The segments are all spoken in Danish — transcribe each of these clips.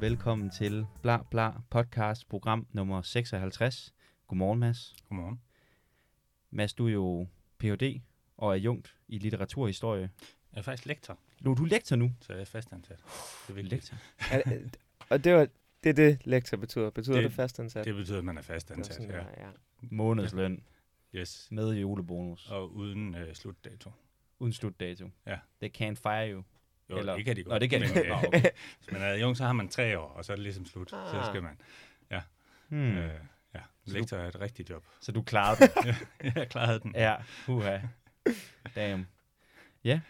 og velkommen til Bla Bla podcast program nummer 56. Godmorgen, Mads. Godmorgen. Mads, du er jo Ph.D. og er jungt i litteraturhistorie. Jeg er faktisk lektor, Nu du er lektor nu. så jeg er fastansat. Det er vigtigt. Lektor. Og det, var, det er det, lektor betyder. Betyder det, Det- fastansat? Det betyder, at man er fastansat, sådan, ja. ja. ja. Månedsløn Yes. med julebonus. Og uden øh, slutdato. Uden slutdato. Ja. They can't fire you. Jo, Eller- det kan de godt. Nå, det kan de godt. øh, Nå, okay. Hvis man er ung, så har man tre år, og så er det ligesom slut. Så Ah. skal man. Hmm. Hmm. Øh, ja. Så Lektor er et rigtigt job. Så du klarede det. jeg klarede den. ja, huha. Damn. Ja,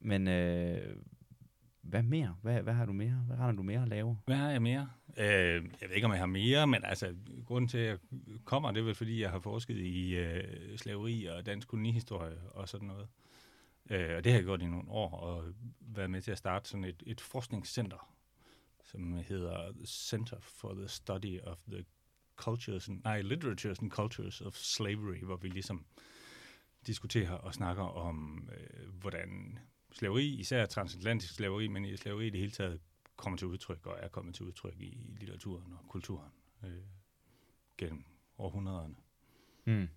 men øh, hvad mere? Hvad, hvad har du mere? Hvad har du mere at lave? Hvad har jeg mere? Øh, jeg ved ikke, om jeg har mere, men altså, grunden til, at jeg kommer, det er vel, fordi jeg har forsket i øh, slaveri og dansk kolonihistorie og sådan noget. Øh, og det har jeg gjort i nogle år, og været med til at starte sådan et, et forskningscenter, som hedder Center for the Study of the Cultures, and, nej, Literatures and Cultures of Slavery, hvor vi ligesom diskuterer og snakker om, øh, hvordan slaveri, især transatlantisk slaveri, men i slaveri i det hele taget, kommer til udtryk og er kommet til udtryk i litteraturen og kulturen øh, gennem århundrederne. Mm.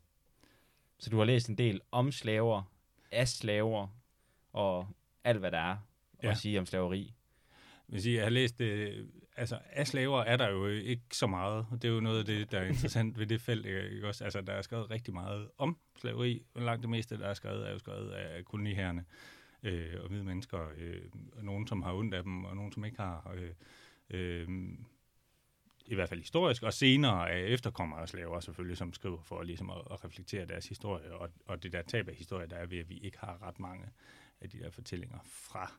Så du har læst en del om slaver, af slaver og alt, hvad der er Ja. at sige om slaveri. Sige, jeg har læst, øh, altså af slaver er der jo ikke så meget. Det er jo noget af det, der er interessant ved det felt. Ikke også? Altså, der er skrevet rigtig meget om slaveri, og langt det meste, der er skrevet, er jo skrevet af koloniherrene øh, og hvide mennesker. Øh, og nogen, som har ondt af dem, og nogen, som ikke har. Øh, øh, i hvert fald historisk, og senere øh, af efterkommere af slaver selvfølgelig, som skriver for ligesom at, at reflektere deres historie, og, og det der tab af historie, der er ved, at vi ikke har ret mange af de der fortællinger fra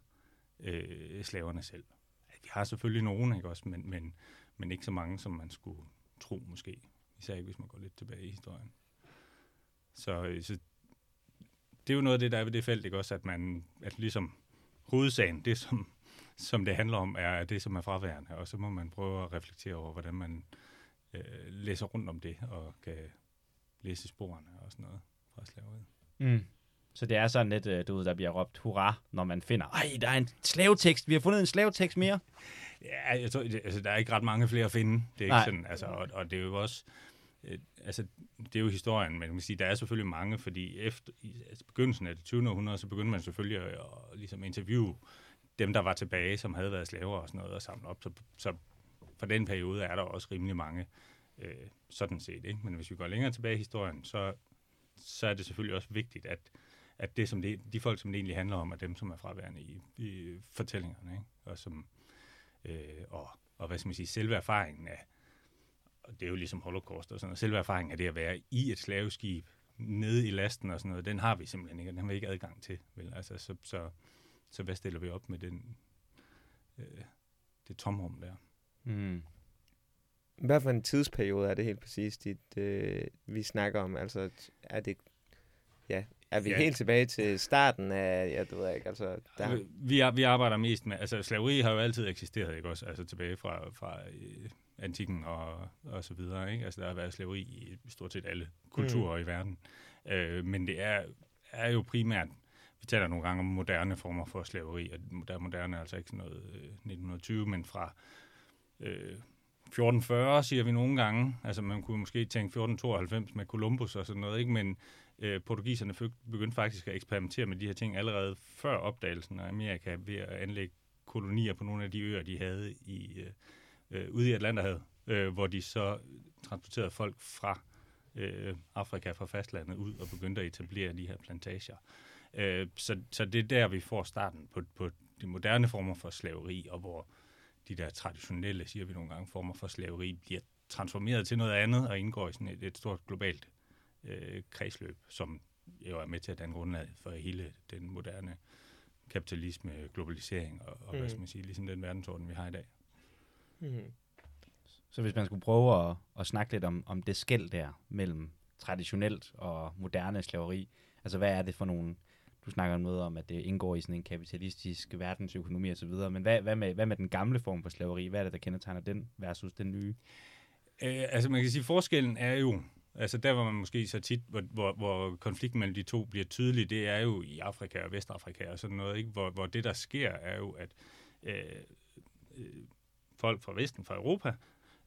øh, slaverne selv. Vi har selvfølgelig nogen, ikke også, men, men, men ikke så mange, som man skulle tro måske. Især ikke, hvis man går lidt tilbage i historien. Så, øh, så det er jo noget af det, der er ved det felt, ikke også, at man, at ligesom hovedsagen, det som, som det handler om, er det, som er fraværende, og så må man prøve at reflektere over, hvordan man øh, læser rundt om det, og kan læse sporene og sådan noget fra slaveriet. Mm. Så det er sådan lidt, øh, du ved, der bliver råbt hurra, når man finder, ej, der er en slavetekst, vi har fundet en slavetekst mere. Ja, jeg tror, altså, der er ikke ret mange flere at finde. Det er ikke Nej. sådan, altså, og, og det er jo også, øh, altså, det er jo historien, men man kan sige, der er selvfølgelig mange, fordi efter altså, begyndelsen af det 20. århundrede, så begyndte man selvfølgelig at, at ligesom interviewe dem, der var tilbage, som havde været slaver og sådan noget, og samle op. Så, så for den periode er der også rimelig mange, øh, sådan set. Ikke? Men hvis vi går længere tilbage i historien, så, så er det selvfølgelig også vigtigt, at, at det, som det, de folk, som det egentlig handler om, er dem, som er fraværende i, i fortællingerne, ikke? og som øh, og, og hvad skal man sige, selve erfaringen af, og det er jo ligesom holocaust og sådan noget, selve erfaringen af det at være i et slaveskib, nede i lasten og sådan noget, den har vi simpelthen ikke, og den har vi ikke adgang til. Vel? Altså, så, så, så hvad stiller vi op med den, øh, det tomrum der? Mm. Hvad for en tidsperiode er det helt præcis, dit, øh, vi snakker om? Altså, er det... Ja, er vi Ja. helt tilbage til starten af... Ja, du ved ikke, altså... Der, Øh, Vi, vi arbejder mest med, altså slaveri har jo altid eksisteret, ikke også? Altså tilbage fra, fra øh, antikken og, og så videre, ikke? Altså der har været slaveri i stort set alle kulturer mm. i verden. Øh, men det er, er jo primært, vi taler nogle gange om moderne former for slaveri, og der er moderne altså ikke sådan noget øh, 1920, men fra øh, 1440, siger vi nogle gange. Altså man kunne måske tænke 1492 med Columbus og sådan noget, ikke? Men øh, portugiserne begyndte faktisk at eksperimentere med de her ting allerede før opdagelsen af Amerika ved at anlægge kolonier på nogle af de øer, de havde i, øh, øh, ude i Atlanterhavet, øh, hvor de så transporterede folk fra øh, Afrika, fra fastlandet ud og begyndte at etablere de her plantager. Øh, så, så det er der, vi får starten på, på de moderne former for slaveri, og hvor de der traditionelle, siger vi nogle gange, former for slaveri bliver transformeret til noget andet og indgår i sådan et, et stort globalt øh, kredsløb, som jo er med til at danne grundlag for hele den moderne kapitalisme, globalisering og, og mm. hvad skal man sige, ligesom den verdensorden, vi har i dag. mm, Så hvis man skulle prøve at, at snakke lidt om, om det skæld der mellem traditionelt og moderne slaveri, altså hvad er det for nogle, du snakker noget om, at det indgår i sådan en kapitalistisk verdensøkonomi og så videre, men hvad, hvad, med, hvad med den gamle form for slaveri? Hvad er det, der kendetegner den versus den nye? Øh, altså man kan sige, forskellen er jo, altså der hvor man måske så tit, hvor, hvor, hvor konflikten mellem de to bliver tydelig, det er jo i Afrika og Vestafrika og sådan noget, ikke? Hvor, hvor det der sker er jo, at øh, øh, folk fra Vesten, fra Europa,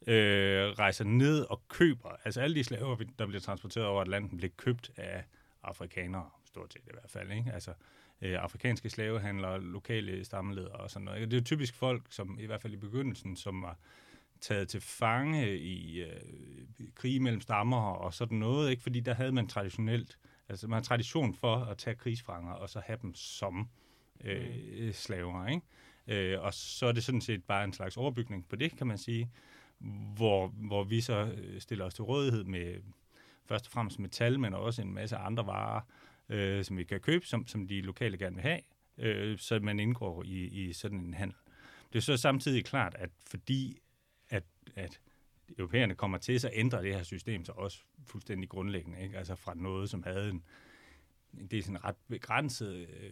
øh, rejser ned og køber, altså alle de slaver, der bliver transporteret over Atlanten, bliver købt af afrikanere, stort set i hvert fald, ikke? Altså, øh, afrikanske slavehandlere, lokale stammeledere og sådan noget. Det er jo typisk folk, som i hvert fald i begyndelsen, som var taget til fange i øh, krig mellem stammer og sådan noget, ikke? fordi der havde man traditionelt, altså man har tradition for at tage krigsfanger og så have dem som øh, mm. slaver. Ikke? Øh, og så er det sådan set bare en slags overbygning på det, kan man sige, hvor, hvor vi så øh, stiller os til rådighed med først og fremmest metal, men også en masse andre varer, øh, som vi kan købe, som, som de lokale gerne vil have, øh, så man indgår i, i sådan en handel. Det er så samtidig klart, at fordi at, at europæerne kommer til, så ændrer det her system sig også fuldstændig grundlæggende. Ikke? Altså fra noget, som havde en, det er sådan ret begrænset, øh,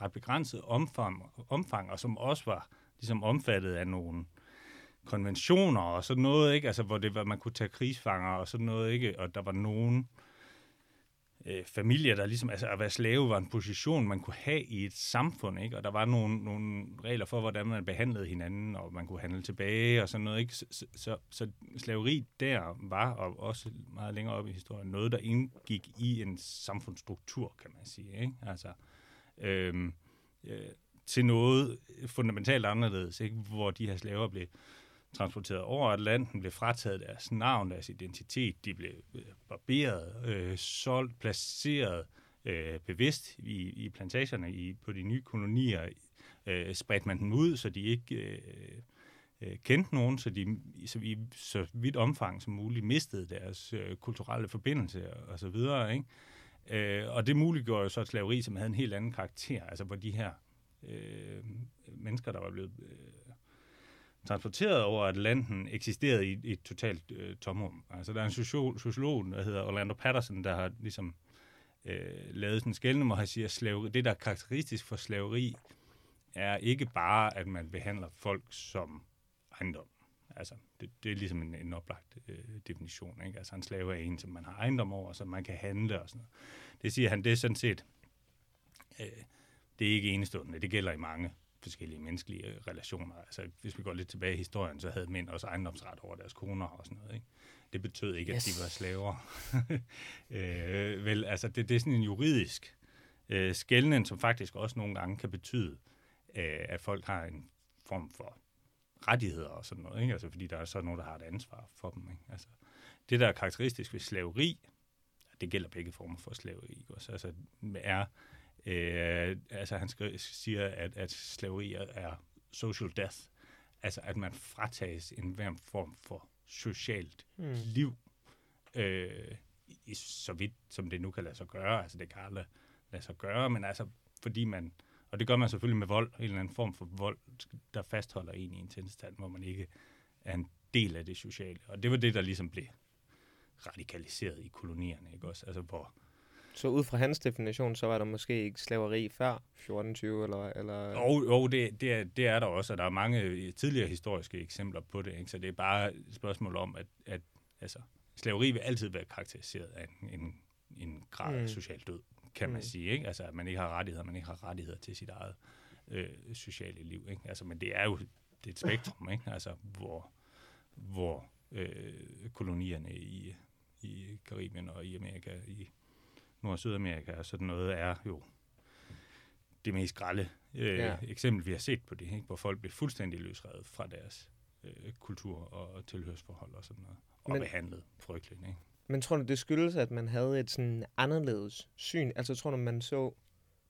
ret begrænset omfang, omfang, og som også var ligesom omfattet af nogle konventioner og sådan noget, ikke? Altså, hvor det var, man kunne tage krigsfanger og sådan noget, ikke? Og der var nogen øh, Øh, familier, der ligesom, altså at være slave var en position, man kunne have i et samfund, ikke? Og der var nogle, nogle regler for, hvordan man behandlede hinanden, og man kunne handle tilbage og sådan noget, ikke? Så, så, så, så slaveri der var, og også meget længere op i historien, noget, der indgik i en samfundsstruktur, kan man sige, ikke? Altså, øhm, øh, til noget fundamentalt anderledes, ikke? hvor de her slaver blev transporteret over Atlanten, blev frataget deres navn, deres identitet, de blev øh, barberet, øh, solgt, placeret øh, bevidst i, i plantagerne i, på de nye kolonier, øh, spredte man dem ud, så de ikke øh, øh, kendte nogen, så de så i så vidt omfang som muligt mistede deres øh, kulturelle forbindelse og så videre, ikke? Øh, og det muliggjorde jo så et slaveri, som havde en helt anden karakter, altså hvor de her øh, mennesker, der var blevet øh, transporteret over Atlanten, eksisterede i, et totalt øh, tomrum. Altså der er en sociolog, sociolog, der hedder Orlando Patterson, der har ligesom øh, lavet sådan en skældning, hvor han siger, at slaveri, det, der er karakteristisk for slaveri, er ikke bare, at man behandler folk som ejendom. Altså, det, det er ligesom en, en oplagt øh, definition. Ikke? Altså, en slave er en, som man har ejendom over, som man kan handle og sådan noget. Det siger han, det er sådan set, øh, det er ikke enestående. Det gælder i mange forskellige menneskelige relationer. Altså, hvis vi går lidt tilbage i historien, så havde mænd også ejendomsret over deres koner og sådan noget. Ikke? Det betød ikke, yes. at de var slaver. øh, vel, altså, det, det er sådan en juridisk øh, skældning, som faktisk også nogle gange kan betyde, øh, at folk har en form for rettigheder og sådan noget, ikke? Altså, fordi der er så nogen, der har et ansvar for dem. Ikke? Altså, det, der er karakteristisk ved slaveri, det gælder begge former for slaveri? Også, altså, er, øh, altså han siger, at, at slaveri er social death, altså at man fratages en hver form for socialt mm. liv, øh, i, så vidt som det nu kan lade sig gøre, altså det kan aldrig lade sig gøre, men altså fordi man og det gør man selvfølgelig med vold, en eller anden form for vold, der fastholder en i en tilstand, hvor man ikke er en del af det sociale. Og det var det, der ligesom blev radikaliseret i kolonierne, ikke også? Altså, hvor, så ud fra hans definition, så var der måske ikke slaveri før 1420, eller... eller... Jo, jo det, det, er, det er der også, og der er mange tidligere historiske eksempler på det, ikke? så det er bare et spørgsmål om, at, at altså, slaveri vil altid være karakteriseret af en, en, en grad af mm. social død kan man mm. sige. Ikke? Altså, at man ikke har rettigheder, man ikke har rettigheder til sit eget øh, sociale liv. Ikke? Altså, men det er jo det er et spektrum, ikke? Altså, hvor, hvor øh, kolonierne i, i Karibien og i Amerika, i Nord- og Sydamerika og sådan noget, er jo det mest grælde øh, ja. eksempel, vi har set på det, ikke? hvor folk bliver fuldstændig løsrevet fra deres øh, kultur og tilhørsforhold og sådan noget, og Men, behandlet frygteligt. Ikke? Men tror du, det skyldes, at man havde et sådan anderledes syn? Altså tror du, man så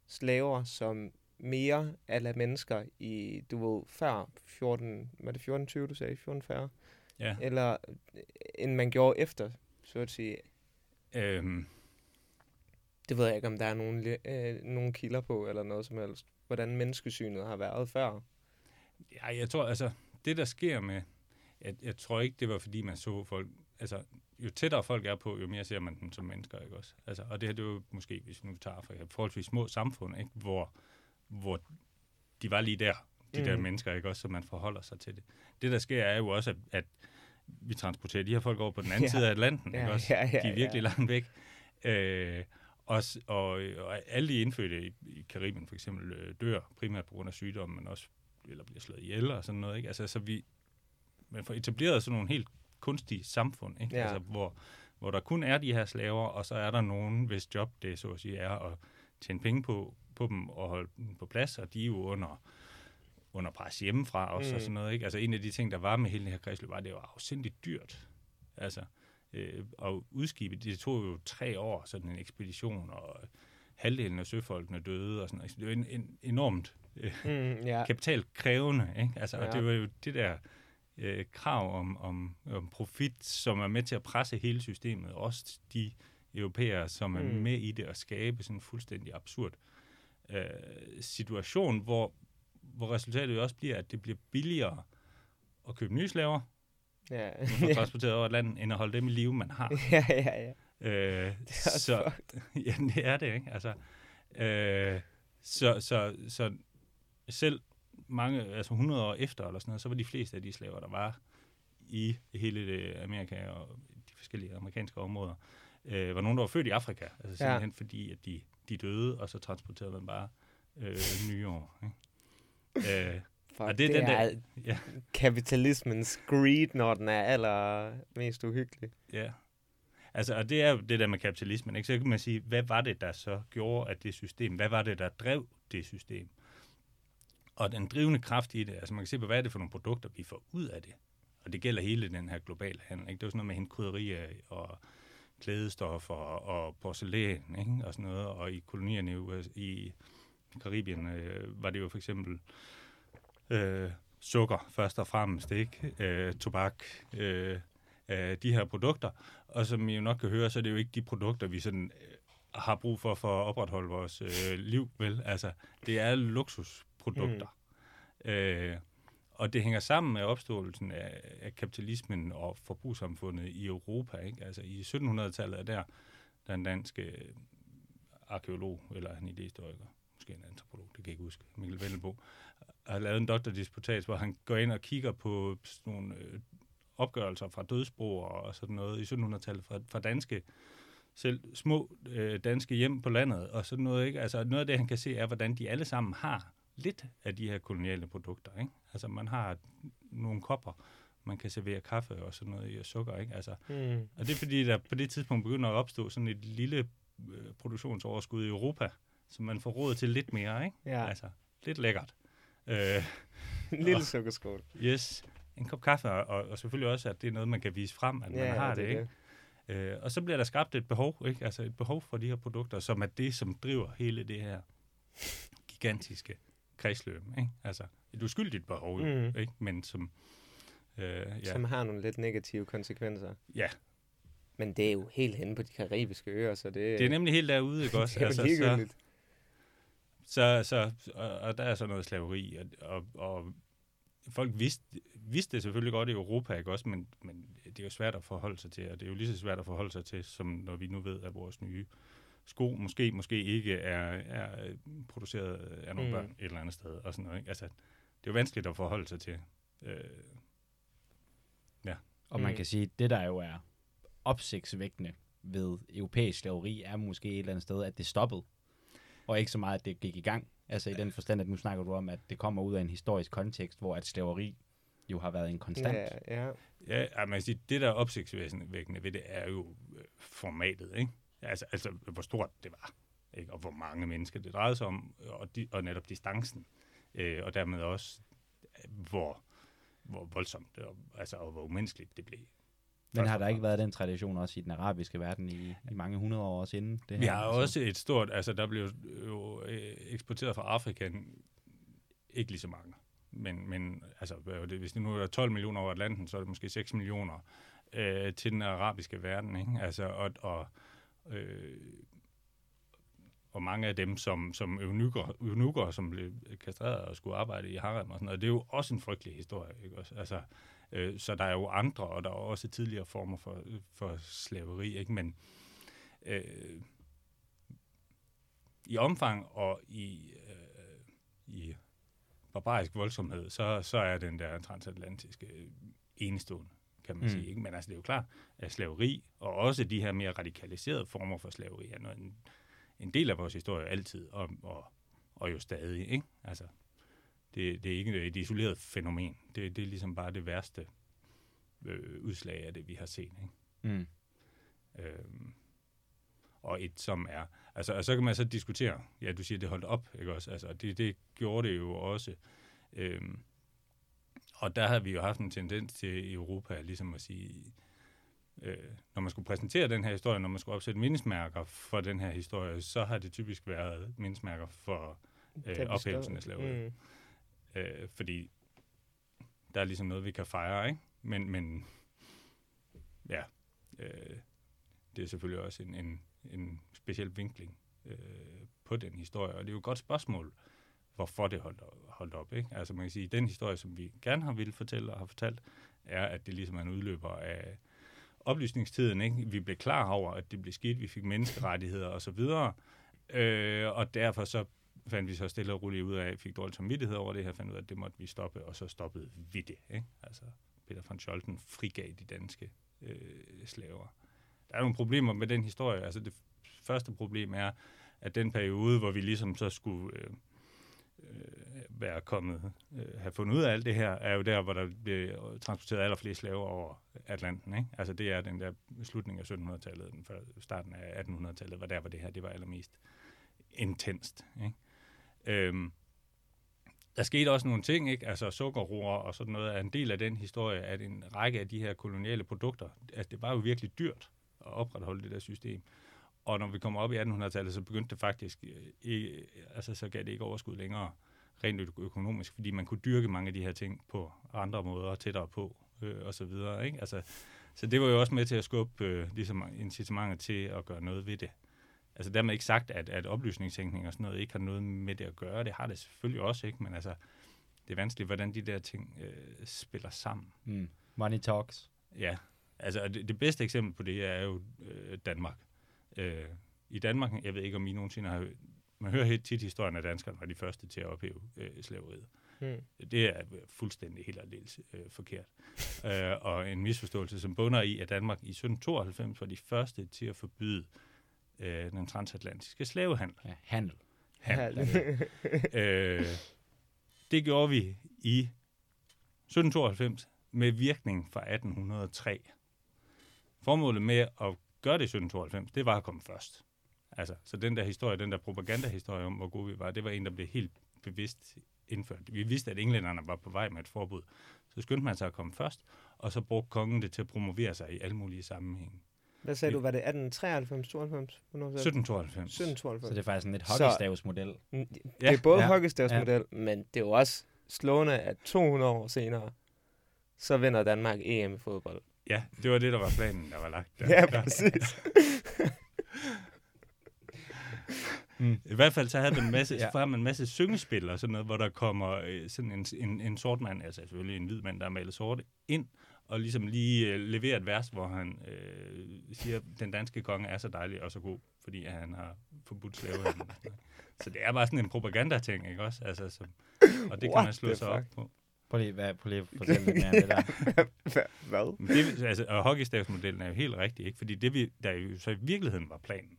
slaver som mere af mennesker i, du ved, før 14, var det 1420, du sagde? 1440? Ja. Eller øh, end man gjorde efter, så at sige? Øhm. Det ved jeg ikke, om der er nogen, øh, nogen kilder på, eller noget som helst. Hvordan menneskesynet har været før. Ja, jeg tror, altså, det der sker med, jeg, jeg tror ikke, det var fordi, man så folk, altså, jo tættere folk er på, jo mere ser man dem som mennesker, ikke også? Altså, og det her, det er jo måske, hvis vi nu tager Afrika, forholdsvis små samfund, ikke? Hvor, hvor de var lige der, de mm. der mennesker, ikke også, så man forholder sig til det. Det, der sker, er jo også, at, at vi transporterer de her folk over på den anden ja. side af Atlanten, ja, ikke også? Ja, ja, de er virkelig ja. langt væk. Øh, og, og, og alle de indfødte i, i Karibien for eksempel øh, dør primært på grund af sygdomme, men også eller bliver slået ihjel og sådan noget. Ikke? Altså, så vi, man får etableret sådan nogle helt kunstige samfund, ikke? Ja. Altså, hvor, hvor der kun er de her slaver, og så er der nogen, hvis job det så at sige er at tjene penge på, på dem og holde dem på plads, og de er jo under, under pres hjemmefra også, mm. og sådan noget. Ikke? Altså en af de ting, der var med hele det her kredsløb, var, at det var afsindigt dyrt. Altså, øh, og udskibet, det tog jo tre år, sådan en ekspedition, og halvdelen af søfolkene døde, og sådan noget. Det var en, en enormt øh, Mm, ja. kapitalkrævende. Ikke? Altså. Ja. Og det var jo det der øh, krav om, om, om profit, som er med til at presse hele systemet. Også de europæere, som er Mm. med i det og skabe sådan en fuldstændig absurd øh, situation, hvor, hvor resultatet jo også bliver, at det bliver billigere at købe nye slaver, Ja. man får transporteret over et land, end at holde dem i live, man har. ja, ja, ja. Øh, Det er så, ja, det er det, ikke? Altså, øh, så, så, så selv mange, altså 100 år efter eller sådan noget, så var de fleste af de slaver, der var i hele det Amerika og de forskellige amerikanske områder, øh, var nogen, der var født i Afrika. Altså Ja. simpelthen fordi, at de, de døde, og så transporterede man bare øh, nye år. Ikke? Øh, Fuck, Og det, er det den er der- ja. kapitalismens greed, når den er allermest uhyggelig. Ja. Altså, og det er jo det der med kapitalismen, ikke? Så kan man sige, hvad var det, der så gjorde, at det system, hvad var det, der drev det system? Og den drivende kraft i det, altså man kan se på, hvad er det for nogle produkter, vi får ud af det? Og det gælder hele den her globale handel, ikke? Det er jo sådan noget med krydderier og klædestoffer og porcelæn, ikke? Og sådan noget. Og i kolonierne i, i Karibien øh, var det jo for eksempel øh, sukker først og fremmest, ikke? Øh, tobak, øh, øh, de her produkter. Og som I jo nok kan høre, så er det jo ikke de produkter, vi sådan øh, har brug for for at opretholde vores øh, liv, vel? Altså, det er luksusprodukter. Mm. Øh, og det hænger sammen med opståelsen af, af kapitalismen og forbrugssamfundet i Europa, ikke? Altså i 1700-tallet er der, der er en dansk øh, arkeolog, eller en idehistoriker, måske en antropolog, det kan jeg ikke huske, Mikkel Vellebo, har lavet en doktordisputat, hvor han går ind og kigger på sådan nogle øh, opgørelser fra dødsbroer og sådan noget i 1700-tallet fra, fra danske, selv små øh, danske hjem på landet og sådan noget. Ikke? Altså noget af det, han kan se, er, hvordan de alle sammen har lidt af de her koloniale produkter. Ikke? Altså man har nogle kopper, man kan servere kaffe og sådan noget i og sukker. Ikke? Altså, Mm. og det er fordi, der på det tidspunkt begynder at opstå sådan et lille øh, produktionsoverskud i Europa, så man får råd til lidt mere. Ikke? Ja, Altså lidt lækkert. Øh, en lille sukkerskål. Yes, en kop kaffe, og, og selvfølgelig også, at det er noget, man kan vise frem, at man Ja, har det det, ikke? Øh, og så bliver der skabt et behov, ikke? Altså et behov for de her produkter, som er det, som driver hele det her gigantiske kredsløb, ikke? Altså et uskyldigt behov, Mm. mm. ikke? Men som, øh, ja, Som har nogle lidt negative konsekvenser. ja, Men det er jo helt henne på de karibiske øer, så det, det er nemlig helt derude, ikke også? det er jo altså, ligegyldigt. Så, så, og, og der er så noget slaveri, og, og, og folk vidste, vidste det selvfølgelig godt i Europa, ikke også, men, men det er jo svært at forholde sig til, og det er jo lige så svært at forholde sig til, som når vi nu ved, at vores nye sko måske, måske ikke er, er produceret af nogle Mm. børn et eller andet sted, og sådan noget, ikke? Altså, det er jo vanskeligt at forholde sig til. Øh, Og man Mm. kan sige, at det der jo er opsigtsvækkende ved europæisk slaveri, er måske et eller andet sted, at det stoppede. Og ikke så meget, at det gik i gang. Altså i den forstand, at nu snakker du om, at det kommer ud af en historisk kontekst, hvor at slaveri jo har været en konstant. Ja, ja. Ja, altså, man kan sige, det der er opsigtsvækkende ved det, er jo øh, formatet, ikke? Altså, altså hvor stort det var, ikke? og hvor mange mennesker det drejede sig om, og, de, og netop distancen, øh, og dermed også, hvor, hvor voldsomt, det, og, altså, og hvor umenneskeligt det blev. Men har der ikke været den tradition også i den arabiske verden i, i mange hundrede år også inden det her? Vi har Altså, også et stort, altså der blev jo øh, eksporteret fra Afrika, ikke lige så mange, men, men altså, hvis det nu er 12 millioner over Atlanten, så er det måske 6 millioner øh, til den arabiske verden, ikke? Altså, og, og, øh, og mange af dem som, som eunukker, eunukker, som blev kastreret og skulle arbejde i harem og sådan noget, det er jo også en frygtelig historie, ikke også? Altså, øh, så der er jo andre, og der er også tidligere former for, for slaveri, ikke? Men øh, i omfang og i, øh, i barbarisk voldsomhed, så, så er den der transatlantiske enestående, kan man Mm. mm. sige. Ikke? Men altså, det er jo klart, at slaveri, og også de her mere radikaliserede former for slaveri, er noget, en, en del af vores historie altid, og, og, og jo stadig. Ikke? Altså, det, det er ikke et isoleret fænomen. Det, det er ligesom bare det værste øh, udslag af det, vi har set. Ikke? Mm. Øhm, og et, som er... Altså, og så kan man så diskutere, ja, du siger, det holdt op, ikke også? Altså, det, det gjorde det jo også. Øhm, og der har vi jo haft en tendens til i Europa, ligesom at sige, øh, når man skulle præsentere den her historie, når man skulle opsætte mindesmærker for den her historie, så har det typisk været mindesmærker for øh, ophævelsen af slaveriet. Mm. Øh, fordi der er ligesom noget, vi kan fejre, ikke? Men, men ja, øh, det er selvfølgelig også en, en, en speciel vinkling øh, på den historie, og det er jo et godt spørgsmål, hvorfor det holdt, holdt op. Ikke? Altså man kan sige, den historie, som vi gerne har ville fortælle og har fortalt, er, at det ligesom er en udløber af oplysningstiden. Ikke? Vi blev klar over, at det blev skidt, vi fik menneskerettigheder osv., øh, og derfor så fandt vi så stille og roligt ud af, fik dårlig samvittighed over det her, fandt ud af, at det måtte vi stoppe, og så stoppede vi det. Ikke? Altså Peter von Scholten frigav de danske øh, slaver. Der er nogle problemer med den historie. Altså det første problem er, at den periode, hvor vi ligesom så skulle øh, øh, være kommet, øh, have fundet ud af alt det her, er jo der, hvor der blev transporteret allerflest slaver over Atlanten. Ikke? Altså det er den der slutning af 1700-tallet, den starten af 1800-tallet, var der, hvor det her det var allermest intenst. Ikke? Øhm, der skete også nogle ting, ikke? altså sukkerroer og sådan noget, er en del af den historie, at en række af de her koloniale produkter, altså det var jo virkelig dyrt at opretholde det der system. Og når vi kommer op i 1800-tallet, så begyndte det faktisk, øh, ikke, altså så gav det ikke overskud længere, rent økonomisk, fordi man kunne dyrke mange af de her ting på andre måder, tættere på, øh, og så videre. Ikke? Altså, så det var jo også med til at skubbe øh, ligesom incitamentet til at gøre noget ved det. Altså dermed ikke sagt, at, at oplysningstænkning og sådan noget ikke har noget med det at gøre. Det har det selvfølgelig også, ikke? Men altså, det er vanskeligt, hvordan de der ting øh, spiller sammen. Mm. Money talks. Ja, altså det, det bedste eksempel på det er jo øh, Danmark. Øh, I Danmark, jeg ved ikke, om I nogensinde har man hører helt tit historien, at danskerne var de første til at ophæve øh, slaveriet. Hmm. Det er fuldstændig helt aldeles øh, forkert. øh, og en misforståelse, som bunder i, at Danmark i 1792 var de første til at forbyde øh, den transatlantiske slavehandel. Ja, handel. Handel. øh, det gjorde vi i 1792 med virkning fra 1803. Formålet med at gøre det i 1792, det var at komme først. Altså, så den der historie, den der propagandahistorie om, hvor gode vi var, det var en, der blev helt bevidst indført. Vi vidste, at englænderne var på vej med et forbud. Så skyndte man sig at komme først, og så brugte kongen det til at promovere sig i alle mulige sammenhænge. Hvad sagde du, var det 1893, 92? 1792. 1792. Så det er faktisk en lidt hockeystavsmodel. Det er ja, både ja, hockeystavsmodel, ja. men det er jo også slående, at 200 år senere, så vinder Danmark EM i fodbold. Ja, det var det, der var planen, der var lagt. Der. ja, præcis. Mm. I hvert fald så havde man en masse, ja. man en masse syngespil og sådan noget, hvor der kommer øh, sådan en, en, en sort mand, altså selvfølgelig en hvid mand, der er malet sort, ind og ligesom lige øh, leverer et vers, hvor han øh, siger, at den danske konge er så dejlig og så god, fordi han har forbudt slavehandel. så det er bare sådan en propaganda-ting, ikke også? Altså, så, og det What kan man slå sig op på. Prøv lige, hvad, prøv lige at fortælle lidt mere om det der. hvad? Det, altså, og hockeystavsmodellen er jo helt rigtig, ikke? Fordi det, vi, der jo så i virkeligheden var planen,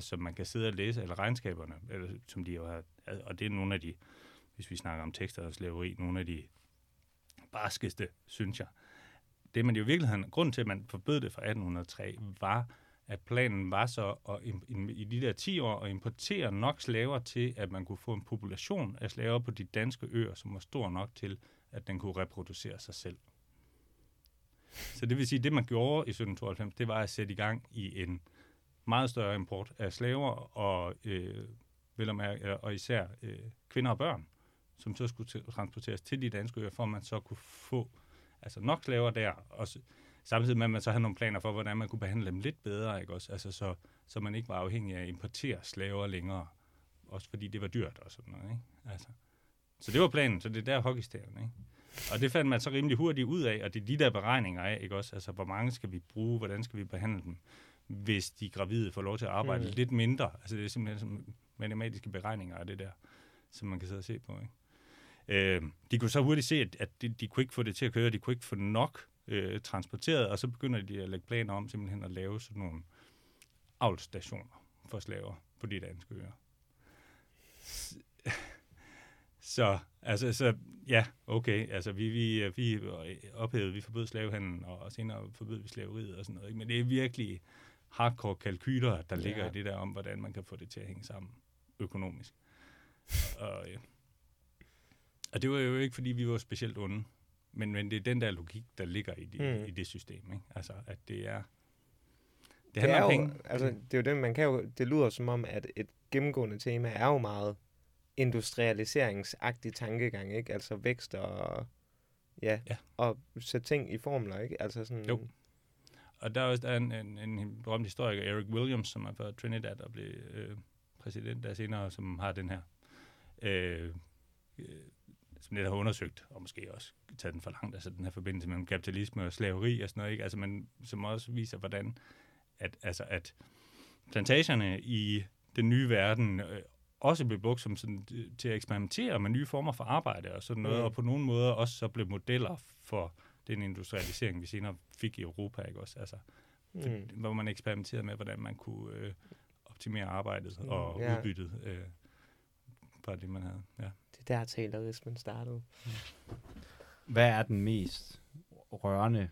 som man kan sidde og læse, eller regnskaberne, eller, som de jo har, og det er nogle af de, hvis vi snakker om tekster og slaveri, nogle af de barskeste, synes jeg. Det man jo i virkeligheden, grunden til, at man forbød det fra 1803, var, at planen var så at, i de der 10 år at importere nok slaver til, at man kunne få en population af slaver på de danske øer, som var stor nok til, at den kunne reproducere sig selv. Så det vil sige, at det man gjorde i 1792, det var at sætte i gang i en meget større import af slaver, og, øh, vel og, mærke, øh, og især øh, kvinder og børn, som så skulle transporteres til de danske øer, for at man så kunne få altså nok slaver der, og samtidig med, at man så havde nogle planer for, hvordan man kunne behandle dem lidt bedre, ikke også? Altså, så, så man ikke var afhængig af at importere slaver længere, også fordi det var dyrt og sådan noget, ikke? Altså. Så det var planen, så det er der hockeystaven, ikke? Og det fandt man så rimelig hurtigt ud af, og det er de der beregninger af, ikke også? Altså, hvor mange skal vi bruge, hvordan skal vi behandle dem, hvis de gravide får lov til at arbejde mm. lidt mindre. Altså, det er simpelthen som matematiske beregninger af det der, som man kan sidde og se på, ikke? Øh, de kunne så hurtigt se, at, at de, de kunne ikke få det til at køre, de kunne ikke få nok øh, transporteret, og så begynder de at lægge planer om simpelthen at lave sådan nogle avlstationer for slaver på de danske øer. Så, altså, så, ja, okay, altså, vi, vi, vi ophævede, vi forbød slavehandlen, og senere forbød vi slaveriet og sådan noget, ikke? men det er virkelig hardcore kalkyler, der ligger ja. i det der om, hvordan man kan få det til at hænge sammen økonomisk. og, ja. Og det var jo ikke, fordi vi var specielt onde, men, men det er den der logik, der ligger i, de, mm. i det system, ikke? Altså, at det er... Det, det er jo, penge. Altså, det er jo det, man kan jo, det lyder som om, at et gennemgående tema er jo meget industrialiseringsagtig tankegang, ikke? Altså vækst og, ja, ja. og sætte ting i formler, ikke? Altså sådan... Jo. Og der er også der er en, en, en berømt historiker, Eric Williams, som er fra Trinidad og blev øh, præsident der senere, som har den her, øh, øh, som lidt har undersøgt, og måske også taget den for langt, altså den her forbindelse mellem kapitalisme og slaveri og sådan noget, ikke? Altså, men som også viser, hvordan at, altså, at plantagerne i den nye verden øh, også blev brugt som sådan, øh, til at eksperimentere med nye former for arbejde og sådan noget, mm. og på nogle måder også så blev modeller for den industrialisering, vi senere fik i Europa, ikke også? Altså, mm. hvor man eksperimenterede med, hvordan man kunne øh, optimere arbejdet mm, og ja. udbyttet øh, fra det, man havde. Ja. Det der taler, man startede. Hvad er den mest rørende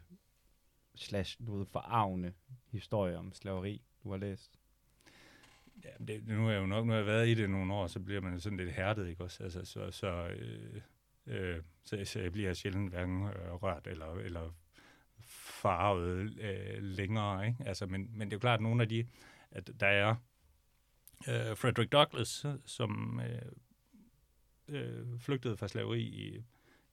slash ved, forarvende historie om slaveri, du har læst? Ja, det, nu er jeg jo nok, nu har jeg været i det nogle år, så bliver man sådan lidt hærdet, ikke også? Altså, så, så, øh, øh, så, så jeg bliver sjældent hverken øh, rørt eller, eller farvet øh, længere, ikke? Altså, men, men det er jo klart, at nogle af de, at der er øh, Frederick Douglass, som øh, øh, flygtede fra slaveri i,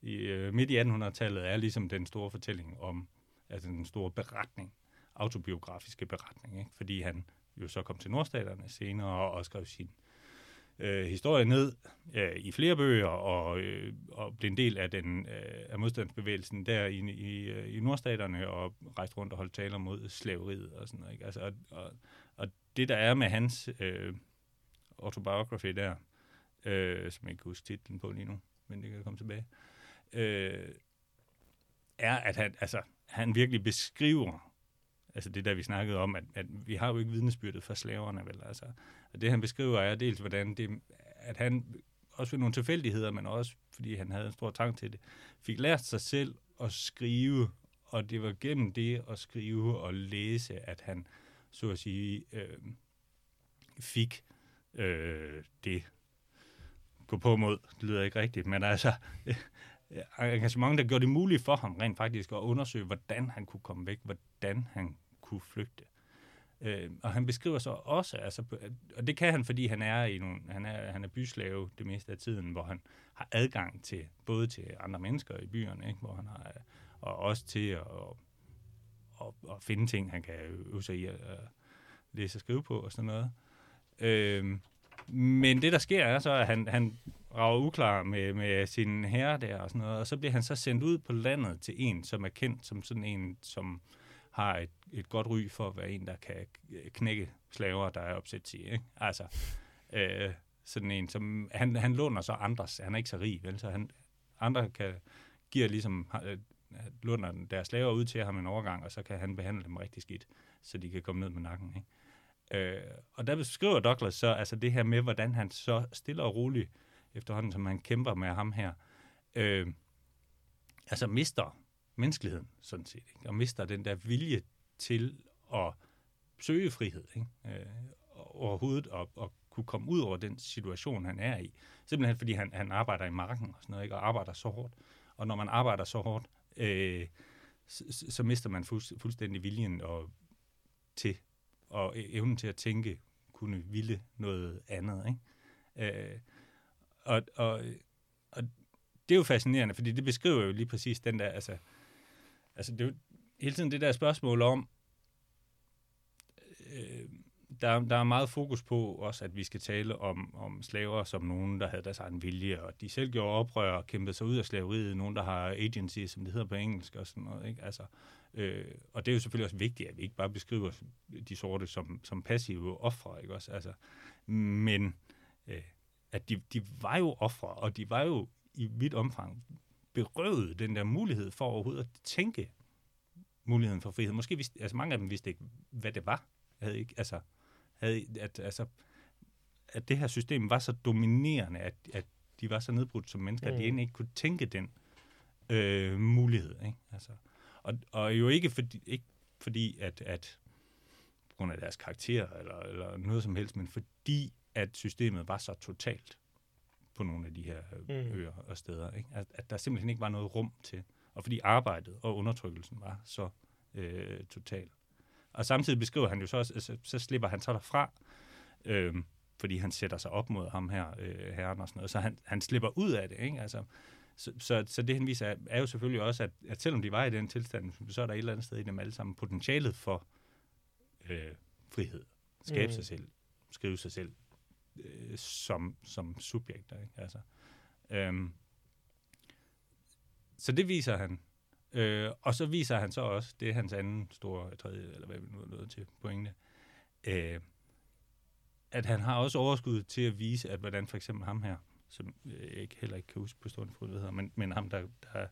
i øh, midt i 1800-tallet, er ligesom den store fortælling om, altså den store beretning, autobiografiske beretning, ikke? fordi han jo så kom til nordstaterne senere og, og skrev sin øh, historie ned øh, i flere bøger og, øh, og blev en del af den øh, af modstandsbevægelsen der i, i, øh, i nordstaterne og rejste rundt og holdt taler mod slaveriet og sådan noget. Ikke? Altså, og, og, og det der er med hans øh, autobiography der, øh, som jeg ikke kan huske titlen på lige nu, men det kan komme tilbage, øh, er, at han, altså, han virkelig beskriver altså det der, vi snakkede om, at, at vi har jo ikke vidnesbyrdet for slaverne, vel? Altså, og det han beskriver er dels, hvordan det, at han, også ved nogle tilfældigheder, men også fordi han havde en stor trang til det, fik lært sig selv at skrive, og det var gennem det at skrive og læse, at han, så at sige, øh, fik øh, det gå på mod. Det lyder ikke rigtigt, men altså engagement, der gjorde det muligt for ham rent faktisk at undersøge, hvordan han kunne komme væk, hvordan han kunne flygte. Øh, og han beskriver så også, altså, og det kan han, fordi han er i nogle, han er, han er byslave det meste af tiden, hvor han har adgang til, både til andre mennesker i byerne, ikke, hvor han har, og også til at, at, at finde ting, han kan øve sig i at, at læse og skrive på og sådan noget. Øh, men det, der sker, er så, at han, han rager uklar med, med sin herre der og sådan noget, og så bliver han så sendt ud på landet til en, som er kendt som sådan en, som har et, et godt ry for at være en, der kan knække slaver, der er opsat til, Ikke? Altså, øh, sådan en, som han, han låner så andres. Han er ikke så rig, vel? Så han, andre kan, giver ligesom, øh, låner deres slaver ud til ham en overgang, og så kan han behandle dem rigtig skidt, så de kan komme ned med nakken. Ikke? Øh, og der beskriver Douglas så altså det her med, hvordan han så stille og roligt, efterhånden som han kæmper med ham her, øh, altså mister menneskeligheden, sådan set, ikke? og mister den der vilje til at søge frihed, ikke? Øh, overhovedet at, at kunne komme ud over den situation, han er i. Simpelthen fordi han, han arbejder i marken og sådan noget, ikke? og arbejder så hårdt. Og når man arbejder så hårdt, øh, så, så mister man fuldstændig viljen og, til og e- evnen til at tænke, kunne ville noget andet. Ikke? Øh, og, og, og det er jo fascinerende, fordi det beskriver jo lige præcis den der, altså, altså det er jo hele tiden det der spørgsmål om, øh, der, der er meget fokus på også, at vi skal tale om, om slaver som nogen, der havde deres egen vilje, og de selv gjorde oprør og kæmpede sig ud af slaveriet, nogen, der har agency, som det hedder på engelsk og sådan noget. Ikke? Altså, øh, og det er jo selvfølgelig også vigtigt, at vi ikke bare beskriver de sorte som, som passive ofre, ikke også? Altså, men øh, at de, de var jo ofre, og de var jo i vidt omfang berøvet den der mulighed for overhovedet at tænke muligheden for frihed. Måske vidste, altså mange af dem vidste ikke, hvad det var. Havde ikke, altså, havde, at, altså, at det her system var så dominerende, at, at de var så nedbrudt som mennesker, mm. at de Mm. egentlig ikke kunne tænke den øh, mulighed. Ikke? Altså, og, og jo ikke fordi, ikke fordi at, at på grund af deres karakter eller, eller noget som helst, men fordi at systemet var så totalt på nogle af de her Mm. mm. øer og steder. Ikke? At, at der simpelthen ikke var noget rum til, og fordi arbejdet og undertrykkelsen var så øh, total. Og samtidig beskriver han jo så også, altså, så slipper han så derfra, øh, fordi han sætter sig op mod ham her, øh, herren og sådan noget. Så han, han slipper ud af det, ikke? Altså, så, så, så det han viser er, er jo selvfølgelig også, at, at selvom de var i den tilstand, så er der et eller andet sted i dem alle sammen potentialet for øh, frihed. Skabe mm. sig selv, skrive sig selv øh, som, som subjekter. Ikke? Altså, øhm, så det viser han. Øh, og så viser han så også, det er hans anden store, tredje, eller hvad vi nu er nået til pointe, øh, at han har også overskud til at vise, at hvordan for eksempel ham her, som øh, jeg ikke, heller ikke kan huske på stående fod, hvad hedder, men, men ham, der, der,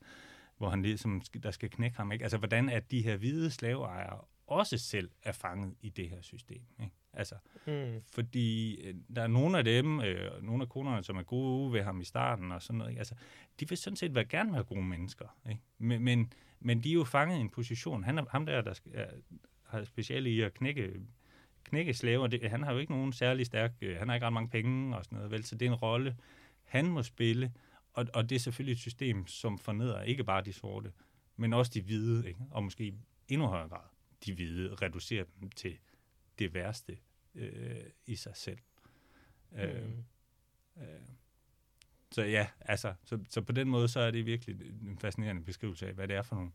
hvor han ligesom, der skal knække ham, ikke? altså hvordan at de her hvide slaveejere også selv er fanget i det her system. Ikke? Altså, Mm. fordi øh, der er nogle af dem, øh, nogle af konerne, som er gode ved ham i starten og sådan noget, ikke? altså, de vil sådan set være, gerne være gode mennesker, ikke? Men, men, men de er jo fanget i en position. Han er, ham der, der skal, er, har speciale i at knække, knække slaver, det, han har jo ikke nogen særlig stærk, øh, han har ikke ret mange penge og sådan noget, vel, så det er en rolle, han må spille, og, og det er selvfølgelig et system, som fornedrer ikke bare de sorte, men også de hvide, ikke? og måske i endnu højere grad de hvide, reducerer dem til det værste øh, i sig selv. Øh, Mm. øh, så ja, altså, så, så på den måde, så er det virkelig en fascinerende beskrivelse af, hvad det er for nogle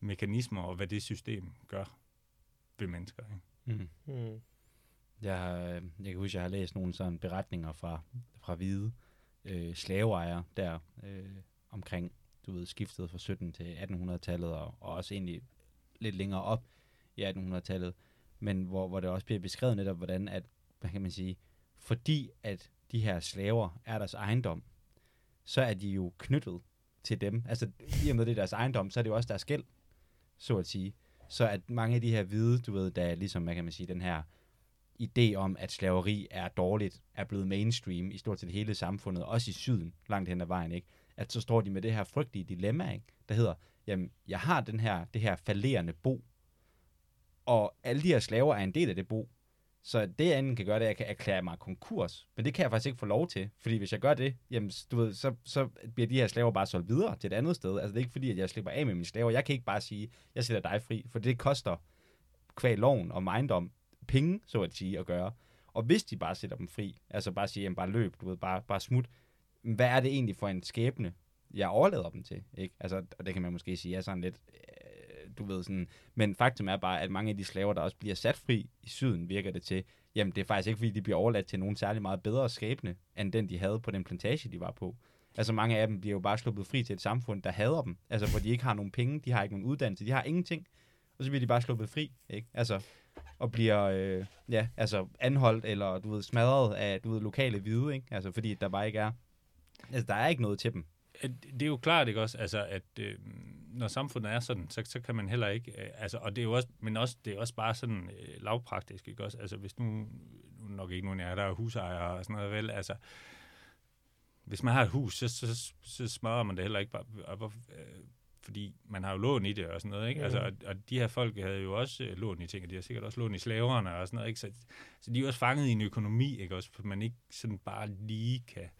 mekanismer, og hvad det system gør ved mennesker. Ikke? Mm. Mm. Jeg, har, øh, jeg kan huske, jeg har læst nogle sådan beretninger fra, fra hvide øh, slaveejere der øh, omkring, du ved, skiftet fra 17 til 1800-tallet, og, og også egentlig lidt længere op i 1800-tallet, men hvor, hvor det også bliver beskrevet netop, hvordan at, hvad kan man sige, fordi at de her slaver er deres ejendom, så er de jo knyttet til dem. Altså, i og med det er deres ejendom, så er det jo også deres gæld, så at sige. Så at mange af de her hvide, du ved, der er ligesom, hvad kan man sige, den her idé om, at slaveri er dårligt, er blevet mainstream i stort set hele samfundet, også i syden, langt hen ad vejen, ikke? At så står de med det her frygtelige dilemma, ikke? Der hedder, jamen, jeg har den her, det her falderende bo, og alle de her slaver er en del af det bo. Så det, jeg kan gøre, det er, at jeg kan erklære mig konkurs. Men det kan jeg faktisk ikke få lov til. Fordi hvis jeg gør det, jamen, du ved, så, så bliver de her slaver bare solgt videre til et andet sted. Altså, det er ikke fordi, at jeg slipper af med mine slaver. Jeg kan ikke bare sige, jeg sætter dig fri, for det koster kvæg loven og ejendom penge, så at sige, at gøre. Og hvis de bare sætter dem fri, altså bare siger, jamen bare løb, du ved, bare, bare smut, hvad er det egentlig for en skæbne, jeg overlader dem til, ikke? Altså, og det kan man måske sige er sådan lidt, øh, du ved sådan, men faktum er bare, at mange af de slaver, der også bliver sat fri i syden, virker det til, jamen det er faktisk ikke, fordi de bliver overladt til nogen særlig meget bedre skæbne, end den de havde på den plantage, de var på. Altså mange af dem bliver jo bare sluppet fri til et samfund, der hader dem, altså hvor de ikke har nogen penge, de har ikke nogen uddannelse, de har ingenting, og så bliver de bare sluppet fri, ikke? Altså, og bliver øh, ja, altså anholdt eller du ved smadret af du ved lokale hvide, ikke? Altså fordi der bare ikke er altså der er ikke noget til dem. Det er jo klart, ikke også, altså, at øh, når samfundet er sådan, så, så kan man heller ikke, øh, altså, og det er jo også, men også, det er også bare sådan øh, lavpraktisk, ikke også, altså, hvis nu, nu nok ikke nogen af jer, der er husejere og sådan noget, vel, altså, hvis man har et hus, så, så, så smadrer man det heller ikke bare, og, øh, fordi man har jo lån i det og sådan noget, ikke? Mhm. Altså, og, og de her folk havde jo også øh, lån i ting, og de har sikkert også lån i slaverne og sådan noget, ikke? Så, så de er jo også fanget i en økonomi, ikke også, man ikke sådan bare lige kan,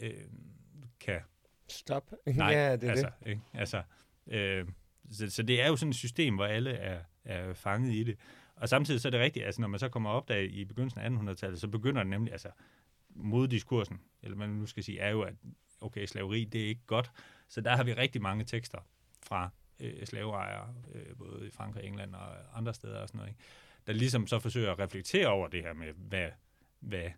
øh, kan Stop. Nej, ja, det er altså, det. Ikke? altså øh, så, så det er jo sådan et system, hvor alle er, er fanget i det. Og samtidig så er det rigtigt, altså når man så kommer op der i begyndelsen af 1800-tallet, så begynder det nemlig, altså moddiskursen, eller man nu skal sige, er jo, at okay, slaveri, det er ikke godt. Så der har vi rigtig mange tekster fra øh, slaveejere, øh, både i Frankrig, England og andre steder og sådan noget, ikke? der ligesom så forsøger at reflektere over det her med, hvad, hvad,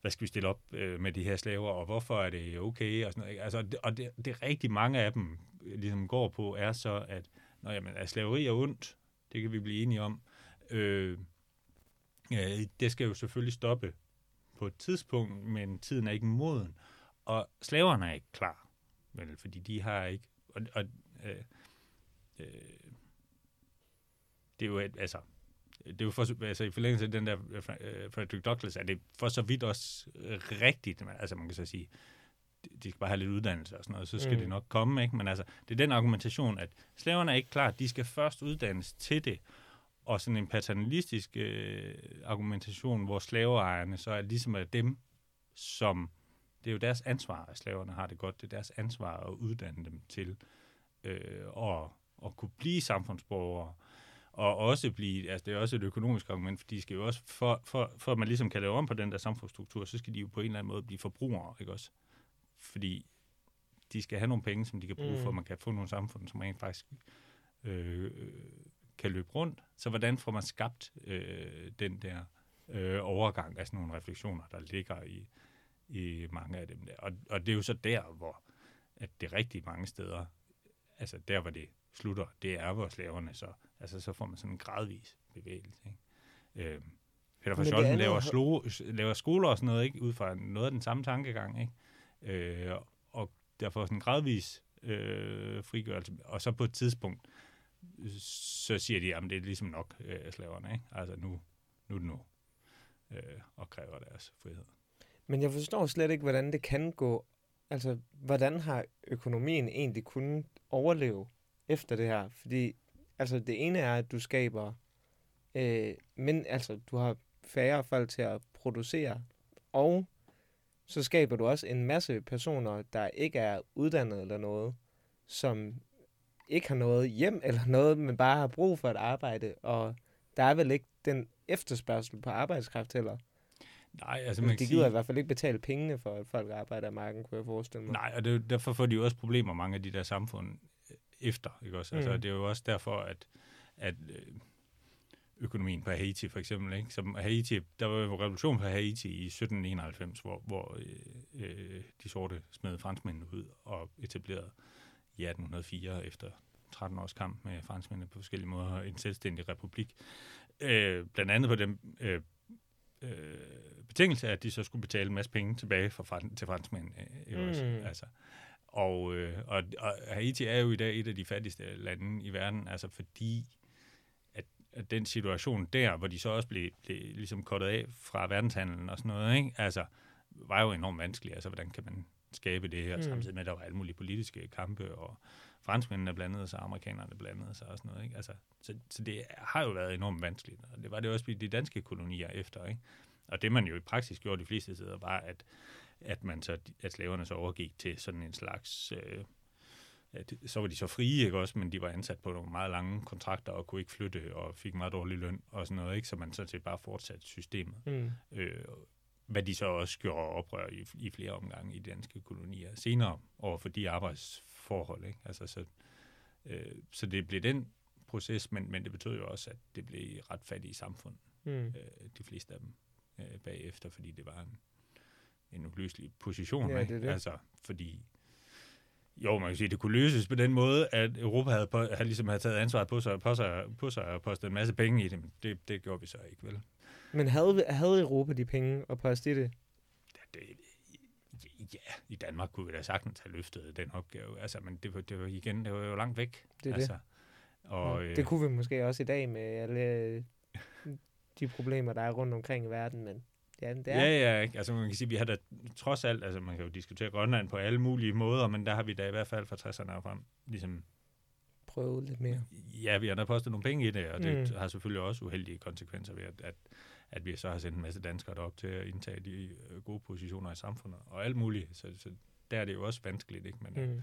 hvad skal vi stille op øh, med de her slaver, og hvorfor er det okay, og sådan noget. Ikke? Altså, det, og det, det rigtig mange af dem øh, ligesom går på, er så, at når jamen, at slaveri er ondt, det kan vi blive enige om, øh, øh, det skal jo selvfølgelig stoppe på et tidspunkt, men tiden er ikke moden, og slaverne er ikke klar, vel, fordi de har ikke, og, og øh, øh, det er jo, et, altså, det er jo for, altså i forlængelse af den der øh, Frederick Douglass, er det for så vidt også øh, rigtigt, men, altså man kan så sige, de skal bare have lidt uddannelse og sådan noget, så skal. Mm. det nok komme, ikke? Men altså, det er den argumentation, at slaverne er ikke klar, de skal først uddannes til det, og sådan en paternalistisk øh, argumentation, hvor slaveejerne så er ligesom er dem, som, det er jo deres ansvar, at slaverne har det godt, det er deres ansvar at uddanne dem til øh, at, at kunne blive samfundsborgere, og også blive, altså det er også et økonomisk argument, for de skal jo også, for, for, for at man ligesom kan lave om på den der samfundsstruktur, så skal de jo på en eller anden måde blive forbrugere, ikke også? Fordi de skal have nogle penge, som de kan bruge mm. Mm. for, at man kan få nogle samfund, som rent faktisk øh, øh, kan løbe rundt. Så hvordan får man skabt øh, den der øh, overgang af sådan nogle refleksioner, der ligger i, i mange af dem der. Og, og det er jo så der, hvor at det rigtig mange steder, altså der, hvor det slutter, det er, hvor slaverne så, altså så får man sådan en gradvis bevægelse. Ikke? Øh, Peter det Scholten laver, slo, laver skoler og sådan noget, ikke? ud fra noget af den samme tankegang, ikke? Øh, og derfor sådan en gradvis øh, frigørelse. Og så på et tidspunkt, så siger de, at det er ligesom nok øh, slaverne. Ikke? Altså nu, nu er det nu. Øh, og kræver deres frihed. Men jeg forstår slet ikke, hvordan det kan gå. Altså, hvordan har økonomien egentlig kunnet overleve efter det her? Fordi, altså, det ene er, at du skaber, øh, men altså, du har færre folk til at producere, og så skaber du også en masse personer, der ikke er uddannet eller noget, som ikke har noget hjem eller noget, men bare har brug for et arbejde, og der er vel ikke den efterspørgsel på arbejdskraft heller. Nej, altså man de gider i sige, hvert fald ikke betale pengene for, at folk arbejder af marken, kunne jeg forestille mig. nej, og det, derfor får de jo også problemer, mange af de der samfund øh, efter. Ikke også? Altså, Mm. Det er jo også derfor, at, at øh, økonomien på Haiti for eksempel, ikke? Som Haiti, der var jo revolution på Haiti i 1791, hvor, hvor øh, øh, de sorte smed franskmændene ud og etablerede i 1804 efter 13 års kamp med franskmændene på forskellige måder en selvstændig republik. Øh, blandt andet på den øh, øh, betingelse, at de så skulle betale en masse penge tilbage for, fran- til franskmændene. Øh. Mm. Altså, og, øh, og, og Haiti er jo i dag et af de fattigste lande i verden, altså fordi at, at den situation der, hvor de så også blev, blev ligesom kottet af fra verdenshandlen og sådan noget, ikke? Altså, var jo enormt vanskelig. Altså, hvordan kan man skabe det her, mm. samtidig med, at der var alle mulige politiske kampe, og franskmændene blandede sig, amerikanerne blandede sig og sådan noget. Ikke? Altså, så, så det har jo været enormt vanskeligt, og det var det også i de danske kolonier efter. Ikke? Og det man jo i praksis gjorde de fleste steder, var, at, at, man så, at slaverne så overgik til sådan en slags... Øh, at, så var de så frie, ikke også, men de var ansat på nogle meget lange kontrakter og kunne ikke flytte og fik meget dårlig løn og sådan noget, ikke? så man sådan set bare fortsatte systemet. Mm. Øh, hvad de så også gjorde oprør i, i flere omgange i de danske kolonier senere over for de arbejdsforhold. Ikke? Altså, så, øh, så det blev den proces, men, men det betød jo også, at det blev ret fattige samfund, Mm. øh, de fleste af dem øh, bagefter, fordi det var en, en uløselig position. Ja, ikke? det det. Altså, fordi jo, man kan sige, at det kunne løses på den måde, at Europa havde, på, havde, ligesom havde taget ansvaret på sig, på sig, på sig og postet en masse penge i det, men det, det gjorde vi så ikke, vel? Men havde, havde Europa de penge at poste i det? det, ja, i Danmark kunne vi da sagtens have løftet den opgave. Altså, men det var, det var igen, det var jo langt væk. Det er altså, det. Og, Ja, øh, det kunne vi måske også i dag med alle øh, de problemer, der er rundt omkring i verden, men ja, det er. Ja, ja, ikke? altså man kan sige, vi har da trods alt, altså man kan jo diskutere Grønland på alle mulige måder, men der har vi da i hvert fald fra 60'erne og frem, ligesom, prøvet lidt mere. ja, vi har da postet nogle penge i det, og det mm. har selvfølgelig også uheldige konsekvenser ved, at, at, at vi så har sendt en masse danskere derop til at indtage de øh, gode positioner i samfundet, og alt muligt, så, så der er det jo også vanskeligt, ikke? Men, mm. Mm.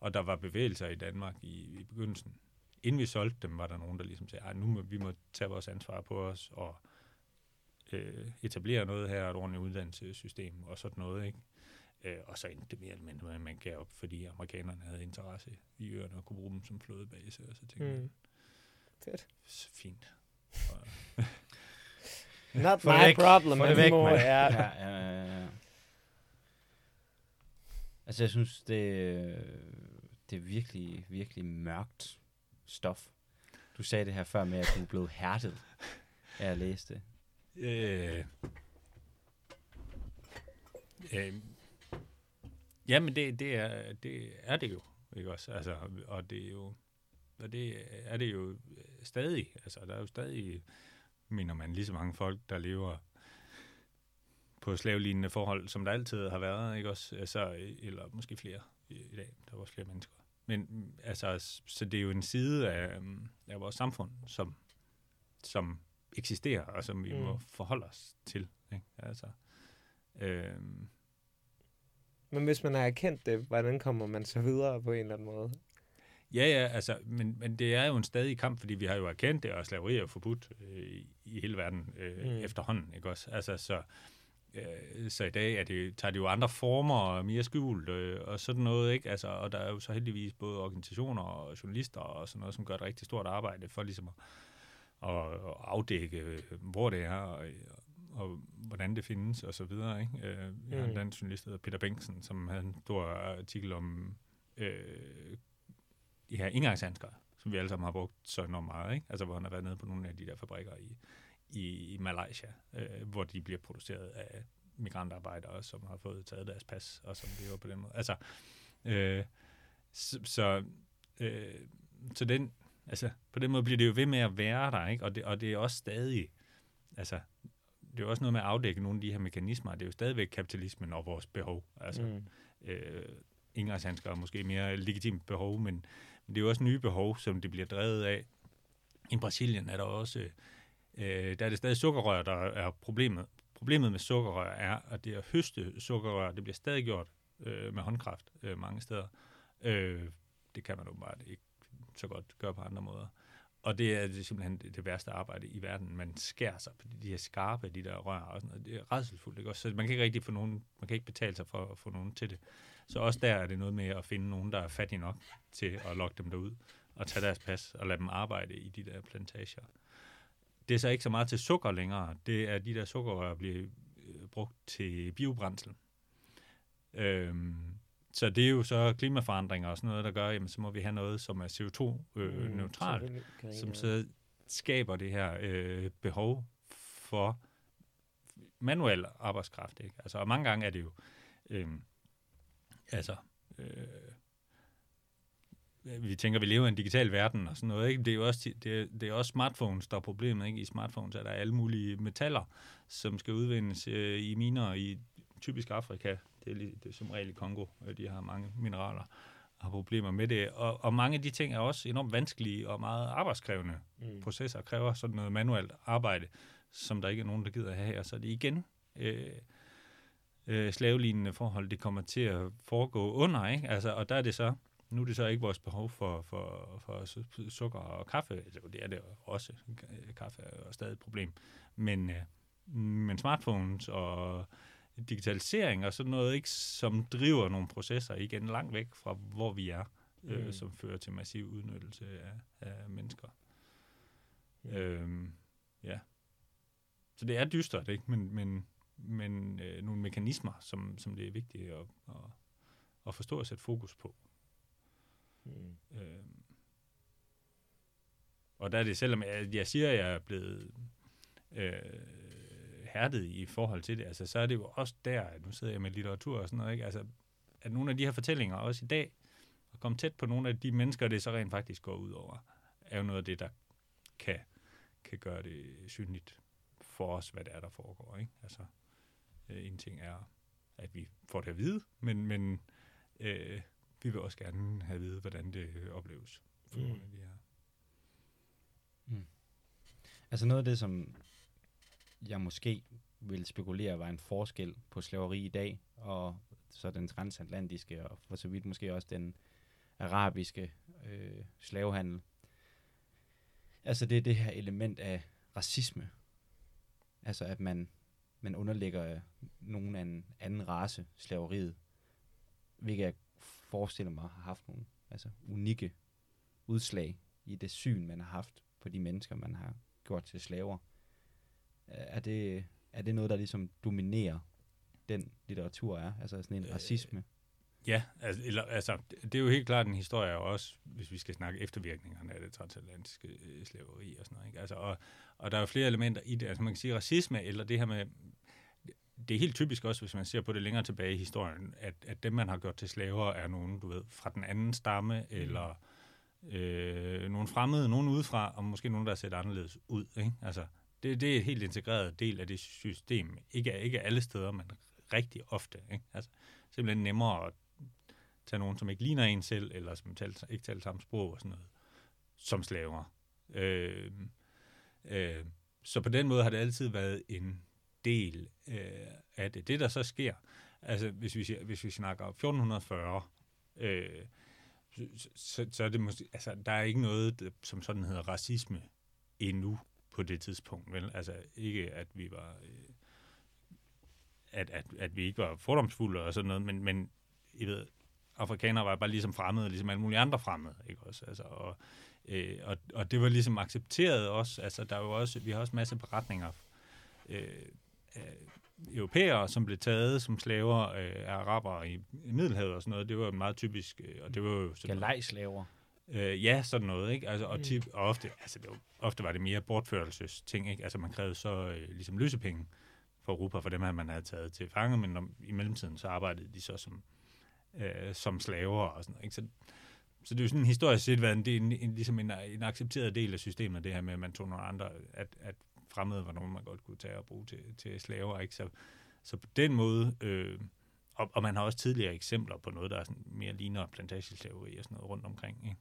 Og der var bevægelser i Danmark i, i begyndelsen. Inden vi solgte dem, var der nogen, der ligesom sagde, at nu må vi må tage vores ansvar på os og øh, etablere noget her, et ordentligt uddannelsessystem og sådan noget. Ikke? Øh, og så endte det mere eller mindre, at man gav op, fordi amerikanerne havde interesse i øerne og kunne bruge dem som flådebase. Og så tænkte mm. Man, Fedt. "Så fint. Og, Not my væk. problem Få det væk, anymore. mand. Ja. Ja, ja, ja, ja. Altså, jeg synes, det, det er virkelig, virkelig mørkt stof. Du sagde det her før med, at du er blevet hærdet af at læse det. Øh, øh, jamen, det, det, er, det er det jo, ikke også? Altså, og det er jo, og det er det jo stadig. Altså, der er jo stadig, mener man, lige så mange folk, der lever på slavelignende forhold, som der altid har været, ikke også? Altså, eller måske flere i, dag. Der er også flere mennesker. Men altså, så det er jo en side af, mm, af vores samfund, som, som eksisterer, og som vi mm. må forholde os til. Ikke? Altså, øhm. Men hvis man har erkendt det, hvordan kommer man så videre på en eller anden måde? Ja, ja, altså, men, men det er jo en stadig kamp, fordi vi har jo erkendt det, og slaveri er forbudt øh, i hele verden øh, mm. efterhånden, ikke også? Altså, så, øh, så i dag er det, tager det jo andre former og mere skjult øh, og sådan noget, ikke? Altså, og der er jo så heldigvis både organisationer og journalister og sådan noget, som gør et rigtig stort arbejde for ligesom at, at, at afdække, øh, hvor det er, og, og hvordan det findes, og så videre, ikke? Øh, jeg har en mm. journalist, der hedder Peter Bengtsen, som havde en stor artikel om øh, de her indgangshandsker, som vi alle sammen har brugt så enormt meget, ikke? Altså, hvor han har været nede på nogle af de der fabrikker i, i, i Malaysia, øh, hvor de bliver produceret af migrantarbejdere, som har fået taget deres pas, og som lever på den måde. Altså, øh, så, så, øh, så den, altså, på den måde bliver det jo ved med at være der, ikke? Og, det, og det er også stadig, altså, det er også noget med at afdække nogle af de her mekanismer. Det er jo stadigvæk kapitalismen og vores behov. Altså, mm. øh, indgangshandsker er måske mere legitimt behov, men, men det er jo også nye behov, som det bliver drevet af. I Brasilien er der også, øh, der er det stadig sukkerrør, der er problemet. Problemet med sukkerrør er, at det at høste sukkerrør, det bliver stadig gjort øh, med håndkraft øh, mange steder. Øh, det kan man åbenbart ikke så godt gøre på andre måder. Og det er simpelthen det, det værste arbejde i verden. Man skærer sig på de her skarpe, de der rør og sådan noget. Det er redselfuldt, ikke? Så man kan ikke rigtig få nogen, man kan ikke betale sig for at få nogen til det. Så også der er det noget med at finde nogen, der er fattige nok til at lokke dem derud og tage deres pas og lade dem arbejde i de der plantager. Det er så ikke så meget til sukker længere. Det er de der sukkerrør bliver øh, brugt til biobrændsel. Øhm, så det er jo så klimaforandringer og sådan noget, der gør, jamen så må vi have noget, som er CO2-neutralt, øh, mm, som så skaber det her øh, behov for manuel arbejdskraft. Ikke? Altså, og mange gange er det jo, øh, altså, øh, vi tænker, vi lever i en digital verden og sådan noget, ikke? Det er jo også, det er, det er også smartphones, der er problemet, ikke? I smartphones er der alle mulige metaller, som skal udvindes øh, i miner i typisk Afrika. Det er, det er som regel i Kongo, øh, de har mange mineraler og har problemer med det. Og, og mange af de ting er også enormt vanskelige og meget arbejdskrævende mm. processer, kræver sådan noget manuelt arbejde, som der ikke er nogen, der gider have her. Så det er igen øh, øh, slavelignende forhold, det kommer til at foregå under, ikke? Altså, og der er det så, nu er det så ikke vores behov for, for, for sukker og kaffe, altså, det er det også, kaffe er stadig et problem, men, øh, men smartphones og digitalisering og sådan noget, ikke, som driver nogle processer igen langt væk fra, hvor vi er, øh, mm. som fører til massiv udnyttelse af, af mennesker. Mm. Øhm, ja. Så det er dystert, ikke? Men, men, men øh, nogle mekanismer, som, som det er vigtigt at, at, at forstå og sætte fokus på. Mm. Øhm, og der er det, selvom jeg, jeg siger, at jeg er blevet øh, hærdet i forhold til det, altså, så er det jo også der, nu sidder jeg med litteratur og sådan noget, ikke? Altså, at nogle af de her fortællinger, også i dag, at komme tæt på nogle af de mennesker, det så rent faktisk går ud over, er jo noget af det, der kan, kan gøre det synligt for os, hvad det er, der foregår. Ikke? Altså, øh, en ting er, at vi får det at vide, men, men øh, vi vil også gerne have at vide, hvordan det opleves for mm. nogle af de her. Mm. Altså noget af det, som jeg måske vil spekulere var en forskel på slaveri i dag, og så den transatlantiske, og for så vidt måske også den arabiske øh, slavehandel. Altså det er det her element af racisme. Altså at man, man underlægger nogen af en anden race slaveriet, hvilket jeg forestiller mig har haft nogle altså, unikke udslag i det syn, man har haft på de mennesker, man har gjort til slaver. Er det, er det noget, der ligesom dominerer den litteratur er? Altså sådan en øh, racisme? Ja, altså, eller, altså, det er jo helt klart en historie også, hvis vi skal snakke eftervirkningerne af det transatlantiske øh, slaveri og sådan noget. Ikke? Altså, og, og der er jo flere elementer i det. Altså man kan sige racisme, eller det her med, det er helt typisk også, hvis man ser på det længere tilbage i historien, at, at dem, man har gjort til slaver, er nogen, du ved, fra den anden stamme, mm. eller øh, nogen fremmede, nogen udefra, og måske nogen, der har set anderledes ud. Ikke? Altså, det, det er et helt integreret del af det system. Ikke, ikke alle steder, men rigtig ofte. Ikke? Altså, simpelthen nemmere at tage nogen, som ikke ligner en selv, eller som taler, ikke taler samme sprog og sådan noget, som slaver. Øh, øh, så på den måde har det altid været en del øh, af det. Det, der så sker, altså hvis vi, hvis vi snakker 1440, øh, så, så, så er det måske, altså, der er ikke noget, som sådan hedder racisme endnu på det tidspunkt, vel? Altså ikke, at vi var... Øh, at, at, at vi ikke var fordomsfulde og sådan noget, men, men I ved, afrikanere var bare ligesom fremmede, ligesom alle mulige andre fremmede, ikke også? Altså, og, øh, og, og det var ligesom accepteret også, altså der er jo også, vi har også masser af beretninger øh, af europæere, som blev taget som slaver øh, af arabere i, i Middelhavet og sådan noget, det var meget typisk, øh, og det var jo sådan Galejslaver. Øh, ja, sådan noget, ikke? Altså, og, tip, og ofte, altså, det var, ofte var det mere bortførelsesting, ikke? Altså, man krævede så øh, ligesom løsepenge for Europa, for dem man havde taget til fange, men om, i mellemtiden, så arbejdede de så som, øh, som slaver og sådan noget, ikke? Så, så det er jo sådan historisk set været en, det en, en, ligesom en, en accepteret del af systemet, det her med, at man tog nogle andre, at, at fremmede var nogen, man godt kunne tage og bruge til, til slaver, ikke? Så, så på den måde, øh, og, og man har også tidligere eksempler på noget, der er sådan mere ligner plantageslaveri og sådan noget rundt omkring, ikke?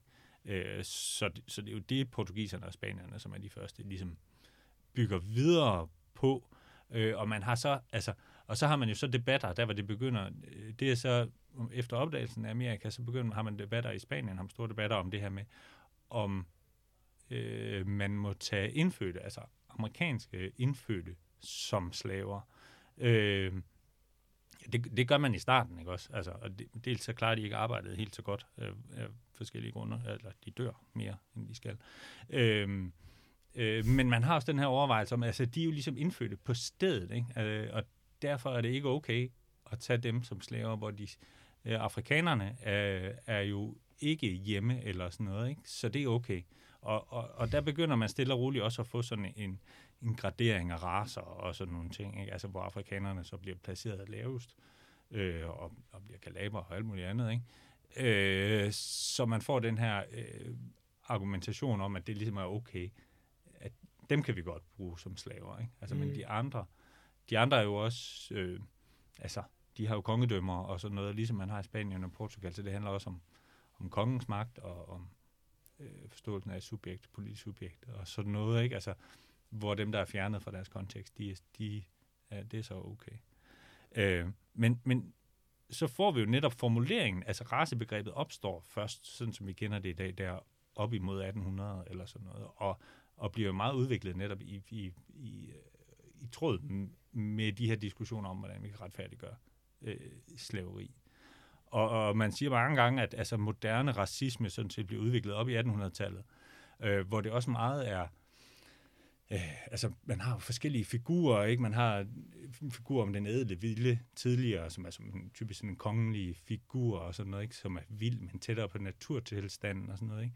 Øh, så, så det er jo det, portugiserne og spanierne, som er de første, ligesom bygger videre på. Øh, og man har så, altså, og så har man jo så debatter, der hvor det begynder, øh, det er så, efter opdagelsen af Amerika, så begynder, har man debatter i Spanien, har store debatter om det her med, om øh, man må tage indfødte, altså amerikanske indfødte som slaver. Øh, det, det gør man i starten, ikke også? Altså, og det, dels så klarer de ikke arbejdet helt så godt øh, af forskellige grunde, eller de dør mere, end de skal. Øh, øh, men man har også den her overvejelse om, altså de er jo ligesom indfødte på stedet, ikke? Øh, og derfor er det ikke okay at tage dem som slaver, hvor de øh, afrikanerne er, er jo ikke hjemme eller sådan noget, ikke? så det er okay. Og, og, og der begynder man stille og roligt også at få sådan en, en gradering af raser og sådan nogle ting, ikke? altså hvor afrikanerne så bliver placeret lavest, øh, og, og bliver kalaber og alt muligt andet. Ikke? Øh, så man får den her øh, argumentation om, at det ligesom er okay, at dem kan vi godt bruge som slaver. Ikke? Altså, mm. Men de andre, de andre er jo også, øh, altså, de har jo kongedømmer og sådan noget, ligesom man har i Spanien og Portugal, så det handler også om, om kongens magt og om øh, forståelsen af subjekt, politisk subjekt og sådan noget, ikke? Altså, hvor dem, der er fjernet fra deres kontekst, de, de, ja, det er så okay. Øh, men, men så får vi jo netop formuleringen, altså racebegrebet opstår først, sådan som vi kender det i dag, der op imod 1800 eller sådan noget, og, og bliver jo meget udviklet netop i, i, i, øh, i tråd med de her diskussioner om, hvordan vi kan retfærdiggøre øh, slaveri. Og, og man siger mange gange, at altså, moderne racisme sådan set bliver udviklet op i 1800-tallet, øh, hvor det også meget er øh, altså, man har forskellige figurer, ikke? Man har en figur om den ædle vilde tidligere, som er som en typisk en kongelig figur og sådan noget, ikke? Som er vild, men tættere på naturtilstanden og sådan noget, ikke?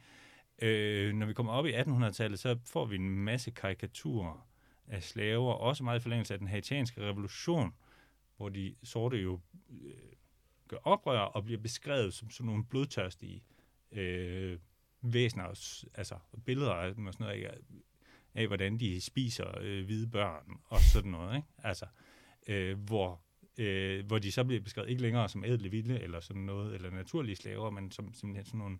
Øh, når vi kommer op i 1800-tallet, så får vi en masse karikaturer af slaver, også meget i forlængelse af den haitianske revolution, hvor de sorte jo øh, gør oprør og bliver beskrevet som sådan nogle blodtørstige øh, væsener, altså billeder af dem og sådan noget, af hvordan de spiser øh, hvide børn og sådan noget, ikke? Altså, øh, hvor, øh, hvor de så bliver beskrevet ikke længere som ædle vilde eller sådan noget, eller naturlige slaver, men som simpelthen sådan nogle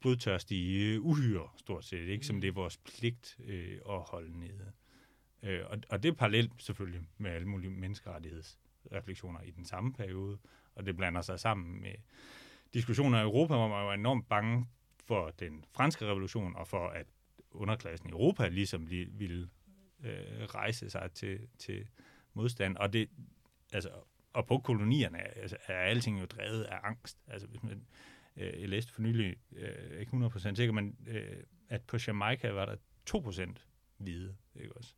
blodtørstige øh, uhyre, stort set, ikke? Som det er vores pligt øh, at holde nede. Øh, og, og det er parallelt selvfølgelig med alle mulige menneskerettighedsreflektioner i den samme periode, og det blander sig sammen med diskussioner i Europa, hvor man var enormt bange for den franske revolution, og for at underklassen i Europa ligesom ville øh, rejse sig til, til modstand. Og, det, altså, og på kolonierne altså, er alting jo drevet af angst. Altså, hvis man, øh, jeg læste for nylig, øh, ikke 100% sikker, men øh, at på Jamaica var der 2% hvide, ikke også?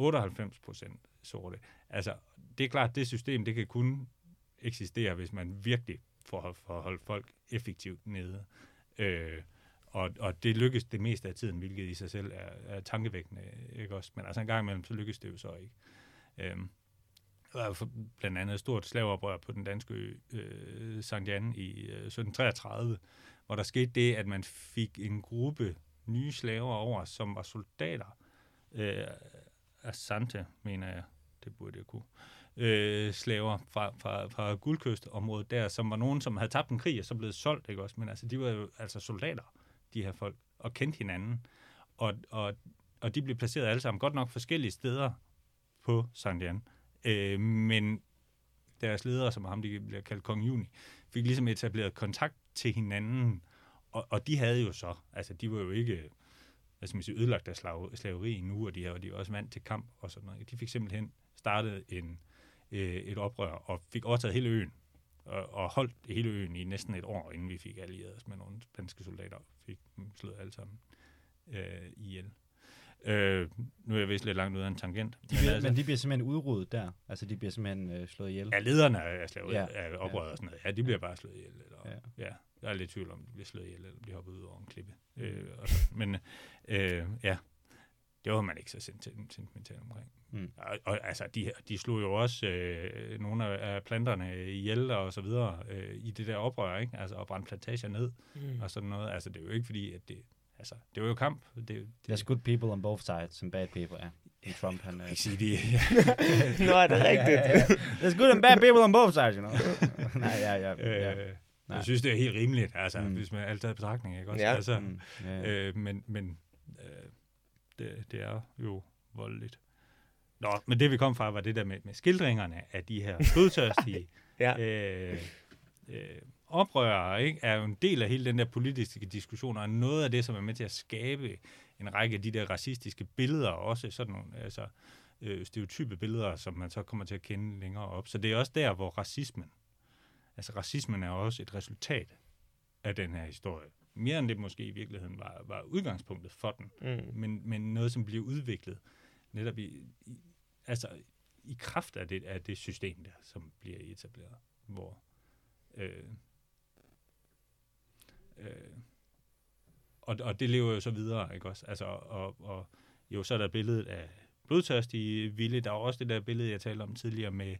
98% sorte. Altså, det er klart, det system, det kan kun eksistere, hvis man virkelig får, får holdt folk effektivt nede. Øh, og, og det lykkes det meste af tiden, hvilket i sig selv er, er tankevækkende, ikke også? Men altså en gang imellem, så lykkes det jo så ikke. Øhm, der var blandt andet et stort slaveoprør på den danske ø, øh, Sankt Jan i øh, 1733, hvor der skete det, at man fik en gruppe nye slaver over, som var soldater, øh, Asante, mener jeg, det burde jeg kunne, øh, slaver fra, fra, fra guldkystområdet der, som var nogen, som havde tabt en krig og så blevet solgt, ikke også? Men altså, de var jo altså soldater, de her folk, og kendte hinanden. Og, og, og de blev placeret alle sammen, godt nok forskellige steder på Sankt Jan. Øh, men deres ledere, som ham, de bliver kaldt Kong Juni, fik ligesom etableret kontakt til hinanden, og, og de havde jo så, altså de var jo ikke hvad skal man sige, ødelagt af slav, slaveri nu, og de, havde, og de var også vant til kamp og sådan noget. De fik simpelthen startet en, øh, et oprør og fik overtaget hele øen, og, og holdt hele øen i næsten et år, inden vi fik allieret os med nogle spanske soldater, og fik slået alle sammen øh, ihjel. Øh, nu er jeg vist lidt langt ud af en tangent. De bliver, altså, men de bliver simpelthen udryddet der? Altså, de bliver simpelthen øh, slået ihjel? Ja, lederne af, slavet, ja. af oprøret ja. og sådan noget. Ja, de bliver bare slået ihjel. Eller, ja. ja. Jeg er lidt tvivl om, de bliver slået ihjel, eller bliver hoppet ud over en klippe. Øh, og så, men øh, ja, det var man ikke så sentimental omkring. Mm. Og, og altså, de, de slog jo også øh, nogle af planterne ihjel og så videre øh, i det der oprør, ikke? Altså, og brændte plantager ned mm. og sådan noget. Altså, det er jo ikke fordi, at det, altså, det var jo kamp. Det, det, There's good people on both sides, some bad people, ja. Yeah. Trump, han... Uh... Sige det. Nå, er det rigtigt? ja, ja, There's good and bad people on both sides, you know. Nej, ja, ja. ja. Øh, Nej. Jeg synes, det er helt rimeligt, altså, mm. hvis man alt tager betragtning, ikke også? Ja. Altså, mm. ja. Øh, men men øh, det, det er jo voldeligt. Nå, men det vi kom fra, var det der med, med skildringerne af de her blodtørstige ja. øh, øh, oprørere, ikke? er jo en del af hele den der politiske diskussion, og noget af det, som er med til at skabe en række af de der racistiske billeder, også sådan nogle altså, øh, stereotype billeder, som man så kommer til at kende længere op. Så det er også der, hvor racismen Altså racismen er også et resultat af den her historie. Mere end det måske i virkeligheden var, var udgangspunktet for den, mm. men, men noget, som bliver udviklet netop i, i, altså i kraft af det, af det system der, som bliver etableret, hvor øh, øh, og, og det lever jo så videre, ikke også? Altså, og, og jo, så er der billedet af blodtørstige vilde. Der er også det der billede, jeg talte om tidligere med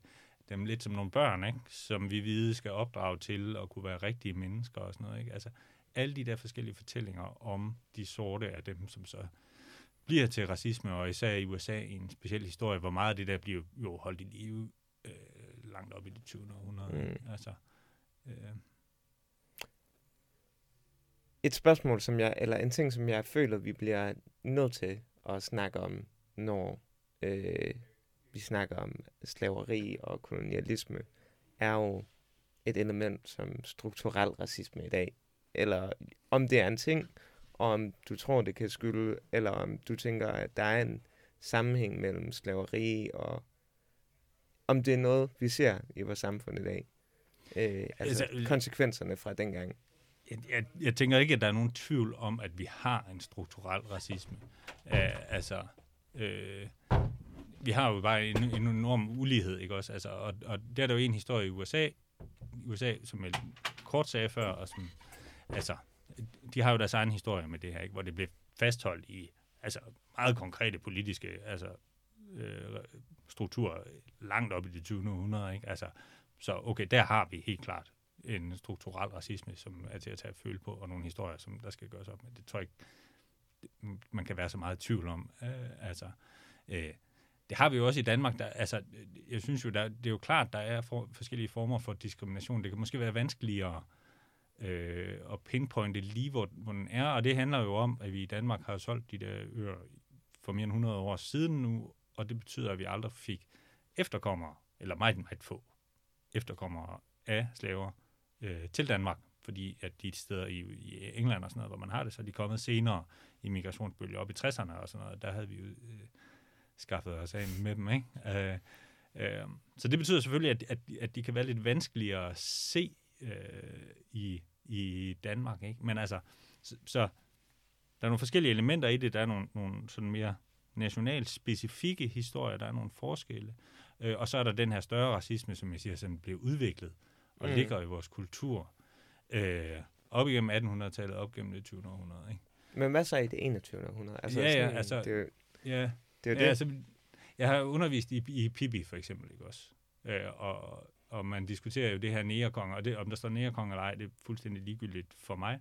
dem lidt som nogle børn, ikke? som vi vide skal opdrage til at kunne være rigtige mennesker og sådan noget. Ikke? Altså, alle de der forskellige fortællinger om de sorte er dem, som så bliver til racisme, og især i USA en speciel historie, hvor meget af det der bliver jo holdt i live øh, langt op i det 20. århundrede. Mm. Altså, øh. Et spørgsmål, som jeg, eller en ting, som jeg føler, vi bliver nødt til at snakke om, når øh, vi snakker om slaveri og kolonialisme, er jo et element som strukturel racisme i dag. Eller om det er en ting, og om du tror, det kan skylde, eller om du tænker, at der er en sammenhæng mellem slaveri og om det er noget, vi ser i vores samfund i dag. Øh, altså, altså konsekvenserne fra dengang. Jeg, jeg, jeg tænker ikke, at der er nogen tvivl om, at vi har en strukturel racisme. Uh, altså, øh, vi har jo bare en, en enorm ulighed, ikke også? Altså, og, og der er der jo en historie i USA, USA, som jeg kort sagde før, og som, altså, de har jo deres egen historie med det her, ikke? hvor det blev fastholdt i altså, meget konkrete politiske altså, øh, strukturer langt op i det 20. århundrede. Ikke? Altså, så okay, der har vi helt klart en strukturel racisme, som er til at tage føle på, og nogle historier, som der skal gøres op med. Det tror jeg ikke, man kan være så meget i tvivl om. Øh, altså, øh, det har vi jo også i Danmark. Der, altså, jeg synes jo, der, det er jo klart, der er for, forskellige former for diskrimination. Det kan måske være vanskeligere øh, at pinpointe lige, hvor, hvor den er. Og det handler jo om, at vi i Danmark har solgt de der øer for mere end 100 år siden nu, og det betyder, at vi aldrig fik efterkommere, eller meget, meget få efterkommere af slaver øh, til Danmark, fordi at de steder i, i England og sådan noget, hvor man har det, så er de kommet senere i migrationsbølger op i 60'erne og sådan noget. Der havde vi jo øh, skaffet os af med dem. Ikke? Øh, øh, så det betyder selvfølgelig, at, at, at de kan være lidt vanskeligere at se øh, i, i Danmark. Ikke? Men altså, så, så der er nogle forskellige elementer i det. Der er nogle, nogle sådan mere nationalt specifikke historier, der er nogle forskelle. Øh, og så er der den her større racisme, som jeg siger, som bliver udviklet og mm. ligger i vores kultur. Øh, op igennem 1800-tallet, op gennem det 20. århundrede. Ikke? Men hvad så i det 21. århundrede? Altså, ja, ja, altså, det, ja, det er jo ja, det. Altså, jeg har undervist i, i Pippi for eksempel, ikke også? Øh, og, og man diskuterer jo det her nærekong, og det, om der står nærekong eller ej, det er fuldstændig ligegyldigt for mig.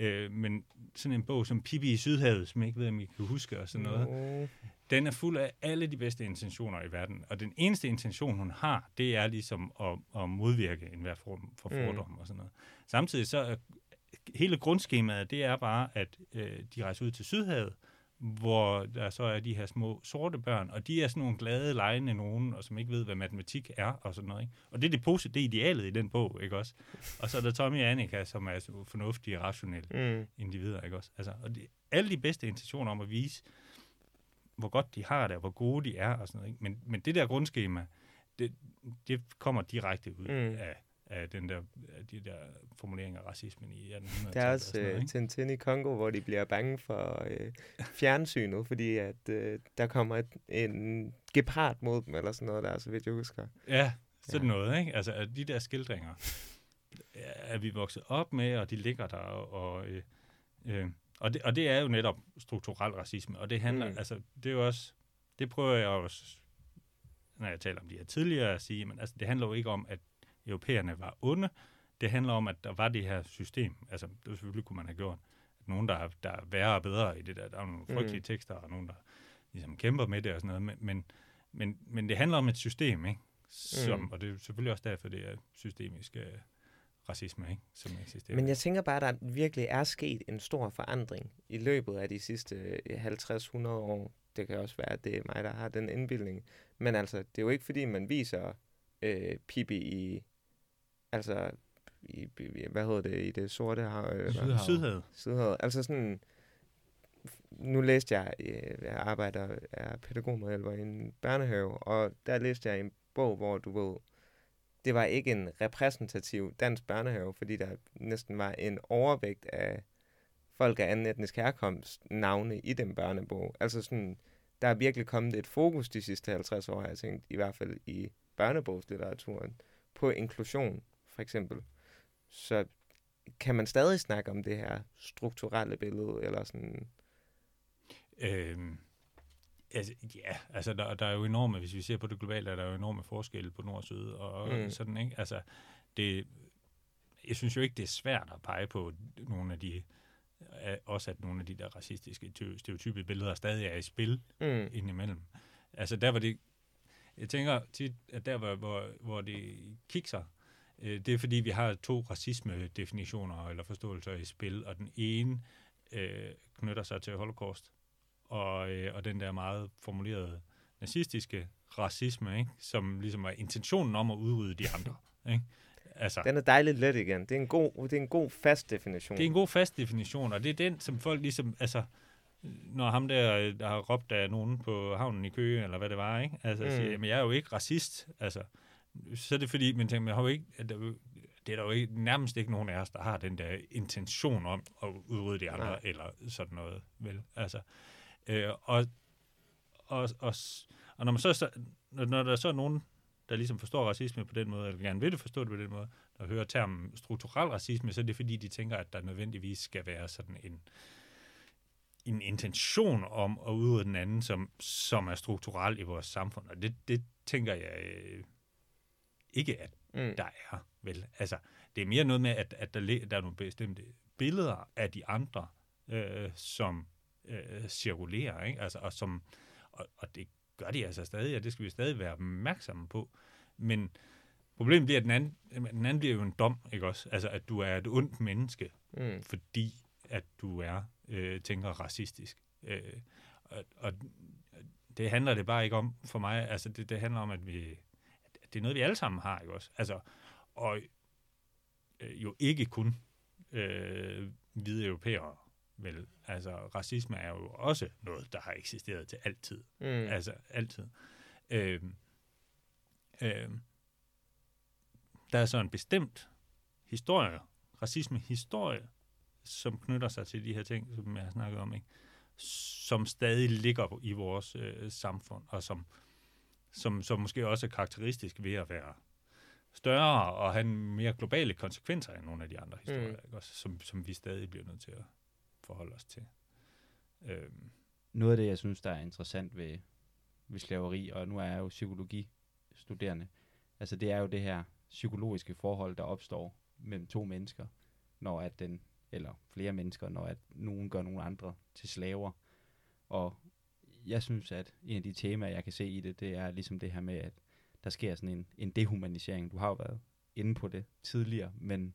Øh, men sådan en bog som Pippi i Sydhavet, som jeg ikke ved, om I kan huske, og sådan noget, den er fuld af alle de bedste intentioner i verden, og den eneste intention, hun har, det er ligesom at, at modvirke enhver form for Mm. fordom og sådan noget. Samtidig så er hele grundskemaet, det er bare, at øh, de rejser ud til Sydhavet, hvor der så er de her små sorte børn, og de er sådan nogle glade, lejende nogen, og som ikke ved, hvad matematik er, og sådan noget. Ikke? Og det er det positive, det er idealet i den bog, ikke også? Og så er der Tommy og Annika, som er så fornuftige rationelle Mm. individer, ikke også? Altså, og det, alle de bedste intentioner om at vise, hvor godt de har det, og hvor gode de er, og sådan noget. Ikke? Men, men det der grundskema, det, det kommer direkte ud mm. af, af, den der, af de der formuleringer af racismen i 1800-tallet. Der er og også noget, øh, ikke? Tintin i Kongo, hvor de bliver bange for øh, fjernsynet, fordi at øh, der kommer et, en gepard mod dem, eller sådan noget der, så vidt jeg husker. Ja, sådan Ja. noget, ikke? Altså, at de der skildringer er vi vokset op med, og de ligger der, og, øh, øh, og, det, og det er jo netop strukturel racisme, og det handler, mm. altså, det er jo også, det prøver jeg også, når jeg taler om de her tidligere at sige, men altså, det handler jo ikke om, at europæerne var onde, det handler om, at der var det her system, altså, det var selvfølgelig kunne man have gjort, at nogen, der, er- der er værre og bedre i det der, der er nogle Mm. frygtelige tekster, og nogen, der ligesom kæmper med det og sådan noget, men, men, men, men det handler om et system, ikke? Som, Mm. mm. Og det er selvfølgelig også derfor, det er systemisk øh, racisme, ikke? som eksisterer. Men jeg tænker bare, at der virkelig er sket en stor forandring i løbet af de sidste øh, 50-100 år. Det kan også være, at det er mig, der har den indbildning. Men altså, det er jo ikke fordi, man viser øh, Pippi i, altså, i, i, hvad hedder det, i det sorte hav, eller Sydhavet. Sydhavet. Sydhavet. Altså sådan, nu læste jeg, øh, jeg arbejder, er pædagogmedhjælper i en børnehave, og der læste jeg en bog, hvor du ved, det var ikke en repræsentativ dansk børnehave, fordi der næsten var en overvægt af folk af anden etnisk herkomst navne i den børnebog. Altså sådan, der er virkelig kommet et fokus de sidste 50 år, har jeg tænkt, i hvert fald i børnebogslitteraturen, på inklusion, for eksempel. Så kan man stadig snakke om det her strukturelle billede, eller sådan... Øhm, altså, ja, altså der, der er jo enorme, hvis vi ser på det globale, er der jo enorme forskelle på nord og syd, og Mm. sådan, ikke? Altså, det, jeg synes jo ikke, det er svært at pege på nogle af de, øh, også at nogle af de der racistiske, ty- stereotype billeder stadig er i spil Mm. indimellem. Altså der var det, jeg tænker tit, at der hvor, hvor, hvor det kikser, øh, det er fordi, vi har to racisme-definitioner eller forståelser i spil, og den ene øh, knytter sig til holocaust, og, øh, og den der meget formulerede nazistiske racisme, ikke? som ligesom er intentionen om at udrydde de andre. Ikke? Altså, Den er dejligt let igen. Det er en god, det er en god fast definition. det er en god fast definition, og det er den, som folk ligesom, altså, når ham der, der har råbt af nogen på havnen i Køge, eller hvad det var, ikke? Altså, Mm. siger, jamen, jeg er jo ikke racist, altså, så er det fordi, man tænker, man har jo ikke, at der, det er der jo ikke, nærmest ikke nogen af os, der har den der intention om at udrydde de andre, Nej. Eller sådan noget, vel? Altså, øh, og, og, og, og når man så, så når, når der så er nogen, der ligesom forstår racisme på den måde, eller gerne vil det forstå det på den måde, der hører termen strukturel racisme, så er det fordi, de tænker, at der nødvendigvis skal være sådan en, en intention om at udrydde den anden, som, som er strukturel i vores samfund. Og det, det tænker jeg øh, ikke, at mm. der er, vel? Altså, det er mere noget med, at, at der, der er nogle bestemte billeder af de andre, øh, som øh, cirkulerer, ikke? Altså, og, som, og, og det gør de altså stadig, og det skal vi stadig være opmærksomme på. Men problemet bliver, at den anden, den anden bliver jo en dom, ikke også? Altså, at du er et ondt menneske, Mm. fordi at du er øh, tænker racistisk. Øh, og, og det handler det bare ikke om for mig. Altså, det, det handler om, at vi det er noget, vi alle sammen har, ikke også? Altså, og øh, jo ikke kun øh, hvide europæere, vel? Altså, racisme er jo også noget, der har eksisteret til altid. Mm. Altså, altid. Øh, øh, der er så en bestemt historie, racisme-historie, som knytter sig til de her ting, som jeg har snakket om, ikke? som stadig ligger i vores øh, samfund, og som, som, som måske også er karakteristisk ved at være større og have mere globale konsekvenser end nogle af de andre historier, Mm. mm. ikke? Også, som, som vi stadig bliver nødt til at forholde os til. Øhm, Noget af det, jeg synes, der er interessant ved, ved slaveri, og nu er jeg jo psykologistuderende, altså det er jo det her psykologiske forhold, der opstår mellem to mennesker, når at den, eller flere mennesker, når at nogen gør nogle andre til slaver. Og jeg synes, at en af de temaer, jeg kan se i det, det er ligesom det her med, at der sker sådan en, en dehumanisering. Du har jo været inde på det tidligere, men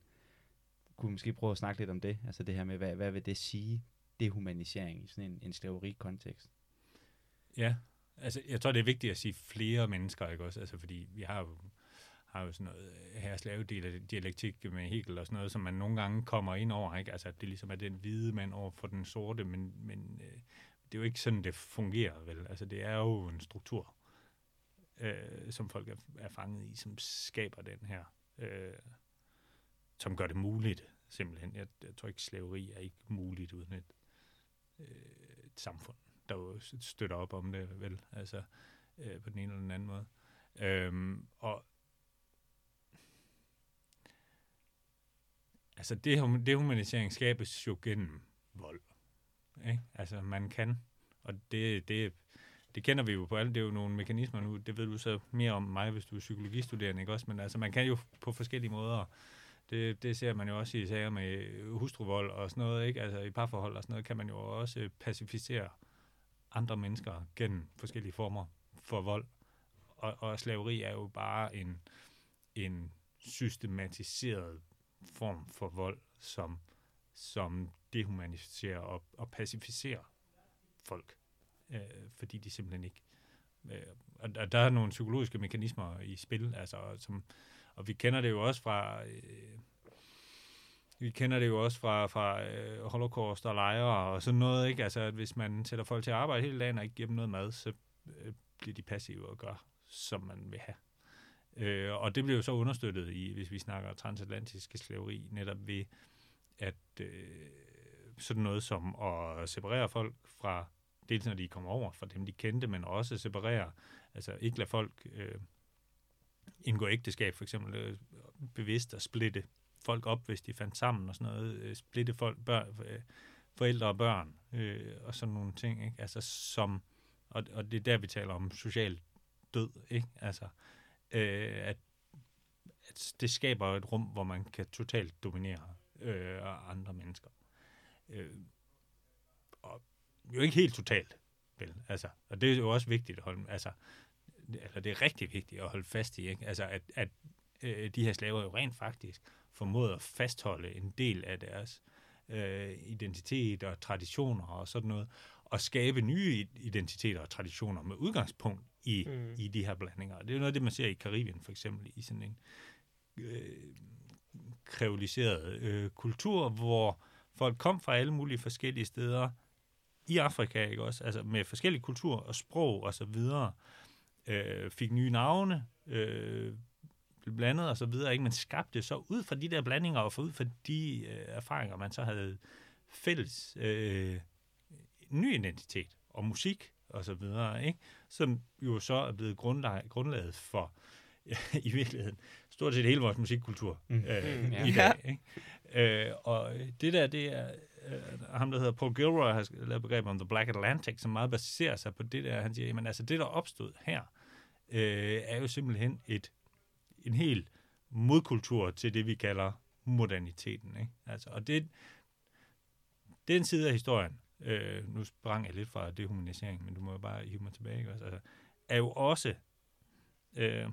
kunne måske prøve at snakke lidt om det? Altså det her med, hvad, hvad vil det sige, dehumanisering i sådan en, en slaverikontekst? Ja, altså jeg tror, det er vigtigt at sige flere mennesker, ikke også? Altså fordi vi har jo, har jo sådan noget her slave-dialektik med Hegel og sådan noget, som man nogle gange kommer ind over, ikke? Altså det ligesom er den hvide mand over for den sorte, men, men øh, det er jo ikke sådan, det fungerer, vel? Altså det er jo en struktur, øh, som folk er, er fanget i, som skaber den her, øh, som gør det muligt, simpelthen. Jeg, jeg tror ikke, slaveri er ikke muligt uden et, øh, et samfund, der jo støtter op om det, vel? Altså øh, på den ene eller den anden måde. Øh, og altså det, det humanisering skabes jo gennem vold. Ikke? Altså man kan, og det, det, det kender vi jo på alle, det er jo nogle mekanismer nu, det ved du så mere om mig, hvis du er psykologistuderende, ikke også? Men altså man kan jo på forskellige måder det, det ser man jo også i sager med hustruvold og sådan noget, ikke? Altså i parforhold og sådan noget, kan man jo også pacificere andre mennesker gennem forskellige former for vold. Og, og slaveri er jo bare en, en systematiseret form for vold, som, som dehumaniserer og, og pacificerer folk, øh, fordi de simpelthen ikke... Øh, og, og der er nogle psykologiske mekanismer i spil, altså, som, og vi kender det jo også fra... Øh, vi kender det jo også fra, fra øh, holocaust og lejre og sådan noget, ikke? Altså, at hvis man sætter folk til at arbejde hele dagen og ikke giver dem noget mad, så øh, bliver de passive og gør, som man vil have. Øh, og det bliver jo så understøttet i, hvis vi snakker transatlantiske slaveri, netop ved, at øh, sådan noget som at separere folk fra, dels når de kommer over, fra dem de kendte, men også separere, altså ikke lade folk øh, indgå ægteskab, for eksempel øh, bevidst at splitte folk op, hvis de fandt sammen og sådan noget, øh, splitte folk, børn, øh, forældre og børn øh, og sådan nogle ting, ikke? Altså som, og, og det er der, vi taler om social død, ikke? Altså, øh, at, at det skaber et rum, hvor man kan totalt dominere øh, andre mennesker. Øh, og jo ikke helt totalt, vel? Altså, og det er jo også vigtigt at holde, altså, eller det er rigtig vigtigt at holde fast i, ikke? Altså, at, at øh, de her slaver jo rent faktisk formåede at fastholde en del af deres øh, identitet og traditioner og sådan noget, og skabe nye identiteter og traditioner med udgangspunkt i, mm. i de her blandinger. Det er jo noget af det, man ser i Karibien for eksempel, i sådan en øh, kreoliseret øh, kultur, hvor folk kom fra alle mulige forskellige steder i Afrika, ikke også? Altså med forskellige kultur og sprog og så videre, øh, fik nye navne, øh, blandet og så videre, ikke? Man skabte så ud fra de der blandinger og ud fra de øh, erfaringer, man så havde fælles øh, ny identitet og musik og så videre, ikke? Som jo så er blevet grundlag, grundlaget for i virkeligheden stort set hele vores musikkultur mm. øh, mm, ja. i dag. Ikke? Øh, og det der, det er øh, ham, der hedder Paul Gilroy, har lavet begrebet om The Black Atlantic, som meget baserer sig på det der. Han siger, jamen altså det, der opstod her, øh, er jo simpelthen et en helt modkultur til det, vi kalder moderniteten. Ikke? Altså, og det, det er en side af historien. Øh, nu sprang jeg lidt fra dehumanisering, men du må jo bare hive mig tilbage. Ikke? Altså, er jo også øh,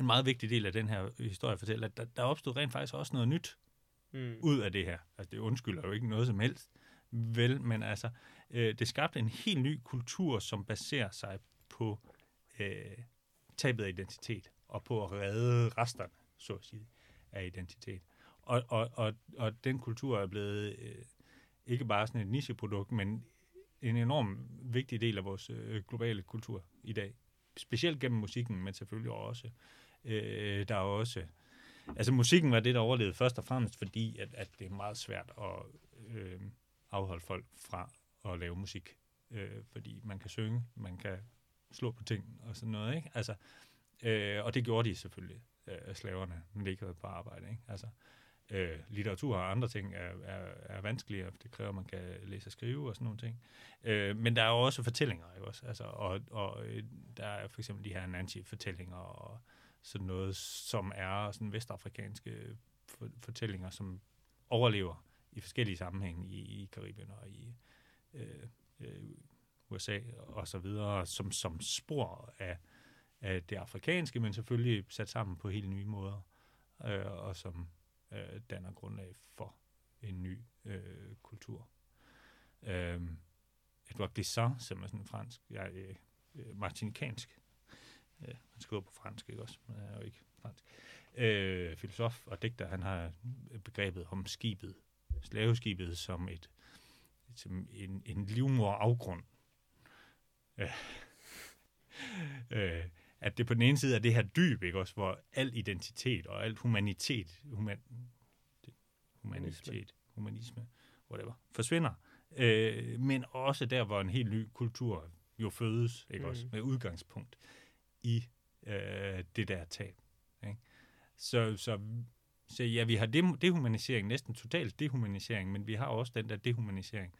en meget vigtig del af den her historie fortæller, at der, der opstod rent faktisk også noget nyt mm. ud af det her. Altså, det undskylder jo ikke noget som helst, vel, men altså, øh, det skabte en helt ny kultur, som baserer sig på øh, tabet af identitet og på at redde resterne, så at sige, af identitet. Og, og, og, og den kultur er blevet øh, ikke bare sådan et nicheprodukt, men en enorm vigtig del af vores øh, globale kultur i dag. Specielt gennem musikken, men selvfølgelig også. Øh, der er også... Altså musikken var det, der overlevede først og fremmest, fordi at, at det er meget svært at øh, afholde folk fra at lave musik. Øh, fordi man kan synge, man kan slå på ting og sådan noget. Ikke? Altså, Øh, og det gjorde de selvfølgelig, øh, slaverne, men de ikke havde på arbejde. Ikke? Altså, øh, litteratur og andre ting er, er, er vanskeligere, det kræver, at man kan læse og skrive og sådan nogle ting. Øh, men der er jo også fortællinger, ikke også? Altså, og, og øh, der er for eksempel de her Nancy-fortællinger og sådan noget, som er sådan vestafrikanske fortællinger, som overlever i forskellige sammenhænge i, i Karibien og i øh, øh, USA og så videre, som, som spor af, af det afrikanske, men selvfølgelig sat sammen på helt nye måder, øh, og som øh, danner grundlag for en ny øh, kultur. Øh, Edouard Glissant, som er sådan en fransk, jeg øh, øh martinikansk, øh, han skriver på fransk, ikke også, men han er jo ikke fransk, øh, filosof og digter, han har begrebet om skibet, slaveskibet som et som en, en livmor afgrund. Øh, øh, at det på den ene side er det her dyb, ikke også, hvor al identitet og al humanitet, human, humanitet, humanisme, whatever, forsvinder. Øh, men også der, hvor en helt ny kultur jo fødes, ikke mm. også, med udgangspunkt i øh, det der tab. Ikke? Så, så, så ja, vi har dehumanisering, næsten totalt dehumanisering, men vi har også den der dehumanisering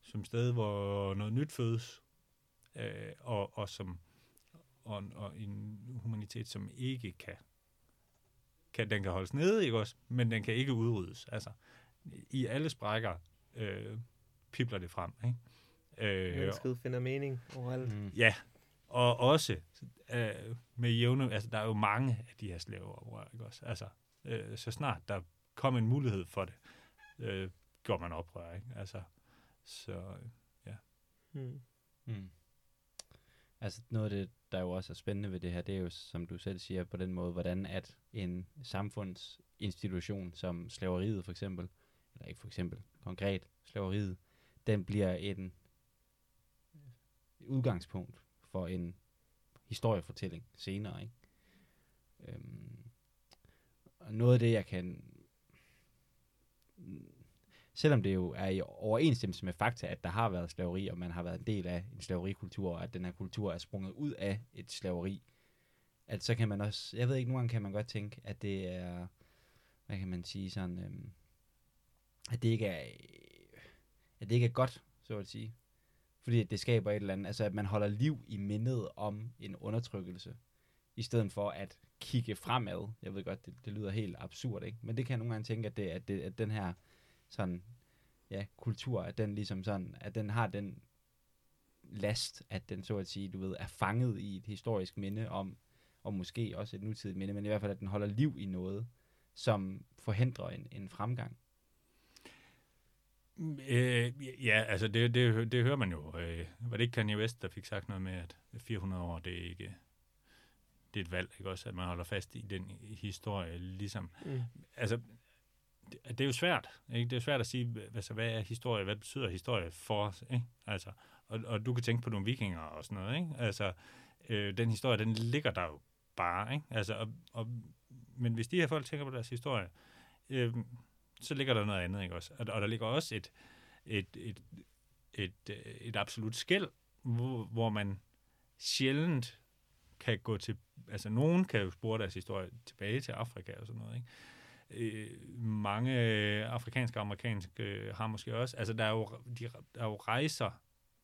som sted, hvor noget nyt fødes, øh, og, og, som, og, og en humanitet, som ikke kan, kan, den kan holdes nede, ikke også, men den kan ikke udryddes. Altså, i alle sprækker øh, pipler det frem, ikke? Øh, Mennesket finder mening overalt. Mm. Ja, og også øh, med jævne, altså der er jo mange af de her slaveoprør, ikke også? Altså, øh, så snart der kom en mulighed for det, øh, gjorde man oprør, ikke? Altså, så ja. Mm. Mm. Altså noget af det, der jo også er spændende ved det her, det er jo, som du selv siger, på den måde, hvordan at en samfundsinstitution som slaveriet for eksempel, eller ikke for eksempel, konkret slaveriet, den bliver en udgangspunkt for en historiefortælling senere. Ikke? Øhm, og noget af det, jeg kan... Selvom det jo er i overensstemmelse med fakta, at der har været slaveri, og man har været en del af en slaverikultur, og at den her kultur er sprunget ud af et slaveri, at så kan man også... Jeg ved ikke, nogle gange kan man godt tænke, at det er... Hvad kan man sige sådan... Øhm, at det ikke er... At det ikke er godt, så at sige. Fordi det skaber et eller andet, altså at man holder liv i mindet om en undertrykkelse, i stedet for at kigge fremad. Jeg ved godt, det, det lyder helt absurd, ikke? Men det kan jeg nogle gange tænke, at, det, at, det, at den her sådan, ja, kultur, at den ligesom sådan, at den har den last, at den så at sige, du ved, er fanget i et historisk minde om, og måske også et nutidigt minde, men i hvert fald, at den holder liv i noget, som forhindrer en, en fremgang. Øh, ja, altså det, det, det hører man jo. Øh, var det ikke Kanye West, der fik sagt noget med, at 400 år, det er ikke det er et valg, ikke også, at man holder fast i den historie, ligesom. Mm. Altså, det, det er jo svært, ikke? Det er svært at sige, altså, hvad er historie, hvad betyder historie for os, ikke? Altså, og, og du kan tænke på nogle vikinger og sådan noget, ikke? Altså, øh, den historie, den ligger der jo bare, ikke? Altså, og, og, men hvis de her folk tænker på deres historie, øh, så ligger der noget andet, ikke også? Og, og der ligger også et, et, et, et, et, absolut skæld, hvor, hvor man sjældent kan gå til, altså nogen kan jo spore deres historie tilbage til Afrika og sådan noget, ikke? Øh, mange afrikanske og amerikanske har måske også, altså der er jo, de, der er jo rejser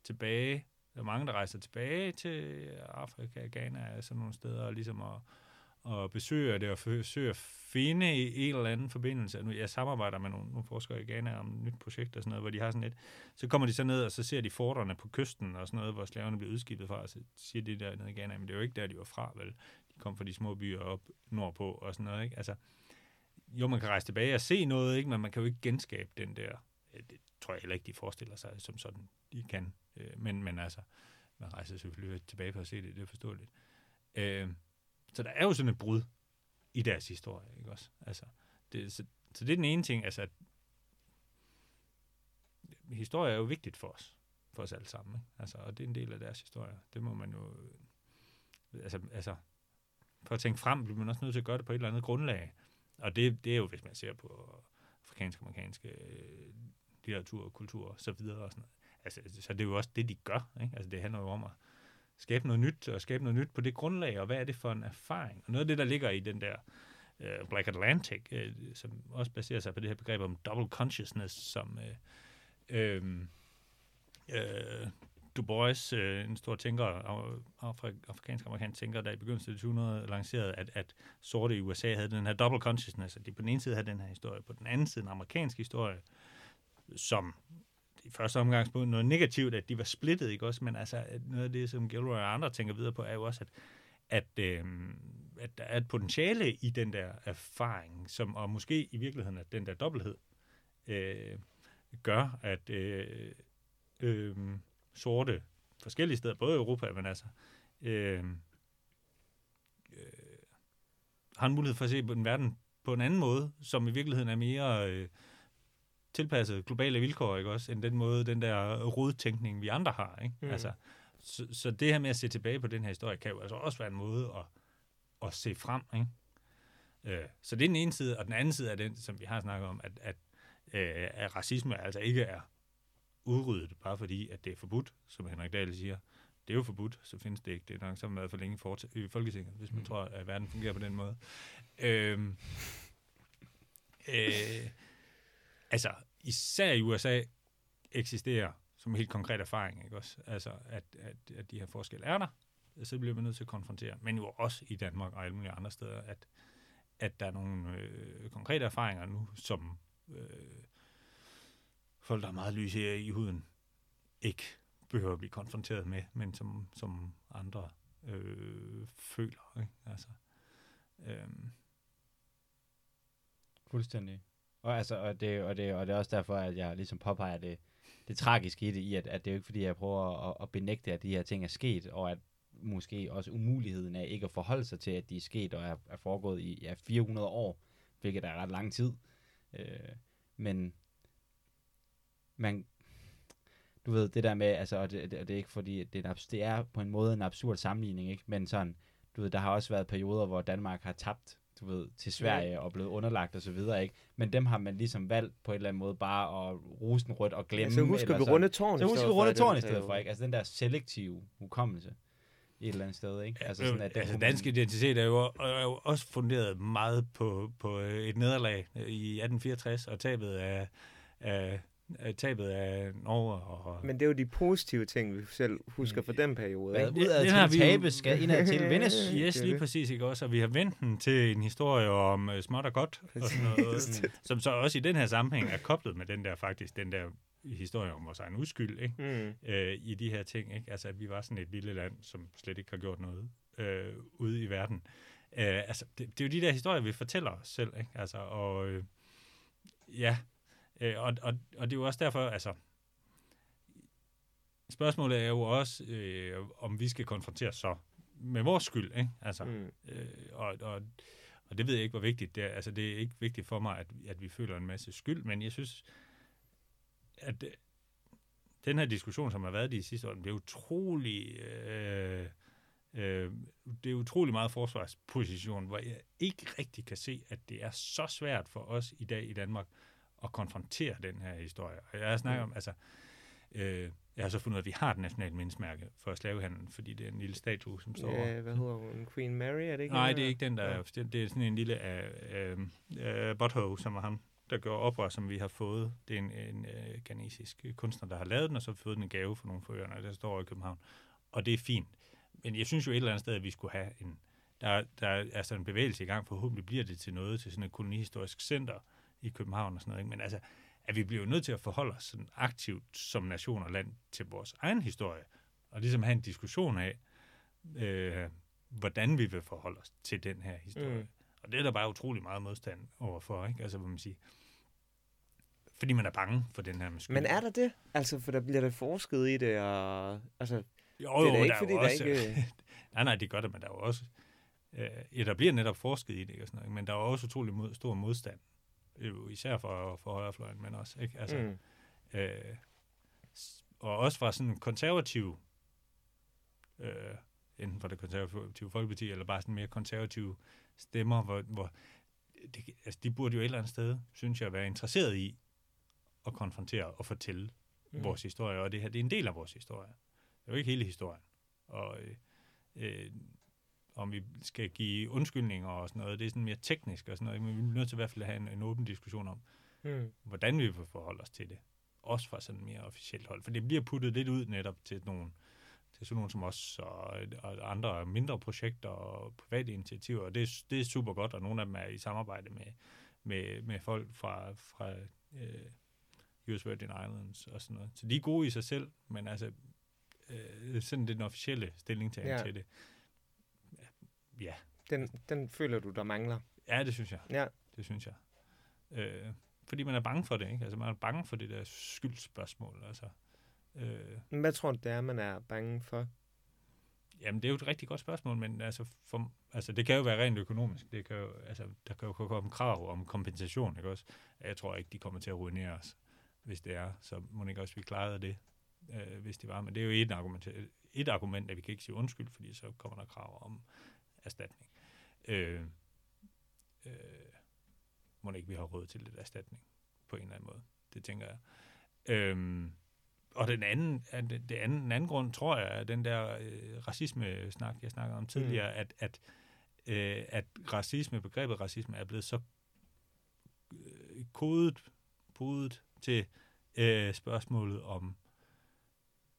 tilbage, der er mange, der rejser tilbage til Afrika, Ghana, sådan nogle steder, og ligesom at, og besøger det og forsøger at finde en eller anden forbindelse. Nu, jeg samarbejder med nogle, nogle forskere i Ghana om et nyt projekt og sådan noget, hvor de har sådan et. Så kommer de så ned, og så ser de forterne på kysten og sådan noget, hvor slaverne bliver udskibet fra, og så siger de der nede i Ghana, men det er jo ikke der, de var fra, vel? De kom fra de små byer op nordpå og sådan noget, ikke? Altså, jo, man kan rejse tilbage og se noget, ikke? men man kan jo ikke genskabe den der. Øh, det tror jeg heller ikke, de forestiller sig, som sådan de kan. Øh, men, men altså, man rejser selvfølgelig tilbage for at se det, det er forståeligt. Øh, så der er jo sådan et brud i deres historie, ikke også? Altså, det, så, så det er den ene ting, altså, at historie er jo vigtigt for os, for os alle sammen, ikke? Altså, og det er en del af deres historie. Det må man jo, altså, altså for at tænke frem, bliver man også nødt til at gøre det på et eller andet grundlag. Og det, det er jo, hvis man ser på afrikansk amerikanske øh, litteratur, kultur og så videre og sådan noget. Altså, så det er jo også det, de gør. Ikke? Altså, det handler jo om at skabe noget nyt, og skabe noget nyt på det grundlag, og hvad er det for en erfaring? Og noget af det, der ligger i den der uh, Black Atlantic, uh, som også baserer sig på det her begreb om double consciousness, som uh, uh, uh, Du Bois, uh, en stor tænker, afri- afrikansk-amerikansk tænker, der i begyndelsen af 2000 lancerede, at, at sorte i USA havde den her double consciousness, at de på den ene side havde den her historie, på den anden side en amerikansk historie, som i første omgangspunkt noget negativt, at de var splittet, ikke også? Men altså, noget af det, som Gilroy og andre tænker videre på, er jo også, at, at, øh, at der er et potentiale i den der erfaring, som, og måske i virkeligheden, at den der dobbelthed øh, gør, at øh, øh, sorte forskellige steder, både i Europa, men altså, øh, øh, har en mulighed for at se på den verden på en anden måde, som i virkeligheden er mere øh, tilpasset globale vilkår, ikke også, end den måde, den der rodtænkning, vi andre har, ikke? Mm. Altså, så, så det her med at se tilbage på den her historie, kan jo altså også være en måde at, at se frem, ikke? Øh, så det er den ene side, og den anden side er den, som vi har snakket om, at, at, øh, at racisme altså ikke er udryddet, bare fordi, at det er forbudt, som Henrik Dahl siger. Det er jo forbudt, så findes det ikke. Det er nok som været for længe i Folketinget, hvis man mm. tror, at verden fungerer på den måde. Øh, øh, altså, især i USA eksisterer som helt konkret erfaring, ikke også? Altså, at, at, at de her forskelle er der, så bliver man nødt til at konfrontere. Men jo også i Danmark og alle mulige andre steder, at, at der er nogle øh, konkrete erfaringer nu, som øh, folk, der er meget lys i huden, ikke behøver at blive konfronteret med, men som, som andre øh, føler. Ikke? Altså, øh, Fuldstændig. Og, altså, og, det, og, det, og det er også derfor, at jeg ligesom påpeger det, det tragiske i det, i at, at det er jo ikke fordi, jeg prøver at, at benægte, at de her ting er sket, og at måske også umuligheden af ikke at forholde sig til, at de er sket og er, er foregået i ja, 400 år, hvilket er ret lang tid. Øh, men man, du ved, det der med, altså, og det, det, det er ikke fordi, det er, det er på en måde en absurd sammenligning, ikke? men sådan, du ved, der har også været perioder, hvor Danmark har tabt du ved, til Sverige ja. og blevet underlagt og så videre, ikke? Men dem har man ligesom valgt på en eller anden måde bare at rusen rødt og glemme. Ja, så husker vi runde tårn Så husker vi runde tårn i stedet for, ikke? Altså den der selektive hukommelse et eller andet sted, ikke? Altså, sådan, at altså dansk identitet er jo, er jo også funderet meget på, på et nederlag i 1864 og tabet af, af tabet af Norge. Og... Men det er jo de positive ting, vi selv husker fra den periode. Hvad udad til har vi tabes, skal indad til vindes. Yes, lige præcis, ikke også? Og vi har vendt den til en historie om uh, småt og godt, og sådan noget, som så også i den her sammenhæng er koblet med den der faktisk, den der historie om vores egen uskyld, ikke? Mm. Øh, i de her ting. Ikke? Altså, at vi var sådan et lille land, som slet ikke har gjort noget øh, ude i verden. Øh, altså, det, det er jo de der historier, vi fortæller os selv. Ikke? Altså, og øh, ja, Øh, og, og, og det er jo også derfor, altså, spørgsmålet er jo også, øh, om vi skal konfronteres så med vores skyld, ikke? Altså, mm. øh, og, og, og det ved jeg ikke, hvor vigtigt det er. Altså, det er ikke vigtigt for mig, at, at vi føler en masse skyld, men jeg synes, at øh, den her diskussion, som har været de sidste år, det er utrolig... Øh, øh, det er utrolig meget forsvarsposition, hvor jeg ikke rigtig kan se, at det er så svært for os i dag i Danmark at konfrontere den her historie. Og jeg har snakket om, altså, øh, jeg har så fundet ud af, at vi har et nationalt mindesmærke for slavehandlen, fordi det er en lille statue, som står... Ja, hvad hedder hun? Queen Mary, er det ikke? Nej, det er ikke den, der ja. er... Det er sådan en lille uh, uh, uh, Butthole, som var ham, der gjorde oprør, som vi har fået. Det er en, en uh, ghanesisk kunstner, der har lavet den, og så fået den en gave for nogle forøgerne, der står i København. Og det er fint. Men jeg synes jo et eller andet sted, at vi skulle have en... Der, der er altså en bevægelse i gang, forhåbentlig bliver det til noget, til sådan et kolonihistorisk center, i København og sådan noget. Ikke? Men altså, at vi bliver nødt til at forholde os sådan aktivt som nation og land til vores egen historie, og ligesom have en diskussion af, øh, hvordan vi vil forholde os til den her historie. Mm. Og det er der bare utrolig meget modstand overfor, ikke? Altså, hvad man siger, fordi man er bange for den her Men er der det? Altså, for der bliver der forsket i det, og... Altså, jo, jo, det er ikke, der fordi der også, ikke... nej, nej, det gør det, men der er jo også... Øh, ja, der bliver netop forsket i det, og sådan noget, men der er også utrolig mod, stor modstand jo især for, for højrefløjen, men også, ikke? Altså, mm. øh, og også fra sådan konservativ, øh, enten fra det konservative folkeparti, eller bare sådan mere konservative stemmer, hvor, hvor det, altså, de burde jo et eller andet sted, synes jeg, være interesseret i at konfrontere og fortælle mm. vores historie, og det her, det er en del af vores historie. Det er jo ikke hele historien. Og øh, øh, om vi skal give undskyldninger og sådan noget. Det er sådan mere teknisk og sådan noget, men vi er nødt til i hvert fald at have en, en åben diskussion om, mm. hvordan vi vil forholde os til det. Også fra sådan mere officielt hold. For det bliver puttet lidt ud netop til nogle til sådan nogle som os og, og andre mindre projekter og private initiativer, og det, det er super godt, og nogle af dem er i samarbejde med, med, med folk fra, fra øh, US Virgin Islands og sådan noget. Så de er gode i sig selv, men altså, øh, sådan den officielle stillingtagen Ja. til det. Ja, Den, den føler du, der mangler. ja, det synes jeg. Ja. Det synes jeg. Øh, fordi man er bange for det, ikke? Altså, man er bange for det der skyldspørgsmål, altså. Øh, Men Hvad tror du, det er, man er bange for? Jamen, det er jo et rigtig godt spørgsmål, men altså, for, altså, det kan jo være rent økonomisk. Det kan jo, altså, der kan jo komme krav om kompensation, ikke også? Jeg tror ikke, de kommer til at ruinere os, hvis det er. Så må ikke også, vi klarede det, øh, hvis det var. Men det er jo et argument, et argument, at vi kan ikke sige undskyld, fordi så kommer der krav om erstatning. Øh, øh, må ikke, vi har råd til lidt erstatning på en eller anden måde. Det tænker jeg. Øhm, og den anden, det, det anden, den anden grund, tror jeg, er den der øh, racisme-snak, jeg snakkede om tidligere, mm. at, at, øh, at racisme, begrebet racisme, er blevet så øh, kodet, podet til øh, spørgsmålet om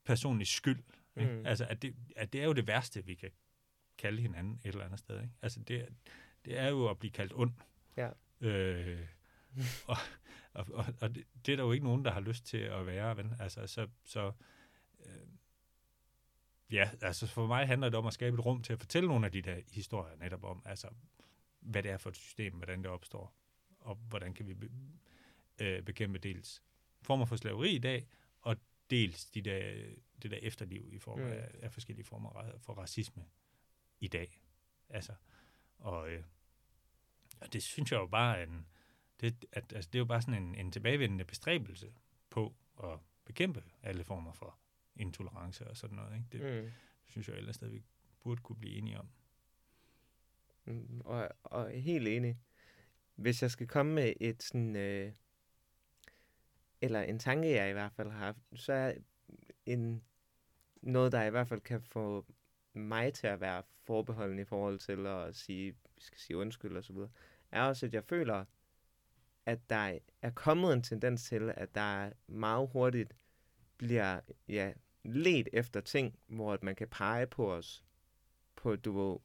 personlig skyld. Ikke? Mm. Altså, at det, at det er jo det værste, vi kan kalde hinanden et eller andet sted. Ikke? Altså, det, det er jo at blive kaldt ond. Ja. Øh, og og, og, og det, det er der jo ikke nogen, der har lyst til at være. Vel? Altså, så, så øh, ja, altså for mig handler det om at skabe et rum til at fortælle nogle af de der historier netop om, altså, hvad det er for et system, hvordan det opstår, og hvordan kan vi be, øh, bekæmpe dels former for slaveri i dag, og dels de der, det der efterliv i form Mm. af, af forskellige former for racisme i dag. Altså, og, øh, og det synes jeg jo bare en, det, at, altså, det er jo bare sådan en, en tilbagevendende bestræbelse på at bekæmpe alle former for intolerance og sådan noget. Ikke? Det Mm. synes jeg ellers stadig vi burde kunne blive enige om. Mm, og, og helt enig. Hvis jeg skal komme med et sådan, øh, eller en tanke, jeg i hvert fald har haft, så er en, noget, der i hvert fald kan få mig til at være forbeholden i forhold til at sige, vi skal sige undskyld og så videre, er også, at jeg føler, at der er kommet en tendens til, at der meget hurtigt bliver ja, let efter ting, hvor at man kan pege på os, på, du ved,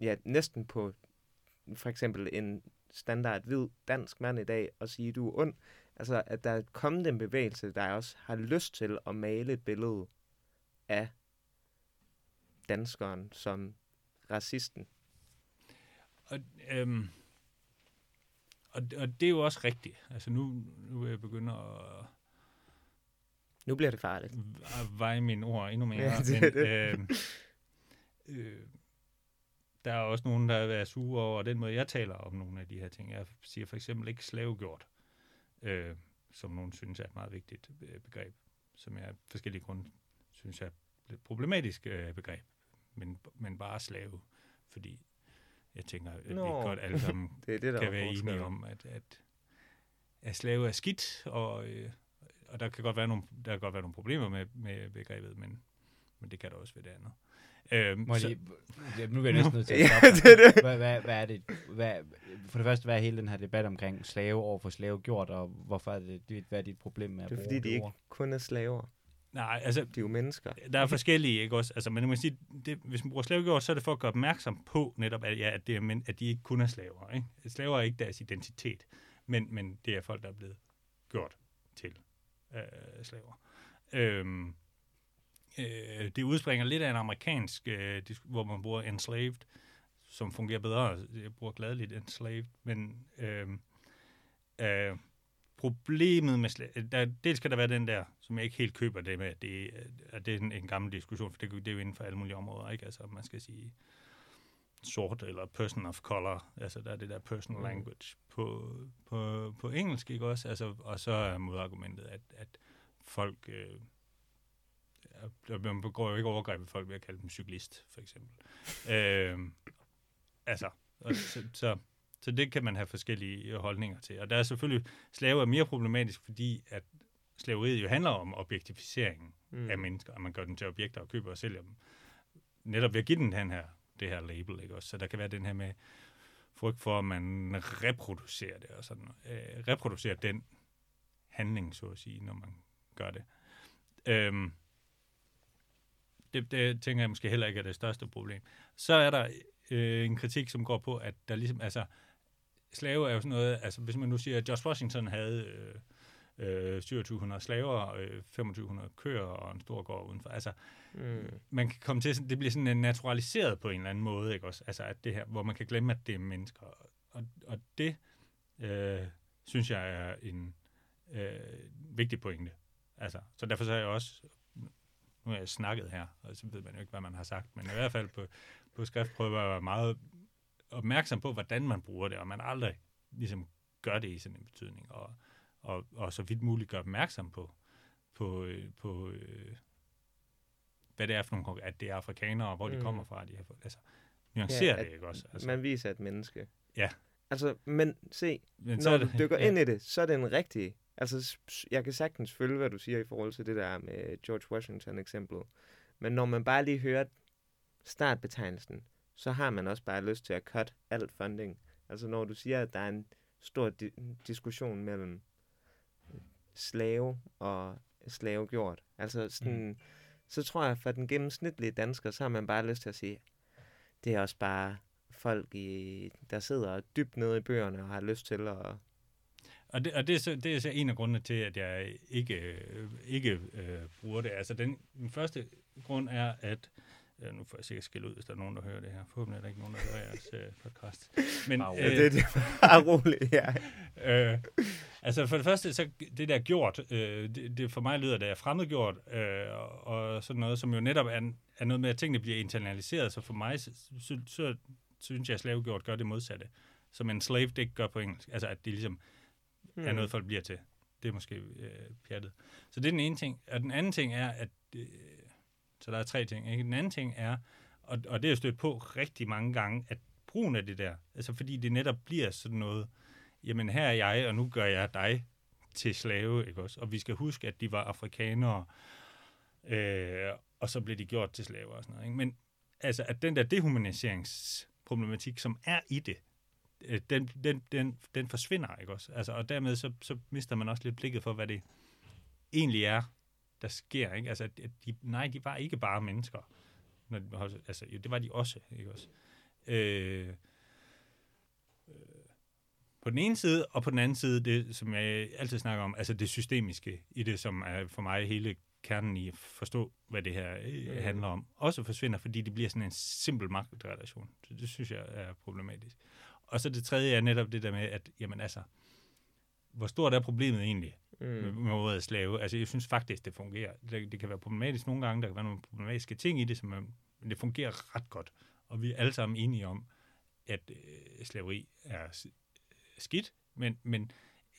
ja, næsten på for eksempel en standard hvid dansk mand i dag og sige, du er ond. Altså, at der er kommet en bevægelse, der også har lyst til at male et billede af danskeren som racisten. Og, øhm, og, og det er jo også rigtigt. Altså nu, nu er jeg begynde at Nu bliver det farligt. at veje mine ord endnu mere. Ja, det men, det. Øh, øh, der er også nogen, der er sure over den måde, jeg taler om nogle af de her ting. Jeg siger for eksempel ikke slavegjort, øh, som nogen synes er et meget vigtigt øh, begreb, som jeg af forskellige grunde synes er et problematisk øh, begreb, men, men bare slave, fordi jeg tænker, at vi Nå. godt alle sammen Det er det, der kan være forskellen. enige om, at, at, at slave er skidt, og, øh, og der kan godt være nogle, der kan godt være nogle problemer med, med begrebet, men, men det kan der også ved det andet. Øhm, Må jeg så, lige, ja, nu er jeg næsten nødt til at Ja, stoppe. det det. Hvad, hvad, hvad er det? Hvad, for det første, hvad er hele den her debat omkring slave over for slave gjort, og hvorfor er det, hvad er dit problem med at Det er bruge fordi, de ikke kun er slaver. Nej, altså, De er jo mennesker. der er forskellige, ikke også? Altså, men man kan sige, det, hvis man bruger slavegjort, så er det for at gøre opmærksom på netop, at, ja, at, det er, men, at de ikke kun er slaver. Ikke? Slaver er ikke deres identitet, men, men det er folk, der er blevet gjort til øh, slaver. Øhm, øh, det udspringer lidt af en amerikansk, øh, hvor man bruger enslaved, som fungerer bedre. Jeg bruger gladeligt enslaved, men øh, øh, problemet med der, dels kan der være den der, som jeg ikke helt køber det med, det, at det er en, en gammel diskussion, for det, det er jo inden for alle mulige områder, ikke? Altså, man skal sige sort eller person of color, altså der er det der personal Mm. language på, på, på engelsk, ikke også? Altså, og så er modargumentet, at, at folk, øh, man begår jo ikke overgreb folk ved at kalde dem cyklist, for eksempel. øh, altså, og så, så, så det kan man have forskellige holdninger til. Og der er selvfølgelig, slave er mere problematisk, fordi at slaveriet jo handler om objektificeringen mm. af mennesker, at man gør dem til objekter og køber og sælger dem. Netop ved at give den den her, det her label, ikke også? Så der kan være den her med frygt for, at man reproducerer det og sådan. Øh, reproducerer den handling, så at sige, når man gør det. Øhm, det, det tænker jeg måske heller ikke er det største problem. Så er der øh, en kritik, som går på, at der ligesom, altså, slave er jo sådan noget, altså hvis man nu siger, at George Washington havde, øh, øh, 2700 slaver, øh, 2500 køer og en stor gård udenfor. Altså, Mm. man kan komme til, det bliver sådan en naturaliseret på en eller anden måde, ikke også? Altså, at det her, hvor man kan glemme, at det er mennesker. Og, og det, øh, synes jeg er en øh, vigtig pointe. Altså, så derfor så er jeg også, nu har jeg snakket her, og så ved man jo ikke, hvad man har sagt, men i hvert fald på, på skrift prøver jeg at være meget opmærksom på, hvordan man bruger det, og man aldrig ligesom gør det i sådan en betydning, og, og, og så vidt muligt gør opmærksom på, på, øh, på øh, hvad det er for nogle, at det er afrikanere, og hvor de Mm. kommer fra. De har, fået- altså, nuancerer Ja, det, ikke også? Altså, Man viser et menneske. Ja. Altså, men se, men når du det- dykker ja. ind i det, så er det en rigtig... Altså, jeg kan sagtens følge, hvad du siger i forhold til det der med George Washington-eksemplet. Men når man bare lige hører startbetegnelsen, så har man også bare lyst til at cut alt funding. Altså, når du siger, at der er en stor di- diskussion mellem slave og slavegjort. Altså, sådan, mm. så tror jeg, for den gennemsnitlige dansker, så har man bare lyst til at sige, det er også bare folk, i, der sidder dybt nede i bøgerne og har lyst til at Og, det, og det, er så, det er så en af grundene til, at jeg ikke, øh, ikke øh, bruger det. Altså den, den første grund er, at øh, nu får jeg sikkert skille ud, hvis der er nogen, der hører det her. Forhåbentlig er der ikke nogen, der hører jeres øh, podcast. Men, Wow. Ja, det, det er roligt, ja. øh, altså for det første, så det der gjort, øh, det, det for mig lyder det er fremmedgjort, øh, og, sådan noget, som jo netop er, er noget med, at tingene bliver internaliseret. Så for mig, så, så, så synes jeg, at slavegjort gør det modsatte. Som en slave, det ikke gør på engelsk. Altså at det ligesom Hmm. er noget, folk bliver til. Det er måske øh, pjattet. Så det er den ene ting. Og den anden ting er, at... Øh, så der er tre ting. Ikke? Den anden ting er, og, og det er jeg stødt på rigtig mange gange, at brugen af det der, altså fordi det netop bliver sådan noget, jamen her er jeg, og nu gør jeg dig til slave, ikke også? Og vi skal huske, at de var afrikanere, øh, og så blev de gjort til slaver og sådan noget. Ikke? Men altså, at den der dehumaniseringsproblematik, som er i det, øh, den, den, den, den forsvinder, ikke også? Altså, og dermed så, så mister man også lidt blikket for, hvad det egentlig er, der sker, ikke? Altså, de, nej, de var ikke bare mennesker. Når de, altså, jo, det var de også, ikke også? Øh, øh, på den ene side, og på den anden side, det, som jeg altid snakker om, altså det systemiske i det, som er for mig hele kernen i at forstå, hvad det her øh, Mm. handler om, også forsvinder, fordi det bliver sådan en simpel magtrelation. Så det synes jeg er problematisk. Og så det tredje er netop det der med, at jamen altså, hvor stort er problemet egentlig Mm. med ordet slave? Altså, jeg synes faktisk, det fungerer. Det, det kan være problematisk nogle gange, der kan være nogle problematiske ting i det, som er, men det fungerer ret godt. Og vi er alle sammen enige om, at øh, slaveri er skidt, men, men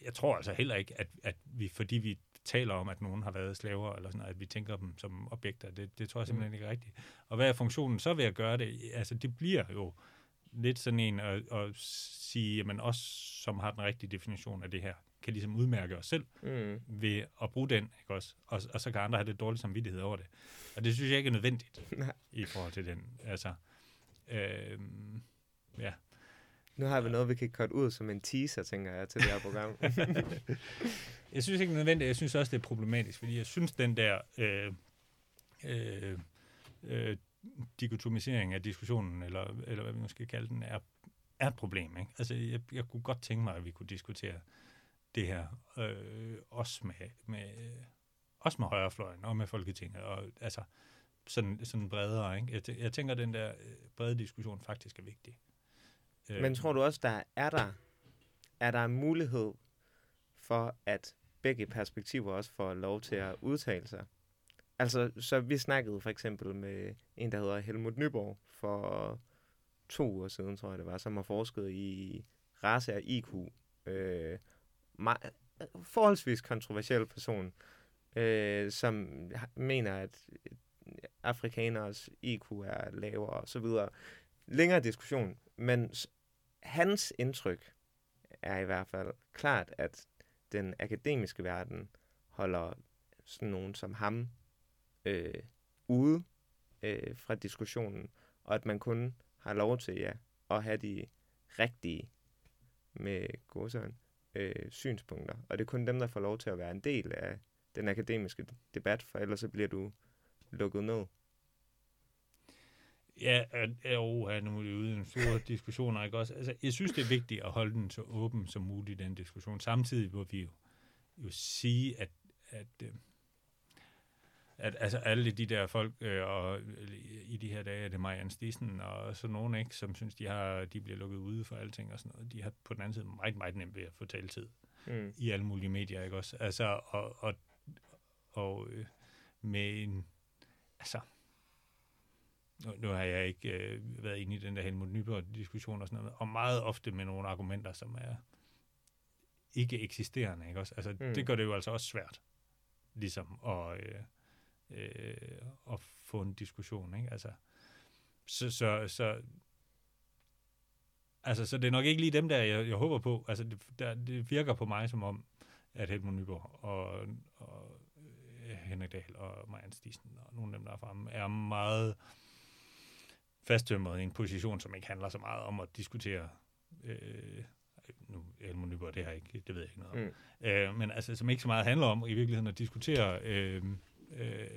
jeg tror altså heller ikke, at, at vi, fordi vi taler om, at nogen har været slaver, eller sådan at vi tænker dem som objekter. Det, det tror jeg simpelthen ikke er rigtigt. Og hvad er funktionen så ved at gøre det? Altså, det bliver jo lidt sådan en at, at sige, jamen os, som har den rigtige definition af det her, kan ligesom udmærke os selv Mm. ved at bruge den, ikke også? Og, og så kan andre have det dårlige samvittighed over det. Og det synes jeg ikke er nødvendigt Nej. i forhold til den. Altså, øhm, ja. Nu har vi noget, vi kan cutte ud som en teaser, tænker jeg, til det her program. Jeg synes ikke det er nødvendigt, jeg synes også, det er problematisk, fordi jeg synes, den der øh, øh, øh, dikotomisering af diskussionen, eller, eller hvad vi nu skal kalde den, er, er et problem. Ikke? Altså, jeg, jeg kunne godt tænke mig, at vi kunne diskutere det her, øh, også med, med, øh, også med højrefløjen og med Folketinget, og altså sådan, sådan bredere. Ikke? Jeg, jeg tænker, at den der øh, brede diskussion faktisk er vigtig. Øh, Men tror du også, der er der, er der en mulighed for, at begge perspektiver også får lov til at udtale sig? Altså, så vi snakkede for eksempel med en, der hedder Helmut Nyborg for to uger siden, tror jeg det var, som har forsket i race og IQ. Øh, meget, forholdsvis kontroversiel person, øh, som mener, at afrikaners IQ er lavere og så videre. Længere diskussion, men hans indtryk er i hvert fald klart, at den akademiske verden holder sådan nogen som ham øh, ude øh, fra diskussionen, og at man kun har lov til ja, at have de rigtige med godsøjne øh, synspunkter. Og det er kun dem, der får lov til at være en del af den akademiske debat, for ellers så bliver du lukket ned. Ja, jo, ja, nu er det ude i en stor diskussioner, ikke også? Altså, jeg synes, det er vigtigt at holde den så åben som muligt, den diskussion, samtidig hvor vi jo jo sige, at, at, øh, at altså alle de der folk, øh, og i de her dage er det Marianne Stisen og så nogen, ikke, som synes, de, har, de bliver lukket ude for alting og sådan noget, de har på den anden side meget, meget nemt ved at få taletid Mm. i alle mulige medier, ikke også? Altså, og, og, og øh, med en, altså, nu, nu har jeg ikke øh, været inde i den der Helmut Nyborg-diskussion og sådan noget, og meget ofte med nogle argumenter, som er ikke eksisterende, ikke også? Altså, mm. det gør det jo altså også svært, ligesom at, øh, øh, at få en diskussion, ikke? Altså, så, så, så Altså, så det er nok ikke lige dem der, jeg, jeg håber på. Altså, det, der, det virker på mig som om, at Helmut Nyborg og, og øh, Henrik Dahl og Marianne Stisen og nogle af dem, der er fremme, er meget fasttømret i en position, som ikke handler så meget om at diskutere øh, nu Helmut Nyborg, det har ikke, det ved jeg ikke noget om. Mm. Øh, men altså, som ikke så meget handler om i virkeligheden at diskutere øh, øh,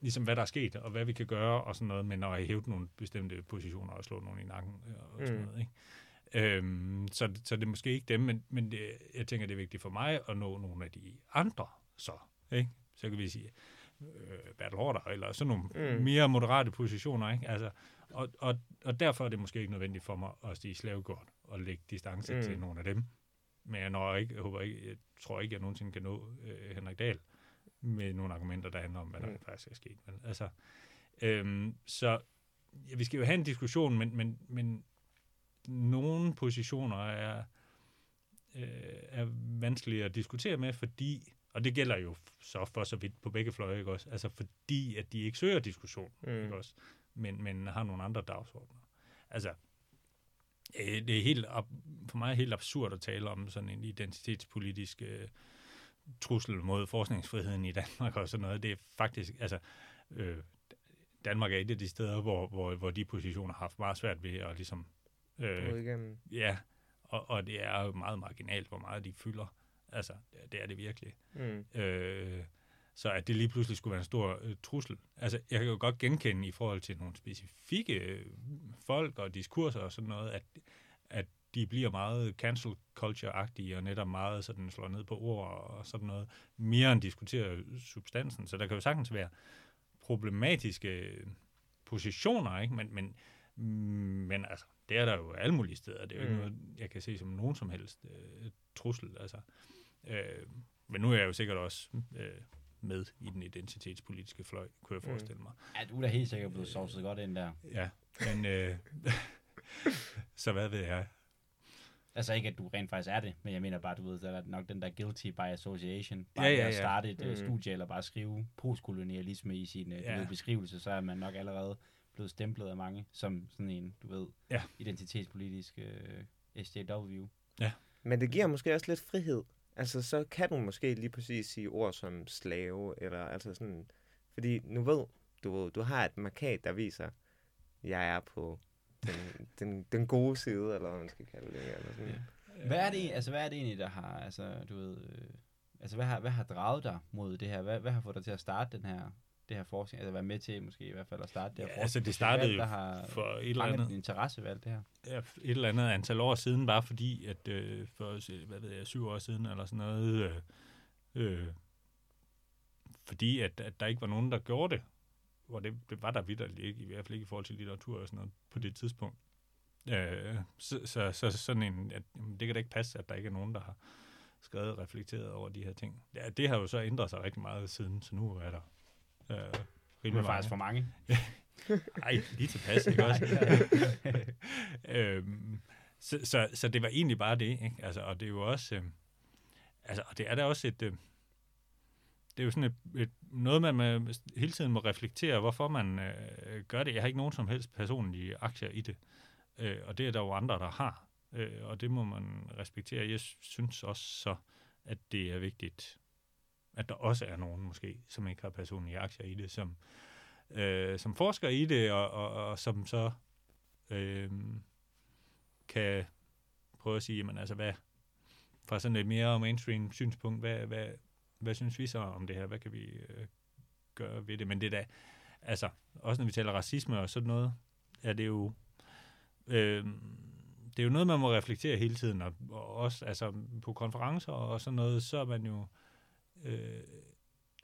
ligesom hvad der er sket, og hvad vi kan gøre, og sådan noget, men at hævet nogle bestemte positioner og slå nogen i nakken øh, og sådan Mm. noget, ikke? Øhm, så, så det er måske ikke dem, men, men det, jeg tænker, det er vigtigt for mig at nå nogle af de andre så, ikke? Så kan vi sige, øh, Bertel Hårder, eller sådan nogle Mm. mere moderate positioner, ikke? Altså, og, og, og derfor er det måske ikke nødvendigt for mig at stige slavegård og lægge distance Mm. til nogle af dem. Men jeg, når ikke, jeg, håber ikke, jeg tror ikke, jeg nogensinde kan nå øh, Henrik Dahl med nogle argumenter, der handler om, hvad der Mm. faktisk er sket. Men, altså, øhm, så ja, vi skal jo have en diskussion, men, men, men nogle positioner er, øh, er vanskelige at diskutere med, fordi, og det gælder jo så for så vidt på begge fløje, ikke også? Altså fordi, at de ikke søger diskussion, Mm. ikke også? Men, men har nogle andre dagsordner. Altså, øh, det er helt ab- for mig helt absurd at tale om sådan en identitetspolitisk øh, trussel mod forskningsfriheden i Danmark og sådan noget. Det er faktisk, altså, øh, Danmark er et af de steder, hvor, hvor, hvor de positioner har haft meget svært ved at ligesom, Øh. ja, og, og det er meget marginalt, hvor meget de fylder. Altså, det, det er det virkelig. Mm. Øh, så at det lige pludselig skulle være en stor øh, trussel. Altså, jeg kan jo godt genkende i forhold til nogle specifikke øh, folk og diskurser og sådan noget, at, at de bliver meget cancel culture-agtige og netop meget sådan slår ned på ord og sådan noget, mere end diskuterer substansen. Så der kan jo sagtens være problematiske positioner, ikke? Men, men, men altså, det er der jo alle mulige steder. Det er jo Mm. ikke noget, jeg kan se som nogen som helst øh, trussel. Altså, øh, men nu er jeg jo sikkert også øh, med i den identitetspolitiske fløj, kunne jeg Mm. forestille mig. Ja, du er da helt sikkert blevet sovset godt ind der. Ja, men øh, så hvad ved jeg? Altså ikke, at du rent faktisk er det, men jeg mener bare, du ved, der er nok den der guilty by association. Bare Ja, ved ja, at ja. starte et Mm. mm. studie, eller bare skrive postkolonialisme i sin Ja. ja. ved, beskrivelse, så er man nok allerede blevet stemplet af mange som sådan en, du ved, Ja. identitetspolitisk øh, SJW. Men det giver måske også lidt frihed. Altså, så kan du måske lige præcis sige ord som slave, eller altså sådan... Fordi nu ved du, ved, du har et markat, der viser, jeg er på den, den, den gode side, eller hvad man skal kalde det. Eller sådan. Ja. Hvad er det, altså, hvad er det egentlig, der har, altså, du ved, øh, altså, hvad har, hvad har draget dig mod det her? Hvad, hvad har fået dig til at starte den her, det her forskning, altså være med til måske i hvert fald at starte det her Ja, forskning? altså, det startede jo For et eller andet interesse ved alt det her? ja, et eller andet antal år siden, bare fordi, at øh, for hvad ved jeg, syv år siden eller sådan noget, øh, øh, fordi at, at der ikke var nogen, der gjorde det, hvor det, det var der vidderligt ikke, i hvert fald ikke i forhold til litteratur og sådan noget på det tidspunkt. Øh, så, så, så sådan en, at jamen, det kan da ikke passe, at der ikke er nogen, der har skrevet og reflekteret over de her ting. Ja, det har jo så ændret sig rigtig meget siden, så nu er der øh, Det rimelig er faktisk for mange. Ej, lige tilpas, ikke også? øhm, så, så, så det var egentlig bare det, ikke? Altså, og det er jo også, øh, altså, og det er da også et, øh, det er jo sådan et, et, noget, man med, hele tiden må reflektere, hvorfor man øh, gør det. Jeg har ikke nogen som helst personlige aktier i det, øh, og det er der jo andre, der har, øh, og det må man respektere. Jeg synes også så, at det er vigtigt, at der også er nogen måske, som ikke har personlige aktier i det, som, øh, som forsker i det, og, og, og som så øh, kan prøve at sige, jamen altså, hvad, fra sådan et mere mainstream synspunkt, hvad, hvad, hvad synes vi så om det her? Hvad kan vi øh, gøre ved det? Men det er da, altså, også når vi taler racisme og sådan noget, er det jo, øh, det er jo noget, man må reflektere hele tiden, og, og også altså, på konferencer og sådan noget, så er man jo, øh,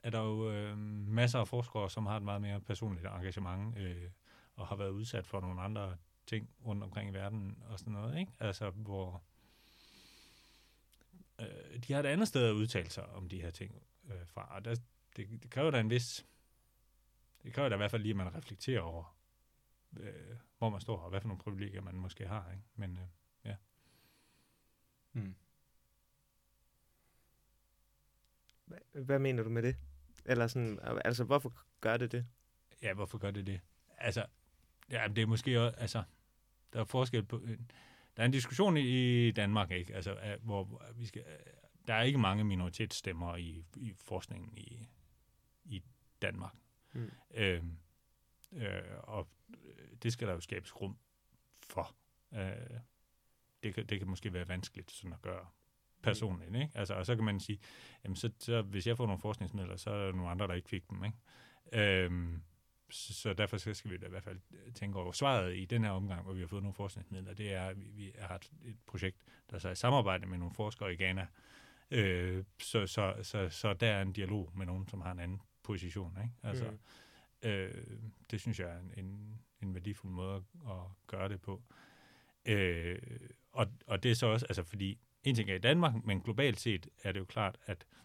er der jo øh, masser af forskere, som har et meget mere personligt engagement, øh, og har været udsat for nogle andre ting rundt omkring i verden og sådan noget, ikke? Altså, hvor øh, de har et andet sted at udtale sig om de her ting øh, fra, og der, det, det kræver da en vis, det kræver da i hvert fald lige, at man reflekterer over, øh, hvor man står, og hvad for nogle privilegier man måske har, ikke? Men øh, ja. Mm. Hvad, hvad mener du med det? Eller sådan, altså, hvorfor gør det det? Ja, hvorfor gør det det? Altså, ja, det er måske også, altså, der er forskel på, der er en diskussion i Danmark, ikke? Altså, øh, hvor vi skal, øh, der er ikke mange minoritetsstemmer i, i forskningen i, i Danmark. Mm. Øh, øh, og det skal der jo skabes rum for. Øh, det, kan, det kan måske være vanskeligt sådan at gøre personligt. Ikke? Altså, og så kan man sige, jamen så, så hvis jeg får nogle forskningsmidler, så er der nogle andre, der ikke fik dem. Ikke? Øhm, så, så derfor skal vi da i hvert fald tænke over svaret i den her omgang, hvor vi har fået nogle forskningsmidler. Det er, at vi, vi har et, et projekt, der så er i samarbejde med nogle forskere i Ghana. Øh, så, så, så, så der er en dialog med nogen, som har en anden position. Ikke? Altså, mm. øh, det synes jeg er en, en, en værdifuld måde at, at gøre det på. Øh, og, og det er så også, altså fordi en ting er i Danmark, men globalt set er det jo klart, at, øh,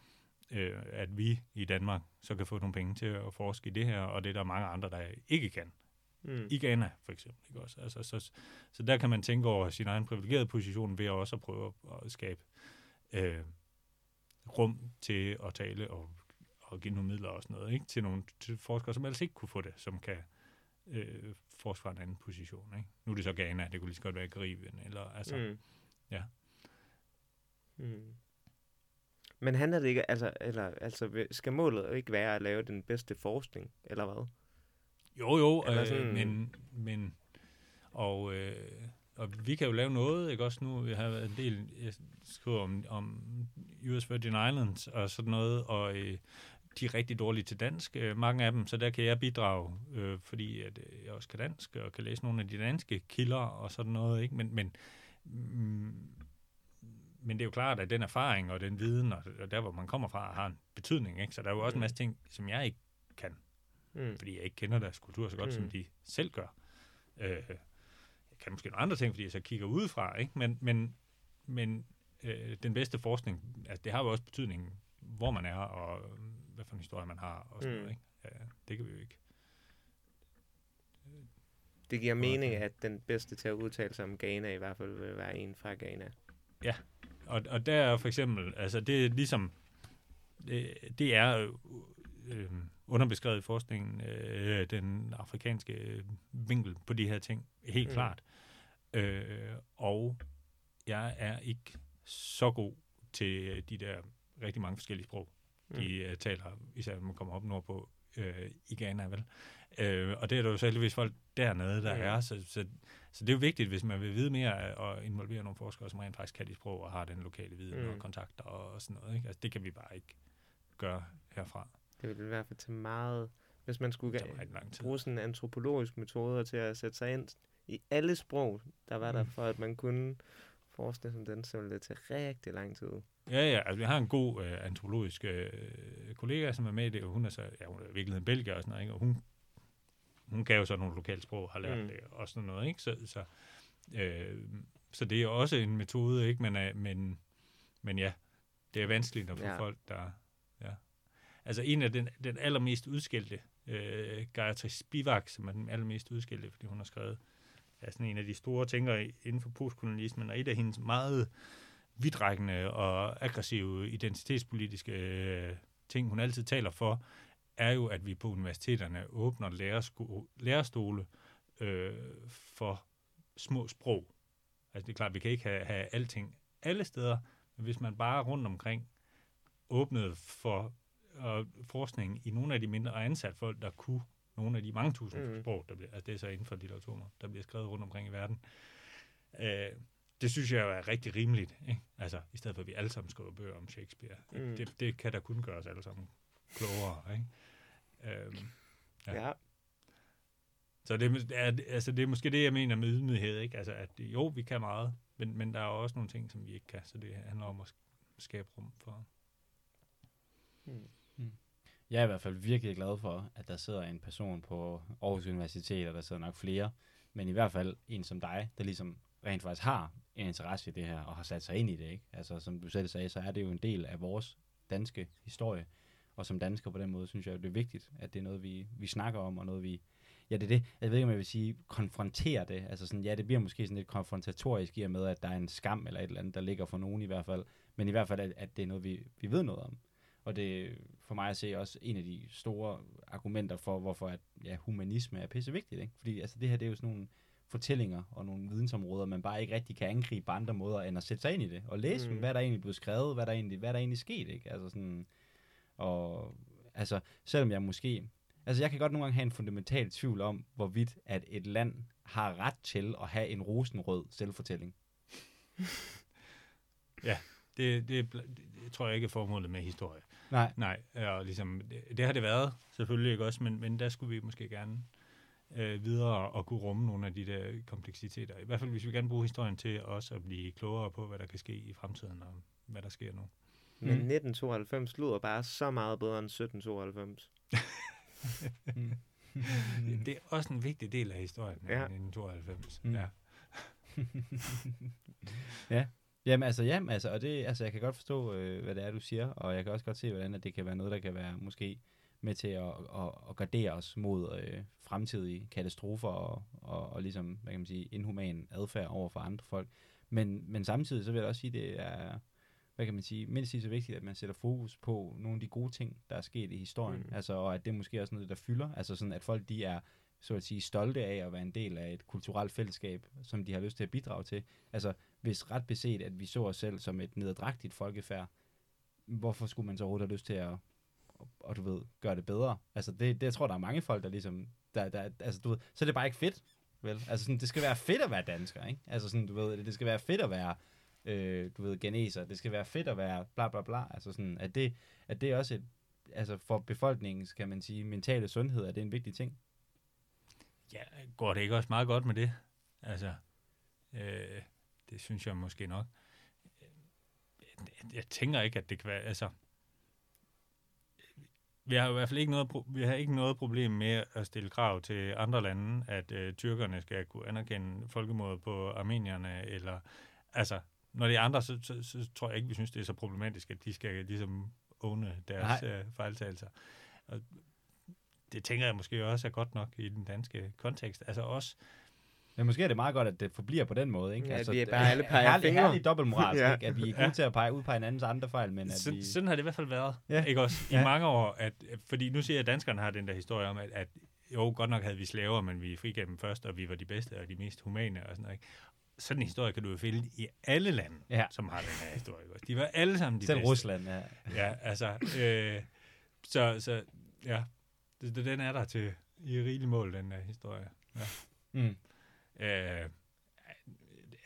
at vi i Danmark så kan få nogle penge til at forske i det her, og det er der mange andre, der ikke kan. Mm. I Ghana for eksempel. Ikke også? Altså, så, så der kan man tænke over sin egen privilegerede position ved også at prøve at skabe øh, rum til at tale og, og give nogle midler og sådan noget, ikke? til nogle til forskere, som ellers ikke kunne få det, som kan øh, forske fra en anden position. Ikke? Nu er det så Ghana, det kunne lige så godt være Karibien, eller altså, mm. ja. Mm. Men handler det ikke, altså, eller, altså, skal målet ikke være at lave den bedste forskning, eller hvad? Jo, jo, eller sådan... øh, men, men og, øh, og vi kan jo lave noget, ikke også nu, vi har været en del, jeg skriver om, om US Virgin Islands og sådan noget, og øh, de er rigtig dårlige til dansk, øh, mange af dem, så der kan jeg bidrage, øh, fordi at, øh, jeg også kan dansk, og kan læse nogle af de danske kilder og sådan noget, ikke? Men, men mm, men det er jo klart, at den erfaring og den viden, og der, hvor man kommer fra, har en betydning. Ikke? Så der er jo også en masse ting, som jeg ikke kan, mm. fordi jeg ikke kender deres kultur så godt, mm. som de selv gør. Øh, jeg kan måske nogle andre ting, fordi jeg så kigger udefra, ikke? men, men, men øh, den bedste forskning, altså, det har jo også betydning, hvor man er, og hvad for en historie man har, og sådan mm. noget. Ikke? Ja, det kan vi jo ikke. Det giver mening, at den bedste til at udtale sig om Ghana i hvert fald vil være en fra Ghana. Ja, og, og der er for eksempel, altså det er ligesom, det, det er øh, underbeskrevet i forskningen, øh, den afrikanske vinkel på de her ting, helt mm. klart. Øh, og jeg er ikke så god til de der rigtig mange forskellige sprog, de mm. uh, taler, især når man kommer op nordpå øh, i Ghana, vel? Øh, og det er der jo så heldigvis folk dernede, der mm. er, så, så så det er jo vigtigt, hvis man vil vide mere og involvere nogle forskere, som rent faktisk kan de sprog og har den lokale viden mm. og kontakter og sådan noget. Ikke? Altså, det kan vi bare ikke gøre herfra. Det vil i hvert fald til meget, hvis man skulle bruge sådan en antropologisk metode til at sætte sig ind i alle sprog, der var der, mm. for at man kunne forske som den, så ville det tage rigtig lang tid. Ja, ja, altså vi har en god øh, antropologisk øh, kollega, som er med i det, og hun er så, ja, hun er virkelig en belgier og sådan noget, ikke? og hun hun kan jo så nogle lokale sprog, har lært mm. det og sådan noget, ikke? Så, så, øh, så det er også en metode, ikke? Men, øh, men, men ja, det er vanskeligt at få ja. folk, der... Ja. Altså en af den, den allermest udskilte, øh, Gayatri Spivak, som er den allermest udskilte, fordi hun har skrevet, er sådan en af de store tænkere inden for postkolonialismen, og et af hendes meget vidtrækkende og aggressive identitetspolitiske øh, ting, hun altid taler for, er jo, at vi på universiteterne åbner lærerstole øh, for små sprog. Altså det er klart, vi kan ikke have, have alting alle steder, men hvis man bare rundt omkring åbnede for øh, forskning i nogle af de mindre ansat folk, der kunne nogle af de mange tusind mm. sprog, der bliver, altså det er så inden for litteratur, der bliver skrevet rundt omkring i verden. Øh, det synes jeg er rigtig rimeligt, ikke? Altså, i stedet for at vi alle sammen skriver bøger om Shakespeare. Mm. Det, det kan da kun gøre os alle sammen klogere, ikke? Øhm, ja. ja. Så det er, altså, det er måske det, jeg mener med ydmyghed, ikke? Altså, at jo, vi kan meget, men, men der er også nogle ting, som vi ikke kan, så det handler om at skabe rum for. Hmm. Jeg er i hvert fald virkelig glad for, at der sidder en person på Aarhus Universitet, og der sidder nok flere, men i hvert fald en som dig, der ligesom rent faktisk har en interesse i det her, og har sat sig ind i det, ikke? Altså, som du selv sagde, så er det jo en del af vores danske historie, og som dansker på den måde, synes jeg, det er vigtigt, at det er noget, vi, vi snakker om, og noget, vi, ja, det er det, jeg ved ikke, om jeg vil sige, konfrontere det, altså sådan, ja, det bliver måske sådan lidt konfrontatorisk i og med, at der er en skam eller et eller andet, der ligger for nogen i hvert fald, men i hvert fald, at, at det er noget, vi, vi ved noget om. Og det for mig at se også en af de store argumenter for, hvorfor at, ja, humanisme er pisse vigtigt. Ikke? Fordi altså, det her det er jo sådan nogle fortællinger og nogle vidensområder, man bare ikke rigtig kan angribe på andre måder, end at sætte sig ind i det, og læse, mm. hvad der egentlig blev skrevet, hvad der egentlig, hvad der egentlig sket. Ikke? Altså sådan, og altså, selvom jeg måske... Altså, jeg kan godt nogle gange have en fundamental tvivl om, hvorvidt at et land har ret til at have en rosenrød selvfortælling. ja, det, det, det, det tror jeg ikke er formålet med historie. Nej. Nej, og ligesom, det, det har det været selvfølgelig ikke også, men, men der skulle vi måske gerne øh, videre og kunne rumme nogle af de der kompleksiteter. I hvert fald, hvis vi gerne bruge historien til også at blive klogere på, hvad der kan ske i fremtiden, og hvad der sker nu. Men 1992 lyder bare så meget bedre end 1792. mm. det er også en vigtig del af historien, ja. 1992. Mm. Ja. ja. Jamen altså, jamen, altså, og det, altså, jeg kan godt forstå, øh, hvad det er, du siger, og jeg kan også godt se, hvordan at det kan være noget, der kan være måske med til at, at, at gardere os mod øh, fremtidige katastrofer og, og, og ligesom, hvad kan man sige, inhuman adfærd over for andre folk. Men, men samtidig så vil jeg også sige, det er, hvad kan man sige, mindst lige så vigtigt, at man sætter fokus på nogle af de gode ting, der er sket i historien. Mm. Altså, og at det måske også noget, der fylder. Altså sådan, at folk de er så at sige, stolte af at være en del af et kulturelt fællesskab, som de har lyst til at bidrage til. Altså, hvis ret beset, at vi så os selv som et neddragtigt folkefærd, hvorfor skulle man så overhovedet have lyst til at, og du ved, gøre det bedre? Altså, det, det jeg tror der er mange folk, der ligesom, der, der, altså, du ved, så er det bare ikke fedt, vel? Altså, sådan, det skal være fedt at være dansker, ikke? Altså, sådan, du ved, det skal være fedt at være, øh, du ved, geneser, det skal være fedt at være bla bla bla, altså sådan, at det, at det også et, altså for befolkningens, kan man sige, mentale sundhed, er det en vigtig ting. Ja, går det ikke også meget godt med det? Altså, øh, det synes jeg måske nok. Jeg tænker ikke, at det kan være, altså, vi har i hvert fald ikke noget, vi har ikke noget problem med at stille krav til andre lande, at øh, tyrkerne skal kunne anerkende folkemordet på armenierne, eller altså, når det er andre, så, så, så tror jeg ikke, vi synes, det er så problematisk, at de skal ligesom åne deres øh, fejltagelser. Og det tænker jeg måske også er godt nok i den danske kontekst. Altså også, men måske er det meget godt, at det forbliver på den måde, ikke? Ja, altså, vi er bare alle peger herlig, fingre. Herlig dobbeltmoral, ja. ikke? At vi er gode til at pege ud på hinandens andre fejl, men at sådan, vi... Sådan har det i hvert fald været, ja. ikke også? I Ja. mange år, at, fordi nu siger jeg, at danskerne har den der historie om, at, at jo, godt nok havde vi slaver, men vi frigav dem først, og vi var de bedste og de mest humane og sådan noget, ikke? Sådan en historie kan du jo finde i alle lande, Ja. som har den her historie. De var alle sammen de Selv bedste. Rusland, ja. Ja, altså, øh, så, så ja, den er der til i rigelig mål, den der historie. Ja. Mm. Øh,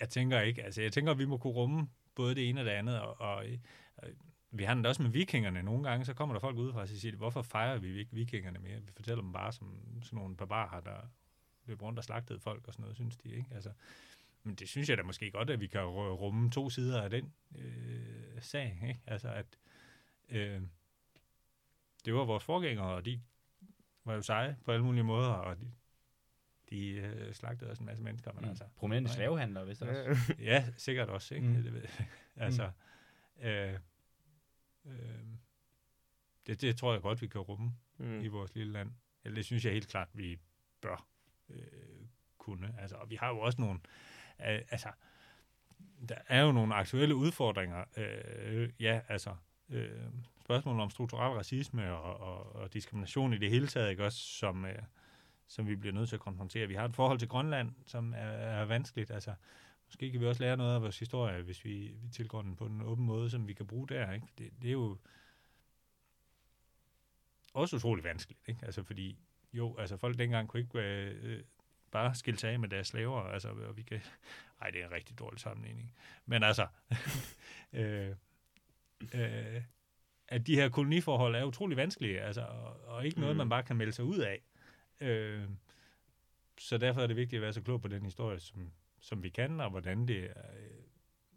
jeg tænker ikke, altså jeg tænker, at vi må kunne rumme både det ene og det andet, og, og, og vi har det også med vikingerne. Nogle gange, så kommer der folk udefra og siger, hvorfor fejrer vi ikke vikingerne mere? Vi fortæller dem bare som sådan nogle barbarer, der løb rundt og slagtede folk og sådan noget, synes de, ikke? Altså, men det synes jeg da måske godt, at vi kan ru- rumme to sider af den øh, sag, ikke? Altså, at øh, det var vores forgængere, og de var jo seje på alle mulige måder, og de, de øh, slagtede også en masse mennesker, men Mm. altså... Prominente slavehandlere, hvis det også. Ja. Ja, sikkert også, ikke? Mm. Mm. Det, ved- altså, øh, øh, det, det tror jeg godt, vi kan rumme mm. i Mm. vores lille land. Eller det synes jeg helt klart, vi bør øh, kunne. Altså, og vi har jo også nogle, øh, altså, der er jo nogle aktuelle udfordringer. Øh, ja, altså, øh, spørgsmålet om strukturel racisme og, og, og diskrimination i det hele taget, ikke også, som, øh, som vi bliver nødt til at konfrontere. Vi har et forhold til Grønland, som er, er vanskeligt. Altså, måske kan vi også lære noget af vores historie, hvis vi, vi tilgår den på en åben måde, som vi kan bruge der. Ikke? Det, det er jo også utrolig vanskeligt. Ikke? Altså, fordi jo, altså folk dengang kunne ikke øh, bare skille sig af med deres slaver. Altså, og vi kan... Ej, det er en rigtig dårlig sammenligning. Men altså... øh, øh, at de her koloniforhold er utrolig vanskelige, altså, og, og ikke noget, Mm. man bare kan melde sig ud af. Øh, så derfor er det vigtigt at være så klog på den historie, som, som vi kan, og hvordan det er øh,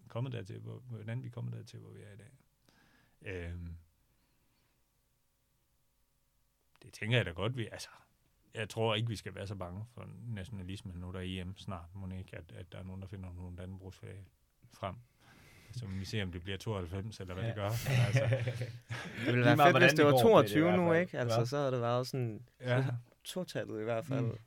kommet dertil, hvor, hvordan vi er kommet dertil, hvor vi er i dag. Øhm, det tænker jeg da godt, vi, altså, jeg tror ikke, vi skal være så bange for nationalisme, nu der er EM snart, må ikke, at, at der er nogen, der finder nogle Dannebrogsfag frem. Så må vi se, om det bliver 92, eller hvad ja. det gør. Altså, Det ville være fedt, hvis det var det går med det i 22 hvert nu, ikke? Altså, så havde det været sådan ja, totallet i hvert fald. Mm.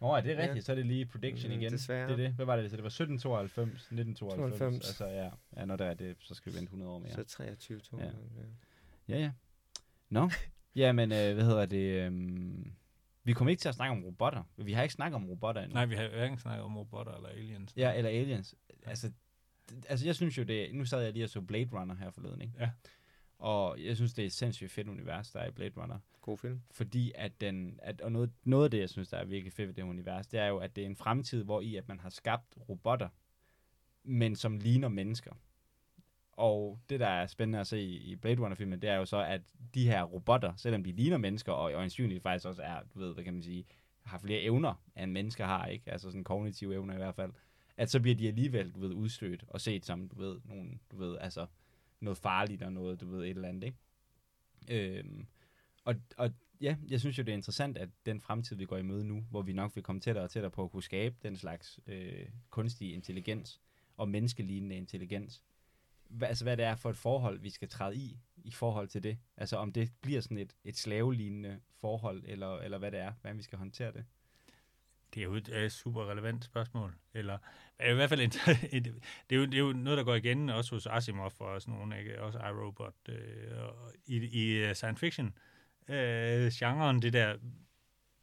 Nå, er det Ja. rigtigt? Så er det lige prediction Mm, igen. desværre. Det er det. Hvad var det? Så det var 1792, 1992. 92. Altså, ja. ja, når der er det, så skal vi vente 100 år mere. Så 23 to. Ja. Ja. Ja, ja. Nå, ja, men øh, hvad hedder det? Øhm, vi kommer ikke til at snakke om robotter. Vi har ikke snakket om robotter endnu. nej, vi har hverken snakket om robotter eller aliens. Ja, eller aliens. Altså, altså jeg synes jo, det Nu sad jeg lige og så Blade Runner her forleden, ikke? Ja. Og jeg synes, det er et sindssygt fedt univers, der er i Blade Runner. God film. Fordi at den, at, og noget, noget af det, jeg synes, der er virkelig fedt ved det univers, det er jo, at det er en fremtid, hvor i at man har skabt robotter, men som ligner mennesker. Og det, der er spændende at se i Blade Runner-filmen, det er jo så, at de her robotter, selvom de ligner mennesker, og øjensynligt faktisk også er, du ved, hvad kan man sige, har flere evner, end mennesker har, ikke? Altså sådan kognitive evner i hvert fald. At så bliver de alligevel, du ved, udstødt og set som, du ved, nogen, du ved, altså noget farligt og noget, du ved, et eller andet, ikke? Øhm, og, og ja, jeg synes jo, det er interessant, at den fremtid, vi går i møde nu, hvor vi nok vil komme tættere og tættere på at kunne skabe den slags øh, kunstig intelligens og menneskelignende intelligens, hvad, altså hvad det er for et forhold, vi skal træde i, i forhold til det. Altså om det bliver sådan et, et slavelignende forhold, eller, eller hvad det er, hvordan vi skal håndtere det. Det er jo et uh, super relevant spørgsmål. Eller øh, i hvert fald et, et, det, er jo, det er jo noget, der går igen også hos Asimov og sådan nogle, ikke? også iRobot øh, og i, i uh, science fiction øh, genren, det der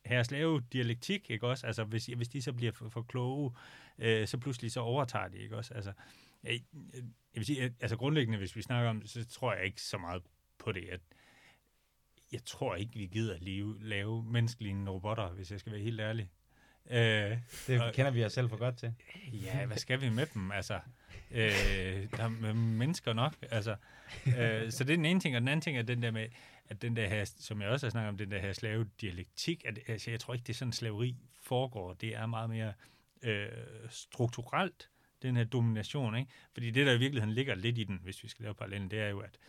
her slave dialektik, ikke også? Altså, hvis, hvis de så bliver for, for kloge, øh, så pludselig så overtager de, ikke også? Altså, jeg, jeg vil sige, at, altså grundlæggende, hvis vi snakker om det, så tror jeg ikke så meget på det, at jeg tror ikke, vi gider at lave, menneskelige robotter, hvis jeg skal være helt ærlig. Øh, Det Og- kender vi os selv for godt til. Ja, hvad skal vi med dem? Altså, øh, der er mennesker nok. Altså, øh, så det er den ene ting, og den anden ting er den der med, at den der her, som jeg også har snakket om, den der her slave-dialektik, at, altså, jeg tror ikke, det er sådan, slaveri foregår. Det er meget mere øh, strukturelt, den her domination, ikke? Fordi det, der i virkeligheden ligger lidt i den, hvis vi skal lave parallellen, det er jo, at,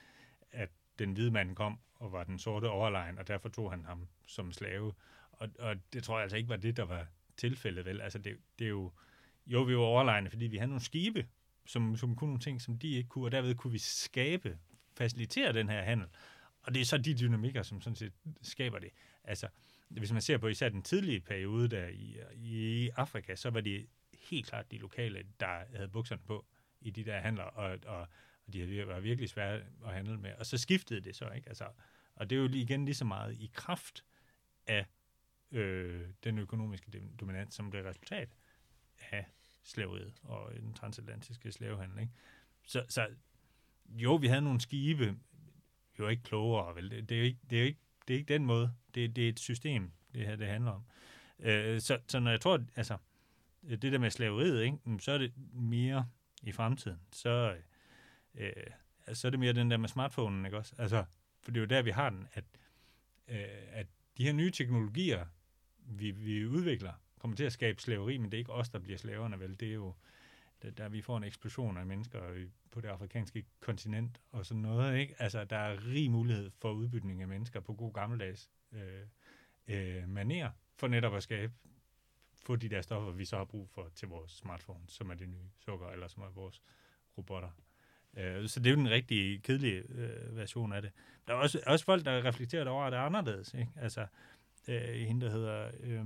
at den hvide mand kom og var den sorte overlegen, og derfor tog han ham som slave. Og, og det tror jeg altså ikke var det, der var tilfældet, vel? Altså, det, det er jo, jo, vi var overlegne, fordi vi havde nogle skibe, som, som kunne nogle ting, som de ikke kunne, og derved kunne vi skabe, facilitere den her handel. Og det er så de dynamikker, som sådan set skaber det. Altså, hvis man ser på især den tidlige periode der i, i Afrika, så var det helt klart de lokale, der havde bukserne på i de der handler, og, og, og de var virkelig svære at handle med. Og så skiftede det så, ikke? Altså, og det er jo igen lige så meget i kraft af øh, den økonomiske dominans, som blev resultat af slaveriet og den transatlantiske slavehandel. Ikke? Så, så jo, vi havde nogle skibe, vi var ikke klogere, vel? Det, det, er, jo ikke, det, er, jo ikke, det er ikke den måde. Det, det er et system, det her det handler om. Øh, så, så når jeg tror, at, altså, Øh, det der med slaveriet, ikke? Mm, så er det mere i fremtiden. Så, øh, så er det mere den der med smartphonen, ikke også? Altså, for det er jo der, vi har den, at, øh, at de her nye teknologier, vi, vi udvikler, kommer til at skabe slaveri, men det er ikke os, der bliver slaverne, vel? Det er jo, der, der vi får en eksplosion af mennesker på det afrikanske kontinent og sådan noget, ikke? Altså, der er rig mulighed for udbytning af mennesker på god gammeldags øh, øh, maner, for netop at skabe, få de der stoffer, vi så har brug for til vores smartphone, som er det nye sukker, eller som er vores robotter. Øh, så det er jo den rigtige, kedelige øh, version af det. Der er også, også folk, der reflekterer over, at det er anderledes, ikke? Altså, øh, hende, der hedder øh,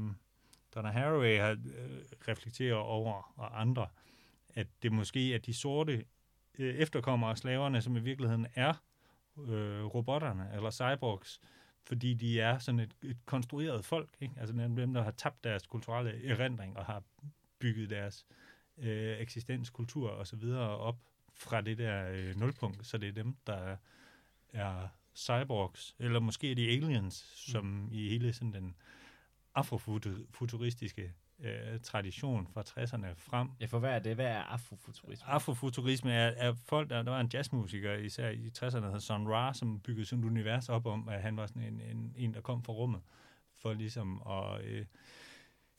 Donna Haraway, har øh, reflekteret over, og andre, at det måske er de sorte øh, efterkommere af slaverne, som i virkeligheden er øh, robotterne, eller cyborgs, fordi de er sådan et, et konstrueret folk, ikke? altså dem, dem, der har tabt deres kulturelle erindring, og har bygget deres øh, eksistenskultur og så videre op fra det der øh, nulpunkt, så det er dem, der er, er cyborgs, eller måske er de aliens, som mm. i hele sådan den afrofuturistiske øh, tradition fra 60'erne frem. Ja, for hvad er det? Hvad er afrofuturisme? Afrofuturisme er, er folk, der, der var en jazzmusiker, især i 60'erne, der hed Son Ra, som byggede sådan et univers op om, at han var sådan en, en, en der kom fra rummet, for ligesom at øh,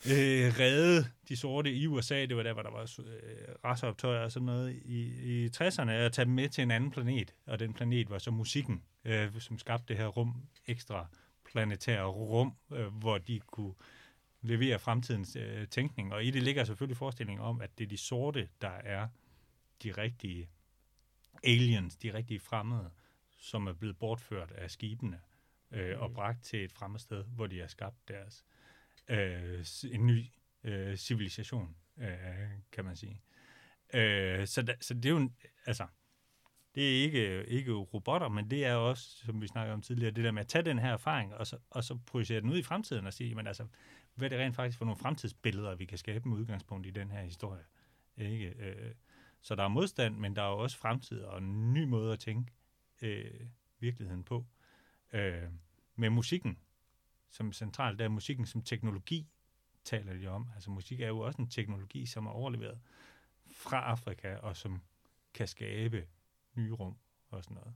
øh, redde de sorte i USA. Det var der, hvor der var øh, raceoptøjer og sådan noget i, i 60'erne, og tage dem med til en anden planet. Og den planet var så musikken, øh, som skabte det her rum, ekstra planetære rum, øh, hvor de kunne levere fremtidens øh, tænkning. Og i det ligger selvfølgelig forestillingen om, at det er de sorte, der er de rigtige aliens, de rigtige fremmede, som er blevet bortført af skibene øh, og bragt til et fremmed sted, hvor de har skabt deres øh, en ny øh, civilisation, øh, kan man sige. Øh, så, da, så det er jo, altså, det er ikke, ikke robotter, men det er også, som vi snakkede om tidligere, det der med at tage den her erfaring, og så, og så projicere den ud i fremtiden og sige, men altså, hvad det rent faktisk for nogle fremtidsbilleder, vi kan skabe med udgangspunkt i den her historie? Ikke? Øh, så der er modstand, men der er også fremtid og en ny måde at tænke øh, virkeligheden på. Øh, med musikken som centralt, der er musikken som teknologi, taler de om. Altså musik er jo også en teknologi, som er overleveret fra Afrika, og som kan skabe nye rum og sådan noget.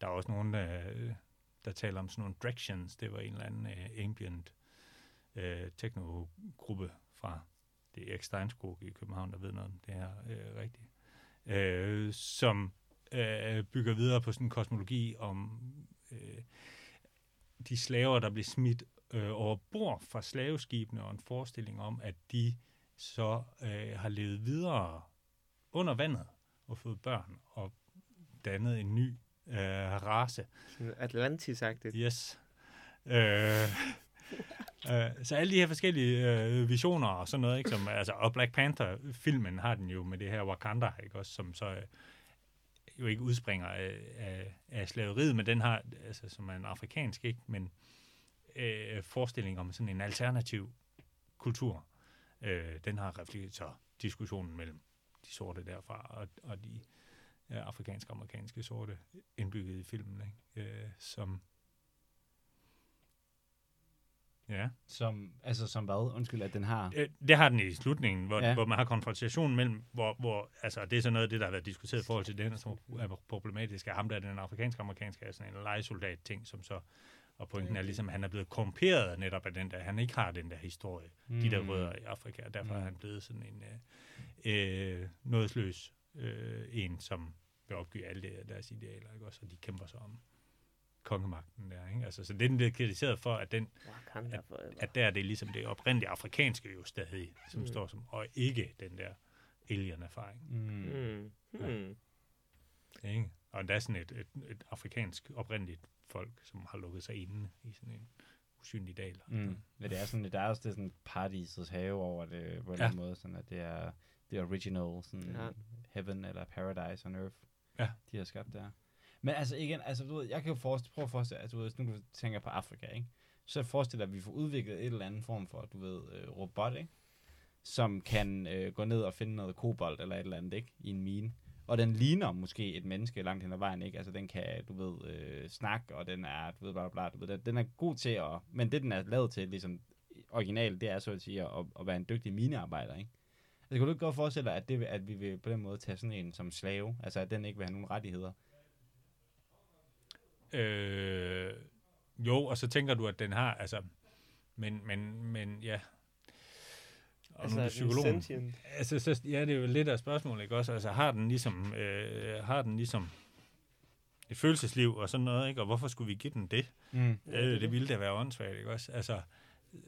Der er også nogen, der, øh, der taler om sådan nogle directions. Det var en eller anden uh, ambient uh, techno-gruppe fra det er Erik Steinskog i København, der ved noget om det her uh, rigtigt. Uh, som uh, bygger videre på sådan en kosmologi om uh, de slaver, der blev smidt øh, over bord fra slaveskibene, og en forestilling om, at de så øh, har levet videre under vandet og fået børn og dannet en ny øh, race. Atlantis-agtigt. Yes. Øh, øh, så alle de her forskellige øh, visioner og sådan noget, ikke, som, altså, og Black Panther-filmen har den jo med det her Wakanda, ikke, også, som så øh, jo ikke udspringer af, af, af slaveriet, men den har, altså, som er en afrikansk, ikke, men øh, forestilling om sådan en alternativ kultur. Øh, den har reflekteret så diskussionen mellem de sorte derfra og, og de øh, afrikanske og amerikanske sorte indbygget i filmen, ikke? Øh, som Ja. Som, altså som hvad? Undskyld, at den har... Øh, det har den i slutningen, hvor, ja. hvor man har konfrontation mellem, hvor, hvor, altså det er så noget af det, der har været diskuteret i forhold til den, som er problematisk af ham, der er den afrikanske amerikanske, er sådan en legesoldat ting, som så, og pointen er ligesom, at han er blevet korrumperet netop af den der, han ikke har den der historie, mm. de der mm. rødder i Afrika, og derfor mm. er han blevet sådan en øh, øh, nådesløs øh, en, som vil opgive alle deres idealer, ikke? Også, og de kæmper sig om kongemagten der. Ikke? Altså, så det er den bliver kritiseret for, at, den, at, at der er det ligesom det oprindelige afrikanske jo stadig, som mm. står som, og ikke den der alien-erfaring. Mm. Mm. Mm. Ja. Ikke? Og der er sådan et, et, et afrikansk oprindeligt folk, som har lukket sig inde i sådan en usynlig dal. Mm. Men det er sådan, der er også det sådan paradisets have over det, på en ja. måde, sådan at det er det original, sådan ja. heaven eller paradise on earth, ja. de har skabt der. Men altså igen, altså, du ved, jeg kan jo forestille, prøve at forestille, at du ved, nu du tænker på Afrika, ikke? så forestiller at vi får udviklet et eller andet form for, du ved, øh, robot, ikke? som kan øh, gå ned og finde noget kobolt eller et eller andet, ikke? I en mine. Og den ligner måske et menneske langt hen ad vejen, ikke? Altså, den kan, du ved, øh, snakke, og den er, du ved, bla, bla, du ved, den er god til at, men det, den er lavet til, ligesom, original, det er så at sige, at, at være en dygtig minearbejder, ikke? Altså, kan du ikke godt forestille dig, at, det, at vi vil på den måde tage sådan en som slave, altså at den ikke vil have nogen rettigheder? Øh, jo, og så tænker du, at den har, altså, men, men, men ja. Og altså, nu er psykologen. Altså, så, ja, det er jo lidt af spørgsmålet, ikke også? Altså, har den ligesom, øh, har den ligesom et følelsesliv og sådan noget, ikke? Og hvorfor skulle vi give den det? Mm. Øh, det ville da være åndssvagt, ikke også? Altså,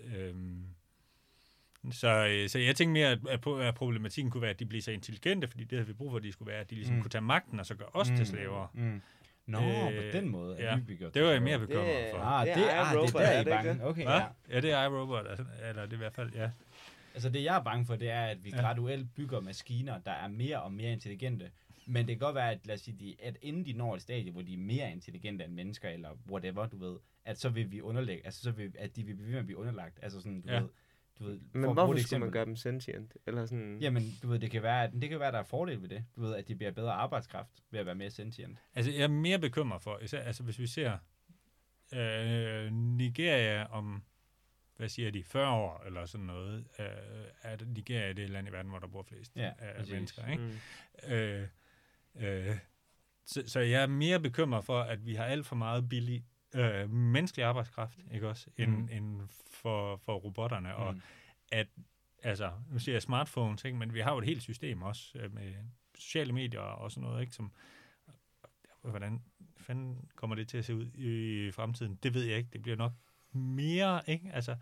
øh, så, så jeg tænker mere, at, at problematikken kunne være, at de bliver så intelligente, fordi det havde vi brug for, at de skulle være, at de ligesom mm. kunne tage magten og så gøre os mm. til slaver. Mm. Nå, øh, på den måde ja. vi det var jeg mere bekymret for. Ah, det, det er, ah, det er der, I bange. Okay, ja. ja, det er iRobot, altså, eller det er i hvert fald, ja. Altså det, jeg er bange for, det er, at vi ja. graduelt bygger maskiner, der er mere og mere intelligente. Men det kan godt være, at, lad os sige, de, at inden de når et stadie, hvor de er mere intelligente end mennesker, eller whatever, du ved, at så vil vi underlægge, altså så vil, at de vil blive, blive underlagt. Altså sådan, du ja. ved, du ved, men hvorfor skulle eksempel, man gøre dem sentient? Eller sådan... Jamen, du ved, det kan være, at, det kan være, at der er fordel ved det. Du ved, at de bliver bedre arbejdskraft ved at være mere sentient. Altså, jeg er mere bekymret for, især, altså hvis vi ser øh, Nigeria om, hvad siger de, 40 år eller sådan noget, øh, at Nigeria er det land i verden, hvor der bor flest ja, øh, mennesker, ikke? Mm. Øh, øh, så, så jeg er mere bekymret for, at vi har alt for meget billig øh, menneskelig arbejdskraft, ikke også, end, mm. end for, for robotterne, og mm. at, altså, nu siger jeg smartphones, ikke? men vi har jo et helt system også øh, med sociale medier og sådan noget, ikke? som, hvordan fanden kommer det til at se ud i fremtiden? Det ved jeg ikke. Det bliver nok mere, ikke? Altså,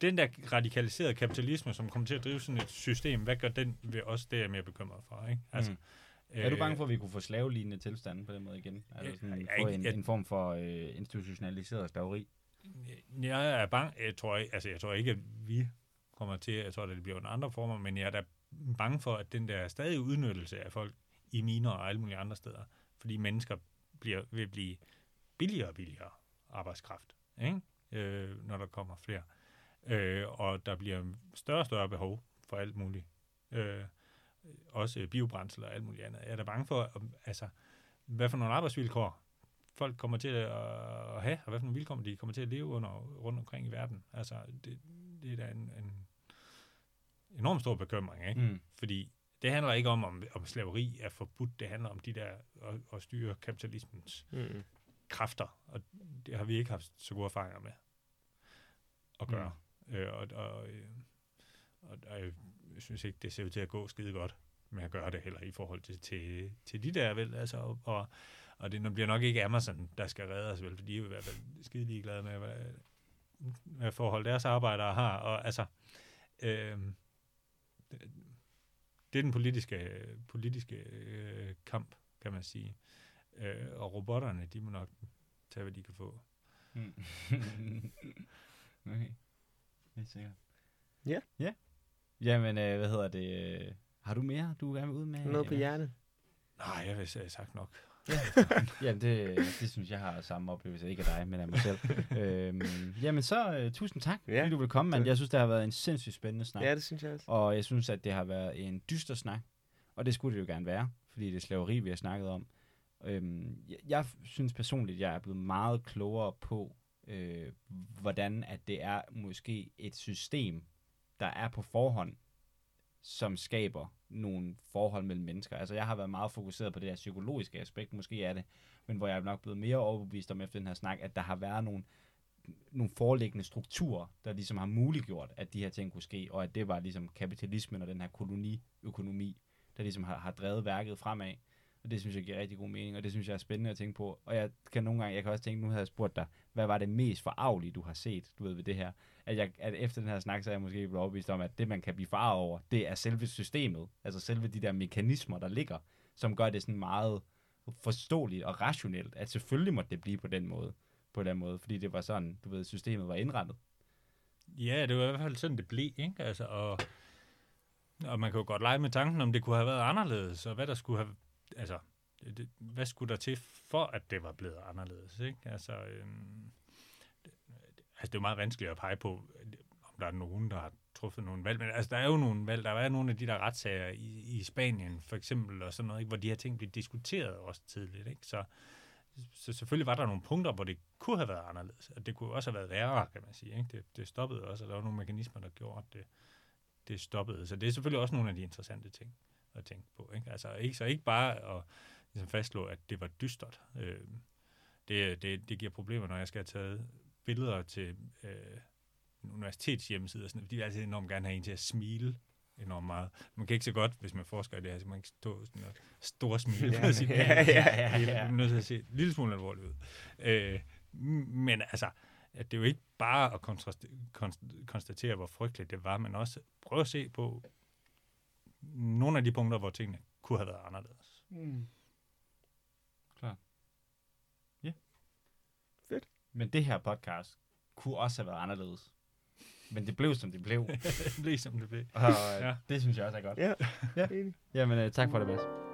den der radikaliserede kapitalisme, som kommer til at drive sådan et system, hvad gør den ved os? Det er jeg mere bekymret for, ikke? Altså, mm. Er du bange for, at vi kunne få slavelignende tilstande på den måde igen? Altså sådan, jeg- jeg- en, jeg- en form for øh, institutionaliseret slaveri? Jeg er bange, jeg tror, ikke, altså jeg tror ikke, at vi kommer til, jeg tror, at det bliver en andre former, men jeg er da bange for, at den der stadige udnyttelse af folk i miner og alle mulige andre steder, fordi mennesker bliver, vil blive billigere og billigere arbejdskraft, ikke? Øh, når der kommer flere. Øh, og der bliver større og større behov for alt muligt. Øh, også biobrændsel og alt muligt andet. Jeg er da bange for, altså, hvad for nogle arbejdsvilkår folk kommer til at have, og hvad for nogle vilkår de kommer til at leve under rundt omkring i verden. Altså, det, det er da en, en enorm stor bekymring, ikke? Mm. Fordi det handler ikke om, om, om slaveri er forbudt, det handler om de der at, at styre kapitalismens Mm. kræfter, og det har vi ikke haft så gode erfaringer med at gøre. Mm. Øh, og, og, øh, og, og jeg synes ikke, det ser ud til at gå skide godt med at gøre det heller i forhold til, til, til de der, vel? Altså, og, og, det bliver nok ikke Amazon, der skal redde os, vel? For de er i hvert fald skide ligeglade med, hvad, hvad forhold deres arbejdere har. Og altså, øh, det, er den politiske, politiske øh, kamp, kan man sige. Øh, og robotterne, de må nok tage, hvad de kan få. Mm. okay. Helt sikkert. Ja. Ja. Jamen, øh, hvad hedder det? øh, Har du mere, du gerne vil ud med? Noget på hjertet. Nej, jeg vil have sagt nok. Jamen, det, det synes jeg har samme oplevelse, ikke af dig, men af mig selv. øhm, jamen, så uh, tusind tak, Ja, fordi du vil komme, mand. Jeg synes, det har været en sindssygt spændende snak. Ja, det synes jeg også. Og jeg synes, at det har været en dyster snak. Og det skulle det jo gerne være, fordi det er slaveri, vi har snakket om. Øhm, jeg, jeg synes personligt, jeg er blevet meget klogere på, øh, hvordan at det er måske et system, der er på forhånd, som skaber nogle forhold mellem mennesker. Altså jeg har været meget fokuseret på det der psykologiske aspekt, måske er det, men hvor jeg er nok blevet mere overbevist om efter den her snak, at der har været nogle, nogle foreliggende strukturer, der ligesom har muliggjort, at de her ting kunne ske, og at det var ligesom kapitalismen og den her koloniøkonomi, der ligesom har, har drevet værket fremad. Og det synes jeg giver rigtig god mening, og det synes jeg er spændende at tænke på. Og jeg kan nogle gange, jeg kan også tænke, nu havde jeg spurgt dig, hvad var det mest forarvelige, du har set, du ved, ved det her? At, jeg, at efter den her snak, så er jeg måske blevet overbevist om, at det, man kan blive farvet over, det er selve systemet. Altså selve de der mekanismer, der ligger, som gør det sådan meget forståeligt og rationelt, at selvfølgelig måtte det blive på den måde, på den måde, fordi det var sådan, du ved, systemet var indrettet. Ja, det var i hvert fald sådan, det blev, ikke? Altså, og, og man kan jo godt lege med tanken, om det kunne have været anderledes, og hvad der skulle have, altså, det, hvad skulle der til, for at det var blevet anderledes, ikke? Altså, øhm, det, altså det er jo meget vanskeligt at pege på, om der er nogen, der har truffet nogle valg, men altså, der er jo nogle valg, der er nogle af de der retssager i, i Spanien, for eksempel, og sådan noget, ikke? hvor de her ting blev diskuteret også tidligt, ikke? Så, så selvfølgelig var der nogle punkter, hvor det kunne have været anderledes. Og det kunne også have været værre, kan man sige. Ikke? Det, det stoppede også, og der var nogle mekanismer, der gjorde, at det, det stoppede. Så det er selvfølgelig også nogle af de interessante ting at tænke på. Ikke? Altså, ikke, så ikke bare at ligesom fastslå, at det var dystert. Øh, det, det, det giver problemer, når jeg skal have taget billeder til øh, en universitetshjemmeside, og sådan, fordi jeg altid enormt gerne have en til at smile enormt meget. Man kan ikke så godt, hvis man forsker i det her, så man kan stå sådan og store smil. Ja, sige, ja, ja, ja, ja. er nødt til at se en lille smule alvorligt ud. Øh, men altså, at det er jo ikke bare at konstatere, hvor frygteligt det var, men også prøve at se på nogle af de punkter, hvor tingene kunne have været anderledes. Mm. Men det her podcast kunne også have været anderledes. Men det blev, som det blev. det blev som det blev. Og Ja. ja. det synes jeg også er godt. Ja, Ja. enig. Jamen, øh, tak for det, Mads.